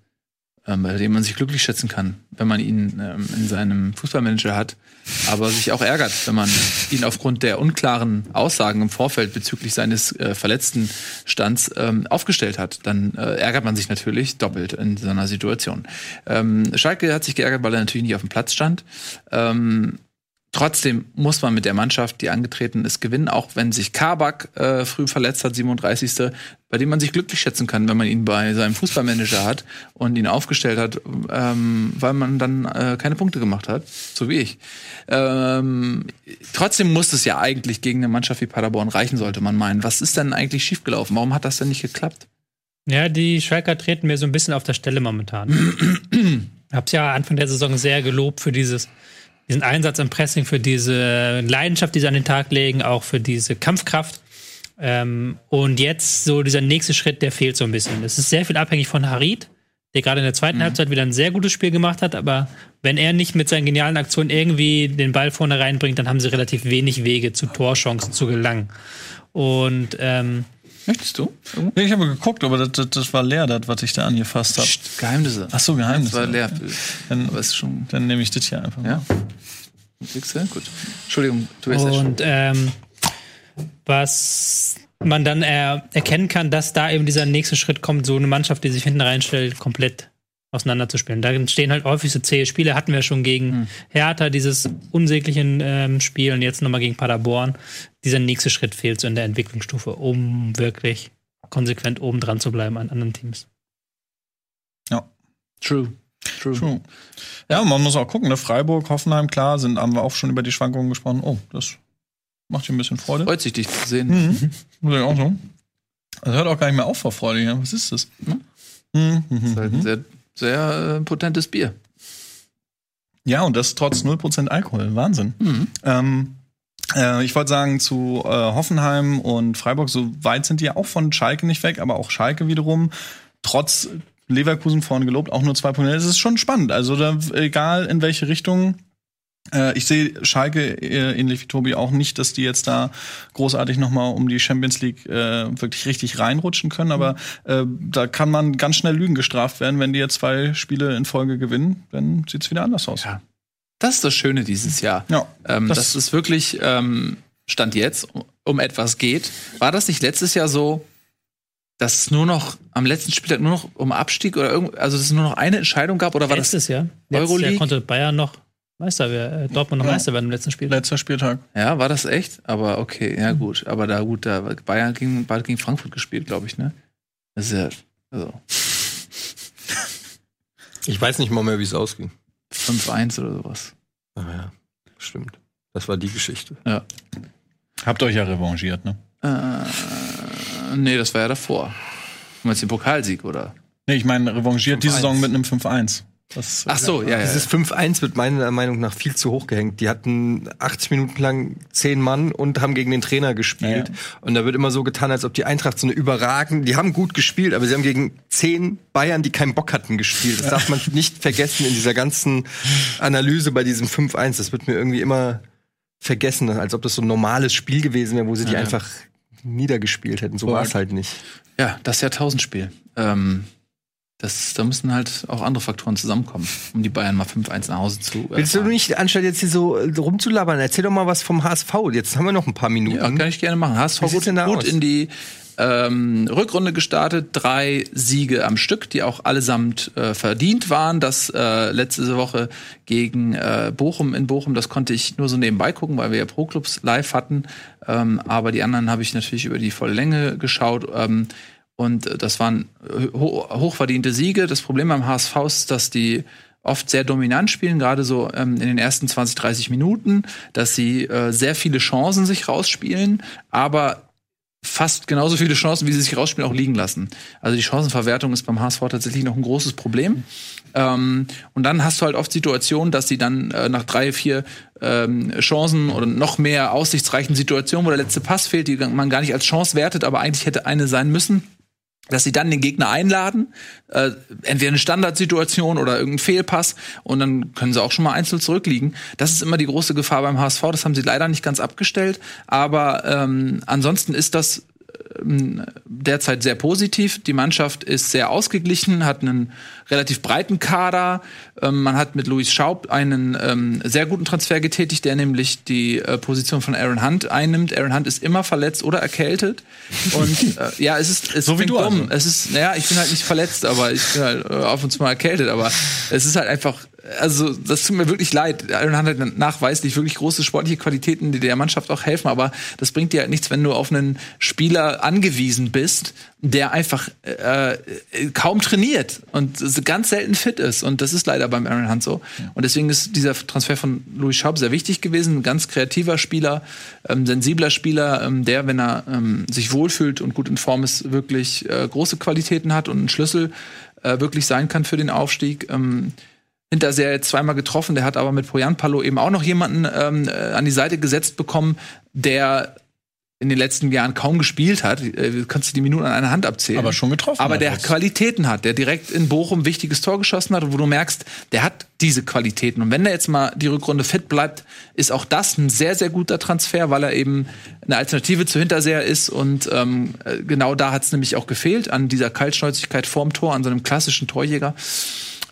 ähm, bei dem man sich glücklich schätzen kann, wenn man ihn ähm, in seinem Fußballmanager hat, aber sich auch ärgert, wenn man ihn aufgrund der unklaren Aussagen im Vorfeld bezüglich seines äh, verletzten Stands ähm, aufgestellt hat. Dann äh, ärgert man sich natürlich doppelt in so einer Situation. Ähm, Schalke hat sich geärgert, weil er natürlich nicht auf dem Platz stand. Ähm, Trotzdem muss man mit der Mannschaft, die angetreten ist, gewinnen, auch wenn sich Kabak äh, früh verletzt hat, 37. Bei dem man sich glücklich schätzen kann, wenn man ihn bei seinem Fußballmanager hat und ihn aufgestellt hat, ähm, weil man dann äh, keine Punkte gemacht hat, so wie ich. Ähm, trotzdem muss es ja eigentlich gegen eine Mannschaft wie Paderborn reichen, sollte man meinen. Was ist denn eigentlich schiefgelaufen? Warum hat das denn nicht geklappt? Ja, die Schalker treten mir so ein bisschen auf der Stelle momentan. Hab's ja Anfang der Saison sehr gelobt für dieses, diesen Einsatz im Pressing, für diese Leidenschaft, die sie an den Tag legen, auch für diese Kampfkraft. Ähm, und jetzt so dieser nächste Schritt, der fehlt so ein bisschen. Es ist sehr viel abhängig von Harid, der gerade in der zweiten Halbzeit wieder ein sehr gutes Spiel gemacht hat, aber wenn er nicht mit seinen genialen Aktionen irgendwie den Ball vorne reinbringt, dann haben sie relativ wenig Wege zu Torchancen zu gelangen. Und ähm, Möchtest du? Nee, Ich habe geguckt, aber das, das, das war leer, das, was ich da angefasst habe. Geheimnisse. Ach so, Geheimnis. Das war leer. Dann, Aber ist schon. dann nehme ich das hier einfach. mal. Ja. Du? Gut. Entschuldigung, du schon. Und ähm, was man dann er, erkennen kann, dass da eben dieser nächste Schritt kommt, so eine Mannschaft, die sich hinten reinstellt, komplett auseinanderzuspielen. Da entstehen halt häufig so zähe Spiele, hatten wir schon gegen Hertha, dieses unsägliche ähm, Spiel und jetzt nochmal gegen Paderborn. Dieser nächste Schritt fehlt so in der Entwicklungsstufe, um wirklich konsequent oben dran zu bleiben an anderen Teams. Ja. True. True. True. Ja, man muss auch gucken, ne? Freiburg, Hoffenheim, klar, sind, haben wir auch schon über die Schwankungen gesprochen. Oh, das macht dir ein bisschen Freude. Freut sich, dich zu sehen. Mhm. Muss ich auch so. Das hört auch gar nicht mehr auf vor Freude hier. Was ist das? Mhm. Mhm. Das ist halt ein sehr, sehr äh, potentes Bier. Ja, und das trotz 0% Alkohol. Wahnsinn. Mhm. Ähm, äh, ich wollte sagen, zu äh, Hoffenheim und Freiburg, so weit sind die ja auch von Schalke nicht weg, aber auch Schalke wiederum, trotz Leverkusen vorne gelobt, auch nur zwei Punkte. Es ist schon spannend. Also da, egal in welche Richtung. Äh, ich sehe Schalke äh, ähnlich wie Tobi auch nicht, dass die jetzt da großartig noch mal um die Champions League äh, wirklich richtig reinrutschen können. Aber äh, da kann man ganz schnell Lügen gestraft werden, wenn die jetzt zwei Spiele in Folge gewinnen. Dann sieht's wieder anders aus. Ja. Das ist das Schöne dieses Jahr. Ja, Ähm, das- dass es wirklich ähm, Stand jetzt um, etwas geht. War das nicht letztes Jahr so, dass es nur noch am letzten Spieltag nur noch um Abstieg oder irgend, also dass es nur noch eine Entscheidung gab oder war das Letztes Jahr. Letztes Jahr Euroleague? konnte Bayern noch Meister werden, äh, Dortmund noch Ja. Meister werden im letzten Spiel. Letzter Spieltag. ja war das echt? Aber okay, ja gut, aber da gut, da Bayern gegen bald gegen Frankfurt gespielt, glaube ich, ne? Das ist ja also Ich weiß nicht mal mehr, wie es ausging. 5-1 oder sowas. Ah ja, stimmt. Das war die Geschichte. Ja. Habt euch ja revanchiert, ne? Äh, nee, das war ja davor. Du meinst den Pokalsieg, oder? Nee, ich meine, revanchiert die 5-1. Saison mit einem 5-1. Das, Ach so, ja, ja. Dieses 5-1 wird meiner Meinung nach viel zu hoch gehängt. Die hatten 80 Minuten lang 10 Mann und haben gegen den Trainer gespielt. Ja, ja. Und da wird immer so getan, als ob die Eintracht so eine überragende, die haben gut gespielt, aber sie haben gegen 10 Bayern, die keinen Bock hatten, gespielt. Das darf man nicht vergessen in dieser ganzen Analyse bei diesem 5-1. Das wird mir irgendwie immer vergessen, als ob das so ein normales Spiel gewesen wäre, wo sie die Ja, ja. einfach niedergespielt hätten. So war es halt nicht. Ja, das Jahrtausendspiel. Ähm, das, da müssen halt auch andere Faktoren zusammenkommen, um die Bayern mal 5-1 nach Hause zu. Willst du erfahren. nicht, anstatt jetzt hier so äh, rumzulabern, erzähl doch mal was vom HSV. Jetzt haben wir noch ein paar Minuten. Ja, kann ich gerne machen. HSV gut, gut aus? in die ähm, Rückrunde gestartet, drei Siege am Stück, die auch allesamt äh, verdient waren. Das äh, letzte Woche gegen äh, Bochum in Bochum, das konnte ich nur so nebenbei gucken, weil wir ja Pro-Clubs live hatten. Ähm, aber die anderen habe ich natürlich über die volle Länge geschaut. Ähm, und äh, das waren äh, ho hochverdiente Siege. Das Problem beim HSV ist, dass die oft sehr dominant spielen, gerade so ähm, in den ersten 20, 30 Minuten, dass sie äh, sehr viele Chancen sich rausspielen, aber fast genauso viele Chancen, wie sie sich rausspielen, auch liegen lassen. Also die Chancenverwertung ist beim HSV tatsächlich noch ein großes Problem. Ähm, und dann hast du halt oft Situationen, dass sie dann äh, nach drei, vier ähm, Chancen oder noch mehr aussichtsreichen Situationen, wo der letzte Pass fehlt, die man gar nicht als Chance wertet, aber eigentlich hätte eine sein müssen, dass sie dann den Gegner einladen, äh, entweder eine Standardsituation oder irgendein Fehlpass und dann können sie auch schon mal einzeln zurückliegen. Das ist immer die große Gefahr beim HSV, das haben sie leider nicht ganz abgestellt, aber ähm, ansonsten ist das derzeit sehr positiv. Die Mannschaft ist sehr ausgeglichen, hat einen relativ breiten Kader. Ähm, man hat mit Luis Schaub einen ähm, sehr guten Transfer getätigt, der nämlich die äh, Position von Aaron Hunt einnimmt. Aaron Hunt ist immer verletzt oder erkältet. Und äh, ja, es ist es So wie du dumm. also. Es ist, naja, ich bin halt nicht verletzt, aber ich bin halt äh, auf und zu mal erkältet. Aber es ist halt einfach also das tut mir wirklich leid. Aaron Hunt hat nachweislich wirklich große sportliche Qualitäten, die der Mannschaft auch helfen, aber das bringt dir halt nichts, wenn du auf einen Spieler angewiesen bist, der einfach äh, kaum trainiert und ganz selten fit ist. Und das ist leider beim Aaron Hunt so. Und deswegen ist dieser Transfer von Louis Schaub sehr wichtig gewesen. Ein ganz kreativer Spieler, ähm, sensibler Spieler, ähm, der, wenn er ähm, sich wohlfühlt und gut in Form ist, wirklich äh, große Qualitäten hat und ein Schlüssel äh, wirklich sein kann für den Aufstieg. Ähm, Hinterseher jetzt zweimal getroffen, der hat aber mit Poyan Palo eben auch noch jemanden ähm, äh, an die Seite gesetzt bekommen, der in den letzten Jahren kaum gespielt hat. Äh, kannst du die Minuten an einer Hand abzählen. Aber schon getroffen Aber der jetzt. Qualitäten hat, der direkt in Bochum ein wichtiges Tor geschossen hat wo du merkst, der hat diese Qualitäten. Und wenn der jetzt mal die Rückrunde fit bleibt, ist auch das ein sehr, sehr guter Transfer, weil er eben eine Alternative zu Hinterseher ist. Und ähm, äh, genau da hat es nämlich auch gefehlt, an dieser Kaltschnäuzigkeit vorm Tor, an so einem klassischen Torjäger.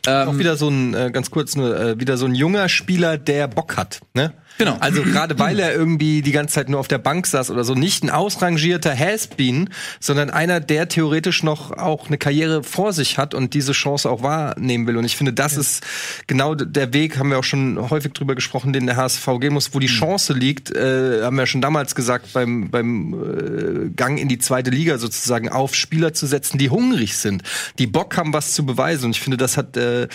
Auch wieder so ein, äh, ganz kurz nur, äh, wieder so ein junger Spieler, der Bock hat, ne? Genau. Also gerade weil er irgendwie die ganze Zeit nur auf der Bank saß oder so, nicht ein ausrangierter Has-Been, sondern einer, der theoretisch noch auch eine Karriere vor sich hat und diese Chance auch wahrnehmen will. Und ich finde, das ist genau der Weg, haben wir auch schon häufig drüber gesprochen, den der HSV gehen muss, wo die Chance liegt, äh, haben wir ja schon damals gesagt, beim, beim äh, Gang in die zweite Liga sozusagen auf Spieler zu setzen, die hungrig sind, die Bock haben, was zu beweisen. Und ich finde, das hat äh,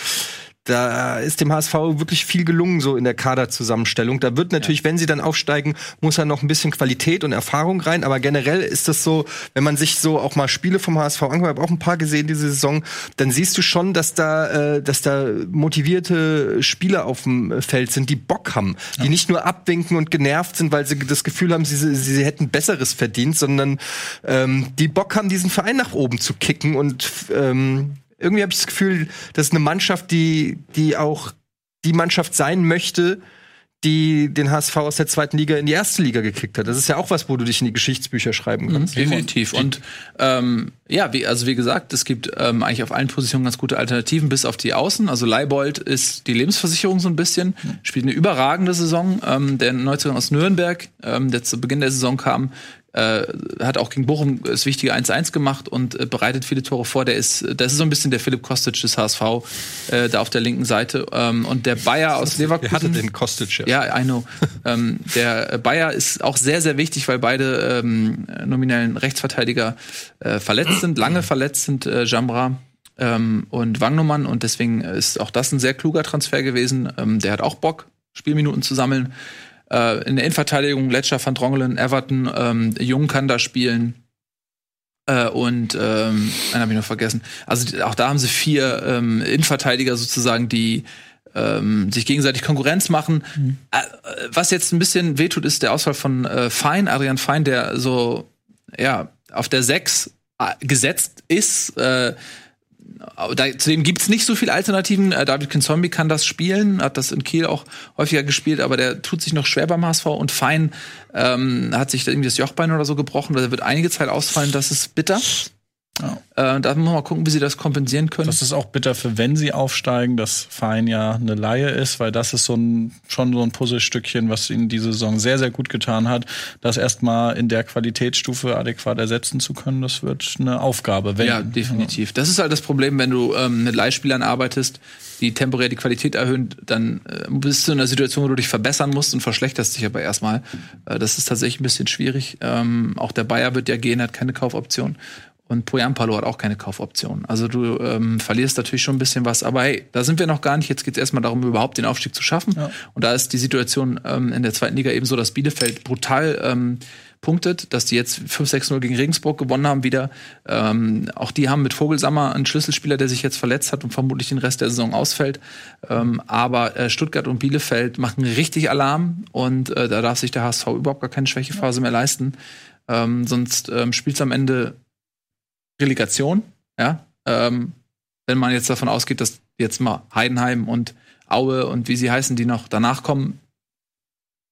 da ist dem HSV wirklich viel gelungen, so in der Kaderzusammenstellung. Da wird natürlich, wenn sie dann aufsteigen, muss da noch ein bisschen Qualität und Erfahrung rein. Aber generell ist das so, wenn man sich so auch mal Spiele vom HSV anguckt, ich habe auch ein paar gesehen diese Saison, dann siehst du schon, dass da, äh, dass da motivierte Spieler auf dem Feld sind, die Bock haben, die nicht nur abwinken und genervt sind, weil sie das Gefühl haben, sie, sie, sie hätten Besseres verdient, sondern ähm, die Bock haben, diesen Verein nach oben zu kicken und ähm, irgendwie habe ich das Gefühl, das ist eine Mannschaft, die, die auch die Mannschaft sein möchte, die den HSV aus der zweiten Liga in die erste Liga gekickt hat. Das ist ja auch was, wo du dich in die Geschichtsbücher schreiben kannst. Definitiv. Und ähm, ja, wie, also wie gesagt, es gibt ähm, eigentlich auf allen Positionen ganz gute Alternativen, bis auf die Außen. Also Leibold ist die Lebensversicherung so ein bisschen, spielt eine überragende Saison. Ähm, der Neuzugang aus Nürnberg, ähm, der zu Beginn der Saison kam, äh, hat auch gegen Bochum das wichtige 1-1 gemacht und äh, bereitet viele Tore vor. Der ist, das ist so ein bisschen der Philipp Kostic des HSV, äh, da auf der linken Seite. Ähm, und der Bayer aus Leverkusen. Wer hatte den Kostic ja? Ja, I know. ähm, der Bayer ist auch sehr, sehr wichtig, weil beide ähm, nominellen Rechtsverteidiger äh, verletzt sind, lange verletzt sind, äh, Jambra ähm, und Wangnumann. Und deswegen ist auch das ein sehr kluger Transfer gewesen. Ähm, der hat auch Bock, Spielminuten zu sammeln. Äh, in der Innenverteidigung Letscher, Van Drongelen, Everton, ähm, Jung kann da spielen. Äh, und ähm, einen habe ich noch vergessen. Also auch da haben sie vier ähm, Innenverteidiger sozusagen, die ähm, sich gegenseitig Konkurrenz machen. Äh, was jetzt ein bisschen wehtut, ist der Ausfall von äh, Fein, Adrian Fein, der so ja auf der 6 gesetzt ist. Äh, da, zudem gibt's nicht so viele Alternativen. Äh, David Kinzombie kann das spielen, hat das in Kiel auch häufiger gespielt, aber der tut sich noch schwer beim HSV und Fein ähm, hat sich irgendwie das Jochbein oder so gebrochen. Der wird einige Zeit ausfallen, das ist bitter. Äh, da müssen wir mal gucken, wie sie das kompensieren können. Das ist auch bitter für, wenn sie aufsteigen, dass Verein ja eine Laie ist, weil das ist so ein, schon so ein Puzzlestückchen, was ihnen diese Saison sehr, sehr gut getan hat. Das erstmal in der Qualitätsstufe adäquat ersetzen zu können, das wird eine Aufgabe. Wenn, Ja, definitiv. Das ist halt das Problem, wenn du ähm, mit Leihspielern arbeitest, die temporär die Qualität erhöhen, dann äh, bist du in einer Situation, wo du dich verbessern musst und verschlechterst dich aber erstmal. Äh, das ist tatsächlich ein bisschen schwierig. Ähm, auch der Bayer wird ja gehen, hat keine Kaufoption. Und Poyampalo hat auch keine Kaufoption. Also du ähm, verlierst natürlich schon ein bisschen was, aber hey, da sind wir noch gar nicht. Jetzt geht es erstmal darum, überhaupt den Aufstieg zu schaffen. Und da ist die Situation ähm, in der zweiten Liga eben so, dass Bielefeld brutal ähm, punktet, dass die jetzt 5-6-0 gegen Regensburg gewonnen haben wieder. Ähm, auch die haben mit Vogelsammer einen Schlüsselspieler, der sich jetzt verletzt hat und vermutlich den Rest der Saison ausfällt. Ähm, aber äh, Stuttgart und Bielefeld machen richtig Alarm und äh, da darf sich der HSV überhaupt gar keine Schwächephase mehr leisten. Ähm, sonst ähm, spielt es am Ende Relegation, ja. Ähm, wenn man jetzt davon ausgeht, dass jetzt mal Heidenheim und Aue und wie sie heißen, die noch danach kommen,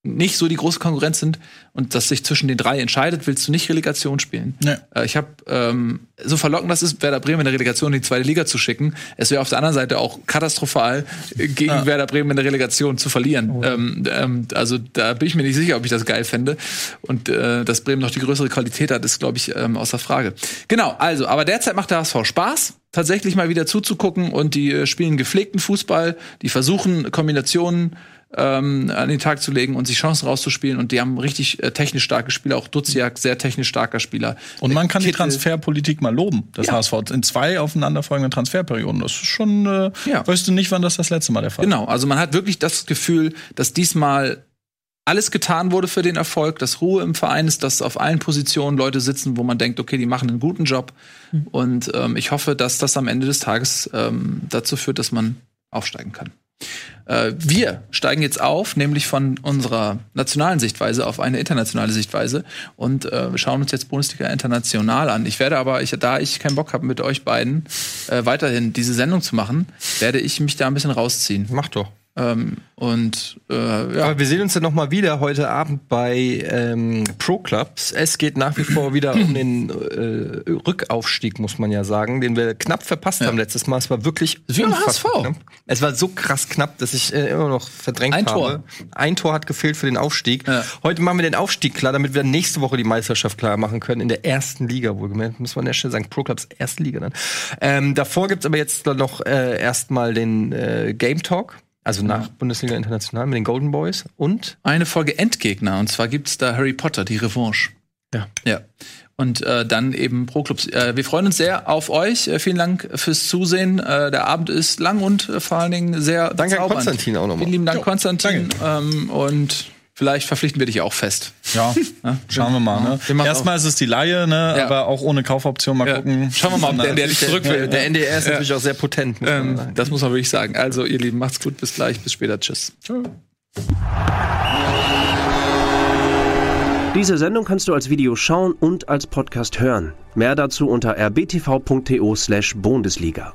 nicht so die große Konkurrenz sind und dass sich zwischen den drei entscheidet, willst du nicht Relegation spielen. Nee. Äh, ich habe ähm, so verlockend das ist, Werder Bremen in der Relegation in die zweite Liga zu schicken. Es wäre auf der anderen Seite auch katastrophal, äh, gegen Werder Bremen in der Relegation zu verlieren. Ähm, ähm, also da bin ich mir nicht sicher, ob ich das geil fände. Und äh, dass Bremen noch die größere Qualität hat, ist, glaube ich, ähm, außer Frage. Genau, also, aber derzeit macht der HSV Spaß. tatsächlich mal wieder zuzugucken und die äh, spielen gepflegten Fußball, die versuchen Kombinationen ähm, an den Tag zu legen und sich Chancen rauszuspielen und die haben richtig äh, technisch starke Spieler, auch Duziak, sehr technisch starker Spieler. Und man kann die Kittel- Transferpolitik mal loben, das Ja. HSV, in zwei aufeinanderfolgenden Transferperioden. Das ist schon, äh, Ja. weißt du nicht, wann das das letzte Mal der Fall Genau, also man hat wirklich das Gefühl, dass diesmal alles getan wurde für den Erfolg, dass Ruhe im Verein ist, dass auf allen Positionen Leute sitzen, wo man denkt, okay, die machen einen guten Job. Und ähm, ich hoffe, dass das am Ende des Tages ähm, dazu führt, dass man aufsteigen kann. Äh, wir steigen jetzt auf, nämlich von unserer nationalen Sichtweise auf eine internationale Sichtweise und äh, schauen uns jetzt Bundesliga international an. Ich werde aber, ich, da ich keinen Bock habe, mit euch beiden äh, weiterhin diese Sendung zu machen, werde ich mich da ein bisschen rausziehen. Mach doch. Ähm, und äh, ja, Aber wir sehen uns dann noch mal wieder heute Abend bei ähm, Pro Clubs. Es geht nach wie vor wieder um den äh, Rückaufstieg, muss man ja sagen, den wir knapp verpasst haben letztes Mal. Es war wirklich unfassbar HSV. knapp. Es war so krass knapp, dass ich äh, immer noch verdrängt Ein habe. Tor. Ein Tor hat gefehlt für den Aufstieg. Ja. Heute machen wir den Aufstieg klar, damit wir nächste Woche die Meisterschaft klar machen können in der ersten Liga wohlgemerkt. Muss man an der Stelle sagen, Pro Clubs erste Liga dann. Ähm, davor gibt's aber jetzt dann noch äh, erstmal den äh, Game Talk. Also nach Bundesliga International mit den Golden Boys und eine Folge Endgegner. Und zwar gibt's da Harry Potter, die Revanche. Ja. Ja. Und äh, dann eben Pro Clubs. Äh, wir freuen uns sehr auf euch. Äh, vielen Dank fürs Zusehen. Äh, der Abend ist lang und äh, vor allen Dingen sehr Danke an. Konstantin auch nochmal. Vielen lieben Dank, Konstantin. Ähm, und vielleicht verpflichten wir dich auch fest. Ja, schauen wir mal. Ne? Erstmal ist es die Laie, ne? Ja. aber auch ohne Kaufoption. Mal Ja. gucken. Schauen wir mal, ob der, der nicht zurück will. Der NDR ist natürlich auch sehr potent. Muss man Ähm, sagen. das muss man wirklich sagen. Also, ihr Lieben, macht's gut. Bis gleich. Bis später. Tschüss. Diese Sendung kannst du als Video schauen und als Podcast hören. Mehr dazu unter rbtv.to/bundesliga.